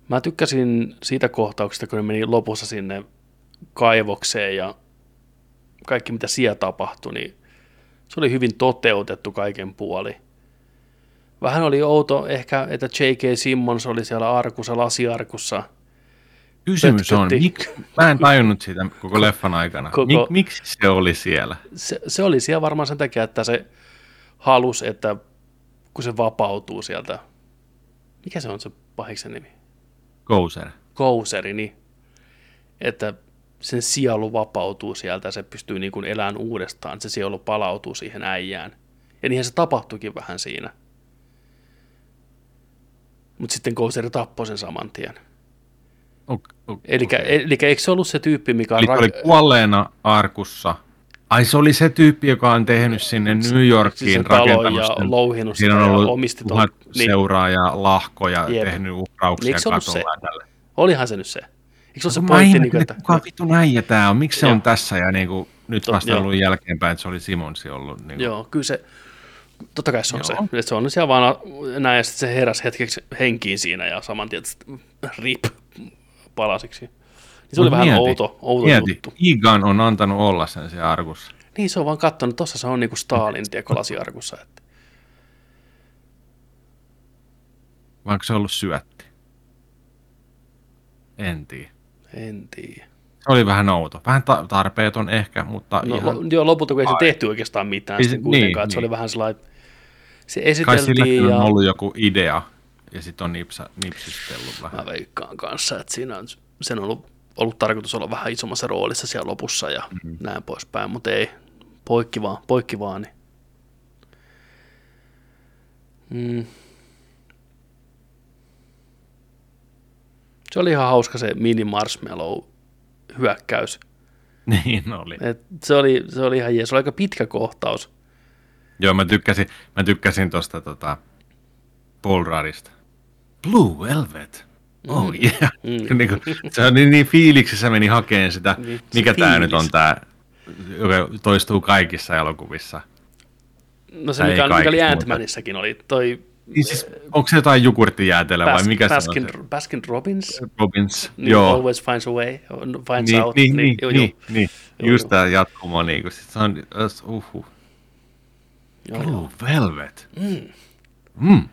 Mä tykkäsin siitä kohtauksesta, kun ne meni lopussa sinne kaivokseen ja kaikki mitä siellä tapahtui, niin se oli hyvin toteutettu kaiken puoli. Vähän oli outo ehkä, että J.K. Simmons oli siellä arkussa, lasiarkussa. Kysymys on, Pötkötti. mik, mä en tajunnut sitä koko leffan aikana. Koko- Mik, miksi se oli siellä? Se, se oli siellä varmaan sen takia, että se halusi, että kun se vapautuu sieltä, mikä se on se pahiksen nimi? Kouser. Kouseri, niin että sen sielu vapautuu sieltä ja se pystyy niin kuin elämään uudestaan, se sielu palautuu siihen äijään. Ja niinhän se tapahtuikin vähän siinä. Mutta sitten Kouseri tappoi sen saman tien. Okay, okay, Eli, eli eikö se ollut se tyyppi, mikä on... Eli se oli kuolleena arkussa Ai se oli se tyyppi, joka on tehnyt sinne New Yorkiin siis rakentanut ja louhinut Siinä on ollut omisti tuhat niin. seuraajaa, lahkoja, Jep. tehnyt uhrauksia katolla ja tälle. Olihan se nyt se. Eikö se ole se pointti? Niin, että että, kuka vittu näijä tää on, miksi se Joo. on tässä ja niin kuin, nyt vasta ollut jälkeenpäin, että se oli Simonsi ollut. Niin kuin, joo, kyllä se, totta kai se on Joo. se. Että se on siellä vaan näin, ja sitten se heräsi hetkeksi henkiin siinä ja saman tien rip palasiksi. Niin se oli Mut vähän outo, outo Mieti, juttu. Igan on antanut olla sen siellä arkussa. Niin se on vaan kattonut, tossa se on niinku Stalin, tiedätkö, lasiarkussa. Että. Vai onko se ollut syötti? En tiedä. En tiedä. Se oli vähän outo. Vähän ta- tarpeeton ehkä, mutta No, ihan... lo, joo, lopulta kun ei se tehty oikeastaan mitään Ei sitten se- kuitenkaan, niin, että se niin. oli vähän sellainen, se Kai esiteltiin silläkin ja on ollut joku idea, ja sitten on nipsa, nipsistellut vähän. mä veikkaan kanssa, että siinä on, sen on ollut, ollut tarkoitus olla vähän isommassa roolissa siellä lopussa ja mm. näin poispäin, mutta ei, poikki vaan, poikki vaan. Niin. Mm. Se oli ihan hauska se mini marshmallow hyökkäys. (laughs) Niin oli. Et se, oli, se oli ihan jees. Se oli aika pitkä kohtaus. Joo, mä tykkäsin, mä tykkäsin tosta tota, Paul Ruddista. Blue Velvet. Oh yeah. Mm. (laughs) niin kuin, se on niin, niin fiiliksissä meni hakeen sitä, Niin, mikä tämä nyt on tämä, joka toistuu kaikissa elokuvissa. No se, Tai mikä, mikä oli Ant-Manissakin, oli toi Niin siis, onko se jotain jogurttijäätelöä vai Bas- mikä Baskin, se on? Baskin Robbins? Robbins. Niin, Joo. Always finds a way, finds Niin, out. niin, niin, joo, niin, joo. niin. Joo, Just joo. tämä jatkumo, niin kuin, sit se on, uhu. Joo, joo. Blue Velvet. Mm. Mm.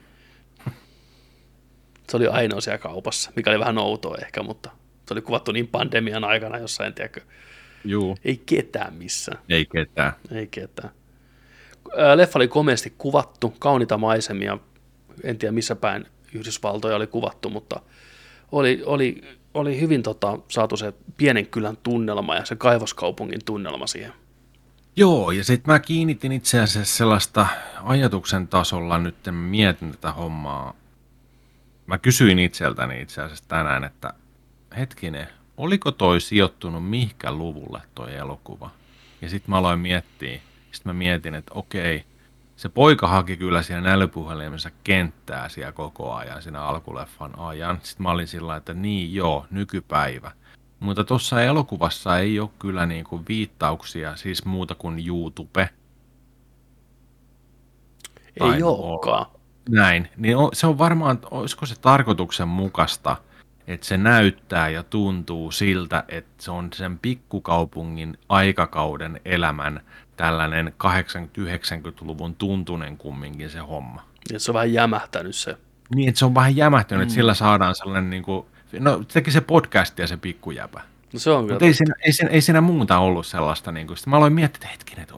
Se oli ainoa siellä kaupassa, mikä oli vähän outoa ehkä, mutta se oli kuvattu niin pandemian aikana jossain, tiedätkö, Juu, ei ketään missään, ei ketään. ei ketään. Ää, Leffa oli komeasti kuvattu, kauniita maisemia, en tiedä missä päin Yhdysvaltoja oli kuvattu, mutta oli, oli, oli hyvin tota, saatu se pienen kylän tunnelma ja se kaivoskaupungin tunnelma siihen. Joo, ja sitten mä kiinnitin itse asiassa sellaista ajatuksen tasolla nyt mietin tätä hommaa. Mä kysyin itseltäni itse asiassa tänään, että hetkinen, oliko toi sijoittunut mihkä luvulle toi elokuva? Ja sitten mä aloin miettiä, sitten mä mietin, että okei, se poika haki kyllä siellä nälypuhelimessa kenttää siellä koko ajan, siinä alkuleffan ajan. Sitten mä olin sillä että niin joo, nykypäivä. Mutta tuossa elokuvassa ei ole kyllä niinku viittauksia, siis muuta kuin YouTube. Ei Tainnut olekaan. Näin, niin se on varmaan, olisiko se tarkoituksenmukaista, että se näyttää ja tuntuu siltä, että se on sen pikkukaupungin aikakauden elämän tällainen 80-90-luvun tuntunen kumminkin se homma. Ja se on vähän jämähtänyt se. Niin, että se on vähän jämähtynyt, mm. että sillä saadaan sellainen niin kuin, no teki se podcast ja se pikkujäpä. No se on. Mutta ei siinä, ei, siinä, ei siinä muuta ollut sellaista. Niin kuin, sitten mä aloin miettiä, että hetkinen, että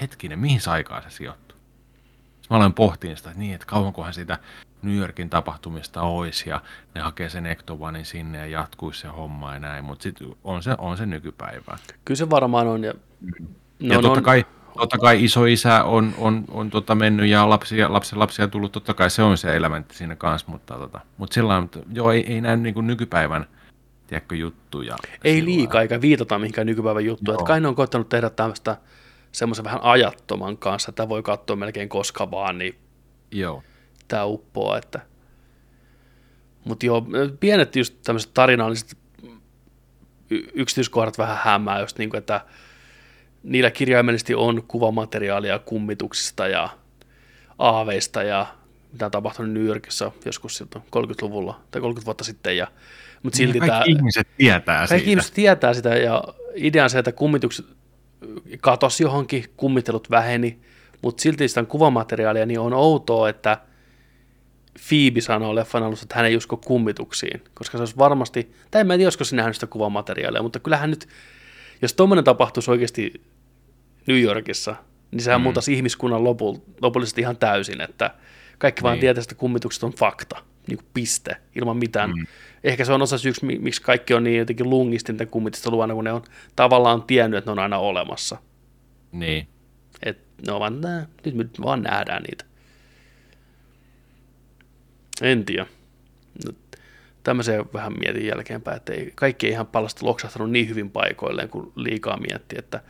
hetkinen, mihin se aikaa se sijoittuu. Sitten mä aloin pohtia sitä, että niin, että kauankohan sitä New Yorkin tapahtumista olisi ja ne hakee sen Ectovanin sinne ja jatkuisi se homma ja näin, mutta sitten on se, on se nykypäivää. Kyllä se varmaan on. Ja, No, ja totta, kai, totta kai iso isä on, on, on tota mennyt ja lapsia, lapsen lapsia tullut, totta kai se on se elementti siinä kanssa, mutta, tota, mutta sillä lailla, joo, ei, ei näy niin kuin nykypäivän tiedätkö, juttuja. ei sillä liikaa eikä viitata mihinkään nykypäivän juttuun. Joo. Että kai ne on koittanut tehdä tämmöistä semmoisen vähän ajattoman kanssa, että voi katsoa melkein koska vaan, niin Joo. tämä uppoaa. Että... Mutta joo, pienet just tämmöiset tarinalliset yksityiskohdat vähän hämää, just niin kuin, että niillä kirjaimellisesti on kuvamateriaalia kummituksista ja aaveista ja mitä on tapahtunut New Yorkissa joskus siltä 30-luvulla tai 30 vuotta sitten. Ja, mutta silti Niin, kaikki tämä, ihmiset tietää kaikki siitä. ihmiset tietää sitä ja idea on se, että kummitukset katosi johonkin, kummittelut väheni, mutta silti sitä on kuvamateriaalia, niin on outoa, että Phoebe sanoo leffan alussa, että hän ei usko kummituksiin, koska se olisi varmasti, tai en mä tiedä, olisiko se nähnyt sitä kuvamateriaalia, mutta kyllähän nyt, jos tuommoinen tapahtuisi oikeasti New Yorkissa, niin sehän mm. muuttaisi ihmiskunnan lopul, lopullisesti ihan täysin, että kaikki vaan Niin. tietää, että kummitukset on fakta, niin kuin piste, ilman mitään. Mm. Ehkä se on osa syyksi, mi- miksi kaikki on niin jotenkin lungisti niiden kummitista luona, kun ne on tavallaan tiennyt, että ne on aina olemassa. Niin. Et ne on vaan, nää, nyt me vaan nähdään niitä. En tiedä. No, tämmöisiä vähän mietin jälkeenpäin, että ei, kaikki ei ihan palasta loksahtanut niin hyvin paikoilleen, kun liikaa mietti, että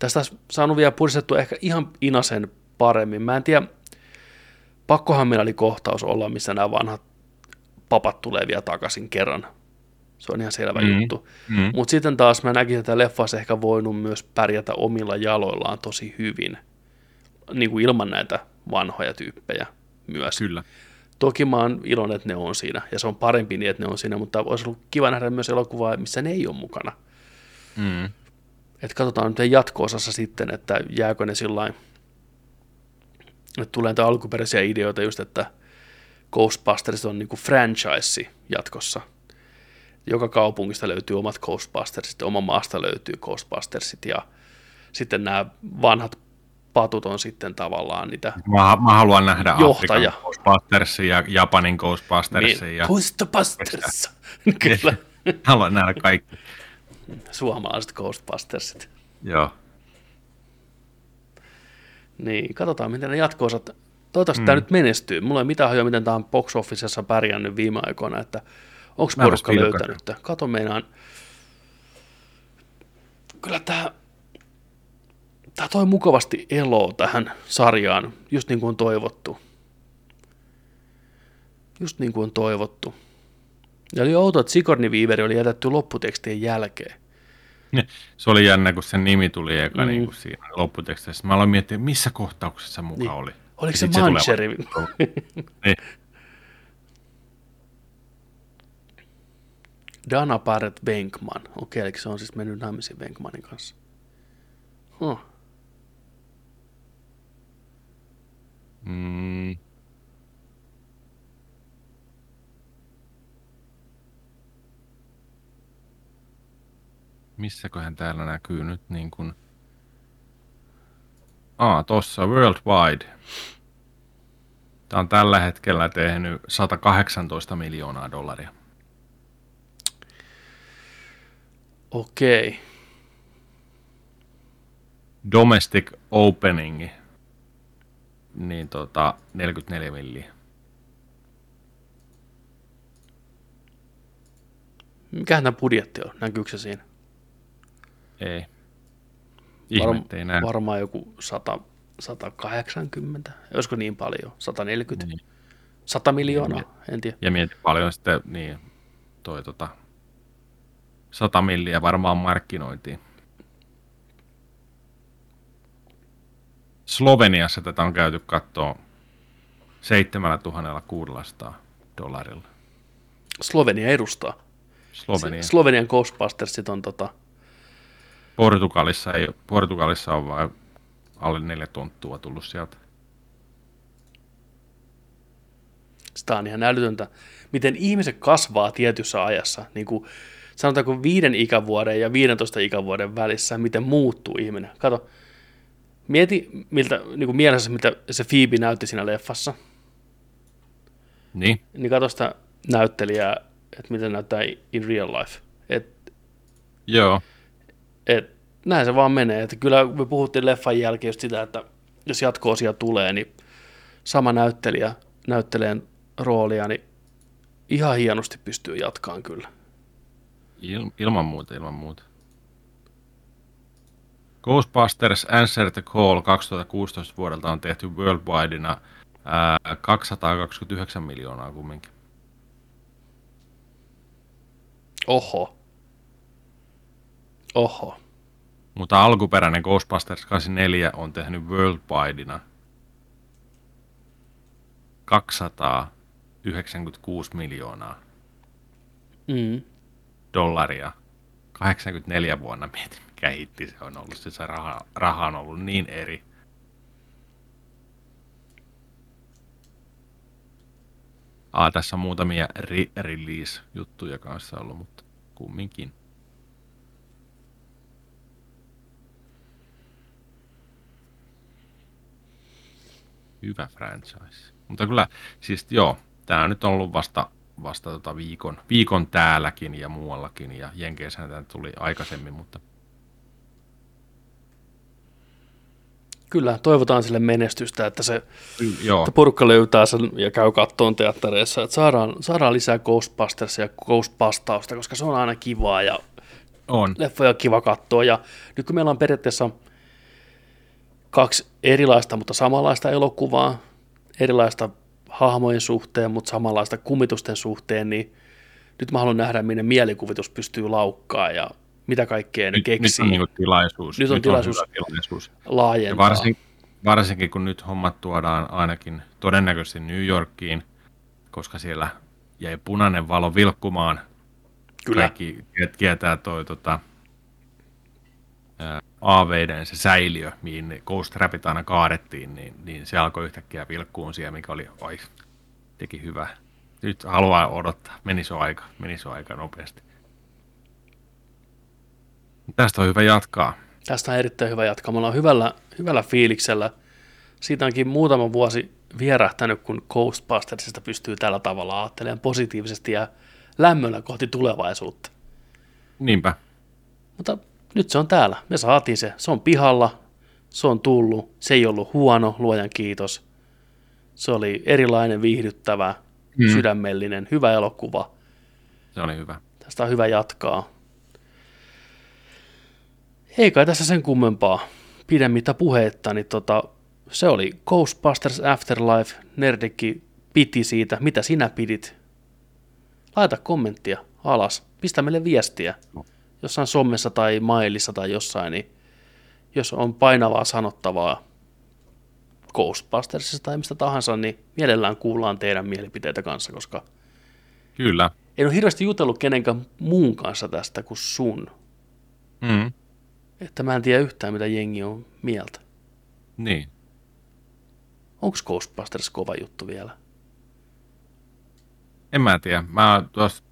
Tästä olisi saanut vielä puristettua ehkä ihan inasen paremmin. Mä en tiedä, pakkohan meillä oli kohtaus olla, missä nämä vanhat papat tulee vielä takaisin kerran. Se on ihan selvä mm. juttu. Mm. Mutta sitten taas mä näkisin, että leffa olisi ehkä voinut myös pärjätä omilla jaloillaan tosi hyvin, niin kuin ilman näitä vanhoja tyyppejä myös. Kyllä. Toki mä oon iloinen, että ne on siinä, ja se on parempi niin, että ne on siinä, mutta olisi ollut kiva nähdä myös elokuvaa, missä ne ei ole mukana. Mm. Et katsotaan nyt jatko-osassa sitten, että jääkö ne sillä että tulee näitä alkuperäisiä ideoita just, että Ghostbusters on niinku franchise jatkossa. Joka kaupungista löytyy omat Ghostbustersit, oma maasta löytyy Ghostbustersit ja sitten nämä vanhat patut on sitten tavallaan niitä Mä, mä haluan nähdä Johtaja. Afrikan Ghostbustersin ja Japanin Ghostbustersin. niin, Ja... Ghostbusters. Kyllä, haluan nähdä kaikki. Suomalaiset Ghostbustersit. Joo. Niin, katsotaan miten ne jatko-osat, toivottavasti mm. tämä nyt menestyy. Mulla ei mitään hajoa, miten tämä on box officessa pärjännyt viime aikoina, että onko porukka löytänyt. tämän. Kato meinaan, kyllä tämä, tämä toi mukavasti eloa tähän sarjaan, just niin kuin on toivottu. Just niin kuin on toivottu. Ja oli outo, että Sigourney oli jätetty lopputekstien jälkeen. Se oli jännä, kun se nimi tuli eka Mm. niin kuin siinä lopputekstissä. Mä aloin miettiä, missä kohtauksessa muka Niin. oli. Oliko se tulee Mancheri? (laughs) niin. Dana Barrett Venkman. Okei, eli se on siis mennyt naimisiin Venkmanin kanssa. Huh. Mm. Missäköhän täällä näkyy nyt niin kuin... Aa, tossa Worldwide. Tämä on tällä hetkellä tehnyt 118 miljoonaa dollaria. Okei. Domestic opening, niin tota 44 milliä. Mikähän tämä budjetti on? Näkyykö se siinä? Ei. Ihme, ei näy. varmaan joku 100, 180. Olisiko niin paljon? 140? Niin. 100 miljoonaa? En tiedä. Ja mieti paljon sitten, niin, toi tota, 100 milliä varmaan markkinointiin. Sloveniassa tätä on käyty kattoon 7600 dollarilla. Slovenia edustaa. Slovenia. Se- Slovenian Ghostbustersit on tota, Portugalissa, ei, Portugalissa on vain alle neljä tonttua tullut sieltä. sitä on ihan älytöntä, miten ihmiset kasvaa tietyssä ajassa, niin kuin sanotaanko viiden ikävuoden ja 15 ikävuoden välissä, miten muuttuu ihminen. Kato, mieti miltä, niin kuin mielessä, miltä se Phoebe näytti siinä leffassa, Niin, niin kato sitä näyttelijää, että miten näyttää in real life. Et, joo. Et, näin se vaan menee. Että kyllä me puhuttiin leffan jälkeen just sitä, että jos jatko-osia tulee, niin sama näyttelijä näyttelee roolia, niin ihan hienosti pystyy jatkaan kyllä. Il, ilman muuta, ilman muuta. Ghostbusters Answer the Call 2016 vuodelta on tehty worldwideina ää, 229 miljoonaa kumminkin. Oho. Oho. Mutta alkuperäinen Ghostbusters 84 on tehnyt worldwideina 296 miljoonaa Mm. dollaria. 84 vuonna mietin, mikä hitti se on ollut. Se raha, raha on ollut niin eri. Aa, tässä on muutamia re- release-juttuja kanssa ollut, mutta kumminkin. Hyvä franchise. Mutta kyllä, siis joo, tämä nyt on ollut vasta, vasta tota viikon, viikon täälläkin ja muuallakin, ja Jenkeissä tämä tuli aikaisemmin, mutta Kyllä, toivotaan sille menestystä, että se joo, että porukka löytää sen ja käy kattoon teattereissa, että saadaan, saadaan lisää Ghostbustersia ja Ghostbustausta, koska se on aina kivaa ja on. leffoja on kiva katsoa. Ja nyt kun meillä on periaatteessa kaksi erilaista, mutta samanlaista elokuvaa, erilaista hahmojen suhteen, mutta samanlaista kumitusten suhteen, niin nyt mä haluan nähdä, minne mielikuvitus pystyy laukkaa ja mitä kaikkea ne Nyt, keksii. nyt on niin tilaisuus. Nyt on tilaisuus hyvä tilaisuus. laajentaa. Ja varsin, varsinkin kun nyt hommat tuodaan ainakin todennäköisesti New Yorkiin, koska siellä jäi punainen valo vilkkumaan. Kyllä. Kaikki tiet- tietää toi tota, AVDn se säiliö, mihin Ghost Rapit aina kaadettiin, niin, niin se alkoi yhtäkkiä vilkkuun siellä, mikä oli, oi, teki hyvä. Nyt haluaa odottaa, meni se aika, meni se aika nopeasti. Tästä on hyvä jatkaa. Tästä on erittäin hyvä jatkaa. Me ollaan hyvällä, hyvällä fiiliksellä. Siitä onkin muutama vuosi vierähtänyt, kun Ghostbustersista pystyy tällä tavalla ajattelemaan positiivisesti ja lämmöllä kohti tulevaisuutta. Niinpä. Mutta nyt se on täällä. Me saatiin se. Se on pihalla. Se on tullut. Se ei ollut huono, luojan kiitos. Se oli erilainen, viihdyttävä, Mm. sydämellinen, hyvä elokuva. Se oli hyvä. Tästä on hyvä jatkaa. Ei kai tässä sen kummempaa pidemmittä puheetta, niin tota, se oli Ghostbusters Afterlife. Nerdikki piti siitä. Mitä sinä pidit? Laita kommenttia alas. Pistä meille viestiä jossain sommessa tai mailissa tai jossain, niin jos on painavaa sanottavaa Ghostbustersista tai mistä tahansa, niin mielellään kuullaan teidän mielipiteitä kanssa, koska Kyllä. en ole hirveästi jutellut kenenkään muun kanssa tästä kuin sun. Mm. Että mä en tiedä yhtään, mitä jengi on mieltä. Niin. Onko Ghostbusters kova juttu vielä? En mä tiedä. Mä tuossa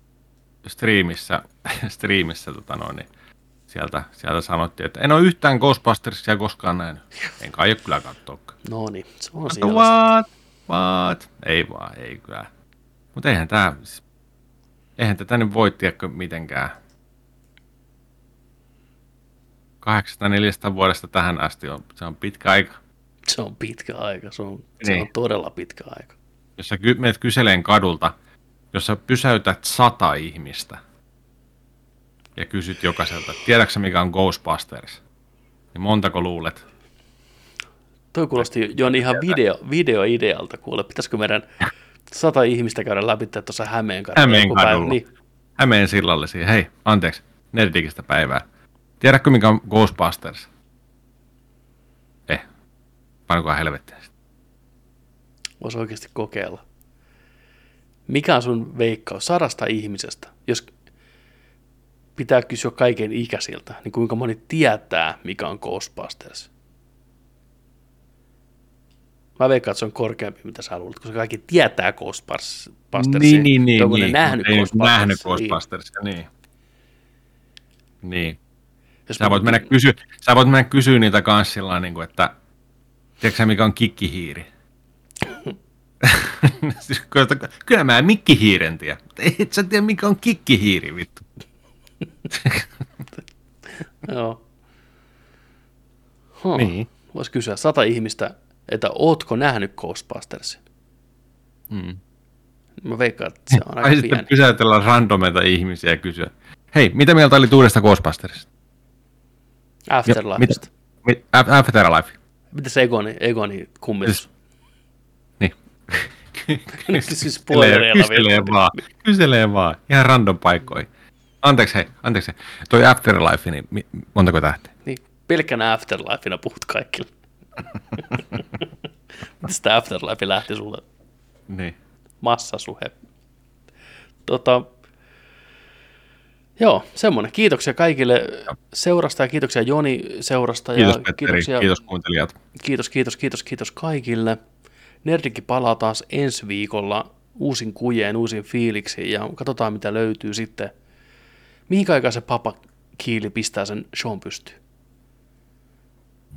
striimissä, (laughs) striimissä tota noin, niin sieltä, sieltä sanottiin, että en ole yhtään Ghostbustersia koskaan nähnyt. En kai kyllä katsoa. No niin, se on siellä. what? What? Ei vaan, ei kyllä. Mutta eihän tää, eihän tätä nyt voi tiedä mitenkään. 800 vuodesta tähän asti on, se on pitkä aika. Se on pitkä aika, se on, se Niin. on todella pitkä aika. Jos sä ky- menet kyseleen kadulta, jos sä pysäytät sata ihmistä ja kysyt jokaiselta, tiedätkö mikä on Ghostbusters? Niin montako luulet? Toi kuulosti jo ihan video, videoidealta kuule. Pitäisikö meidän sata ihmistä käydä läpi tuossa Hämeen kadulla? Hämeen kadulla. Niin, Hämeen sillalle siihen, hei, anteeksi, Nerdikistä päivää. Tiedätkö mikä on Ghostbusters? Eh, painokaa helvettiä sitä. voisi oikeasti kokeilla. Mikä on sun veikkaus sadasta ihmisestä, jos pitää kysyä kaiken ikäisiltä, niin kuinka moni tietää, mikä on Ghostbusters? Mä veikkaan, että se on korkeampi, mitä sä luulet, koska kaikki tietää Ghostbustersia. Niin, niin, niin. Onko ne niin. nähnyt Ei Ghostbustersia? nähnyt Ghostbustersia, niin. Niin. Jos Sä voit mennä kysyä, sä voit mennä kysyä niitä kans sillä niin kuin, että tiedätkö sä, mikä on kikkihiiri? (laughs) Kyllä mä mikkihiiren tiedän, mutta et sä tiedä mikä on kikkihiiri vittu. (laughs) Joo. Huh. Niin. Voisi kysyä sata ihmistä, että ootko nähnyt Ghostbustersin? Mm. Mä veikkaan, että se on aika Tai sitten pysäytellä randomeita ihmisiä ja kysyä, hei, mitä mieltä oli uudesta Ghostbustersista? Ja Afterlifesta. mit- Af- Afterlife. Mitä se Egoni, Egoni kummitus? Spoilereilla kyselee vielä. vaan, kyselee vaan, ihan random paikkoihin. Anteeksi hei, anteeksi. Toi Afterlife, niin montako tähteä? Niin, pelkkänä Afterlifena puhut kaikille. (laughs) Mistä Afterlife lähti sulle? Niin. Massasuhe. Tota, joo, semmoinen. Kiitoksia kaikille seurasta ja kiitoksia Joni seurasta. Kiitos ja Petteri, kiitoksia, kiitos kuuntelijat. kiitos, kiitos, kiitos, kiitos kaikille. Nerdikki palaa taas ensi viikolla uusin kujeen, uusin fiiliksiin ja katsotaan mitä löytyy sitten. Mihin aikaan se papa kiili pistää sen shown pystyyn?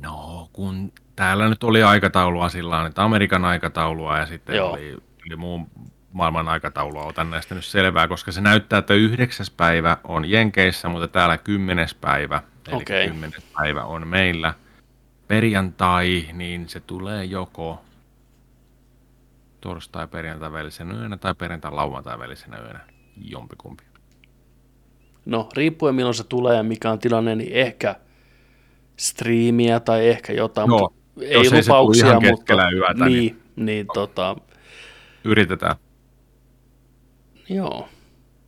No, kun täällä nyt oli aikataulua sillä että Amerikan aikataulua ja sitten Joo. oli, oli muun maailman aikataulua. Otan näistä nyt selvää, koska se näyttää, että yhdeksäs päivä on Jenkeissä, mutta täällä kymmenes päivä, eli Okei. kymmenes päivä on meillä. Perjantai, niin se tulee joko torstai perjantai välisenä yönä tai perjantai lauantai välisenä yönä, jompikumpi. No, riippuen milloin se tulee ja mikä on tilanne, niin ehkä striimiä tai ehkä jotain, Joo. mutta ei Jos ei se lupauksia, ihan mutta yötä, niin, niin- niin, niin tota, Yritetään. joo.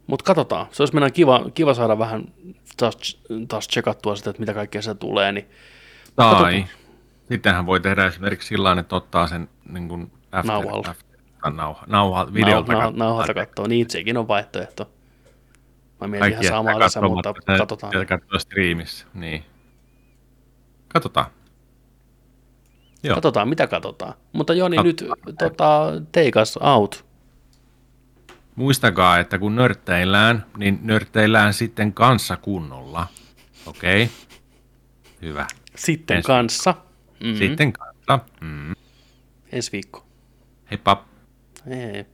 Mutta katsotaan, se olisi meidän kiva, kiva saada vähän taas, taas tsekattua sitä, että mitä kaikkea se tulee, niin Tai Katsotaan. sittenhän voi tehdä esimerkiksi sillä että ottaa sen niin kuin after, Nauhalla. after, tai nauha, nauha, videolta nau, nau, katsoa. nauhalta katsoo, niin sekin on vaihtoehto. Mä mietin ihan Kaikki samaa jättää tässä, mutta se- katsotaan. se Katsoa striimissä, niin. Katsotaan. Joo. Katsotaan, mitä katsotaan. Mutta Joni, Katsotaan. nyt tota, take us out. Muistakaa, että kun nörtteillään, niin nörtteillään sitten kanssa kunnolla. Okei? Okay? Hyvä. Sitten Ensi- kanssa. Mm, Sitten kanssa. Mm. Ensi viikko. Heippa. Hei.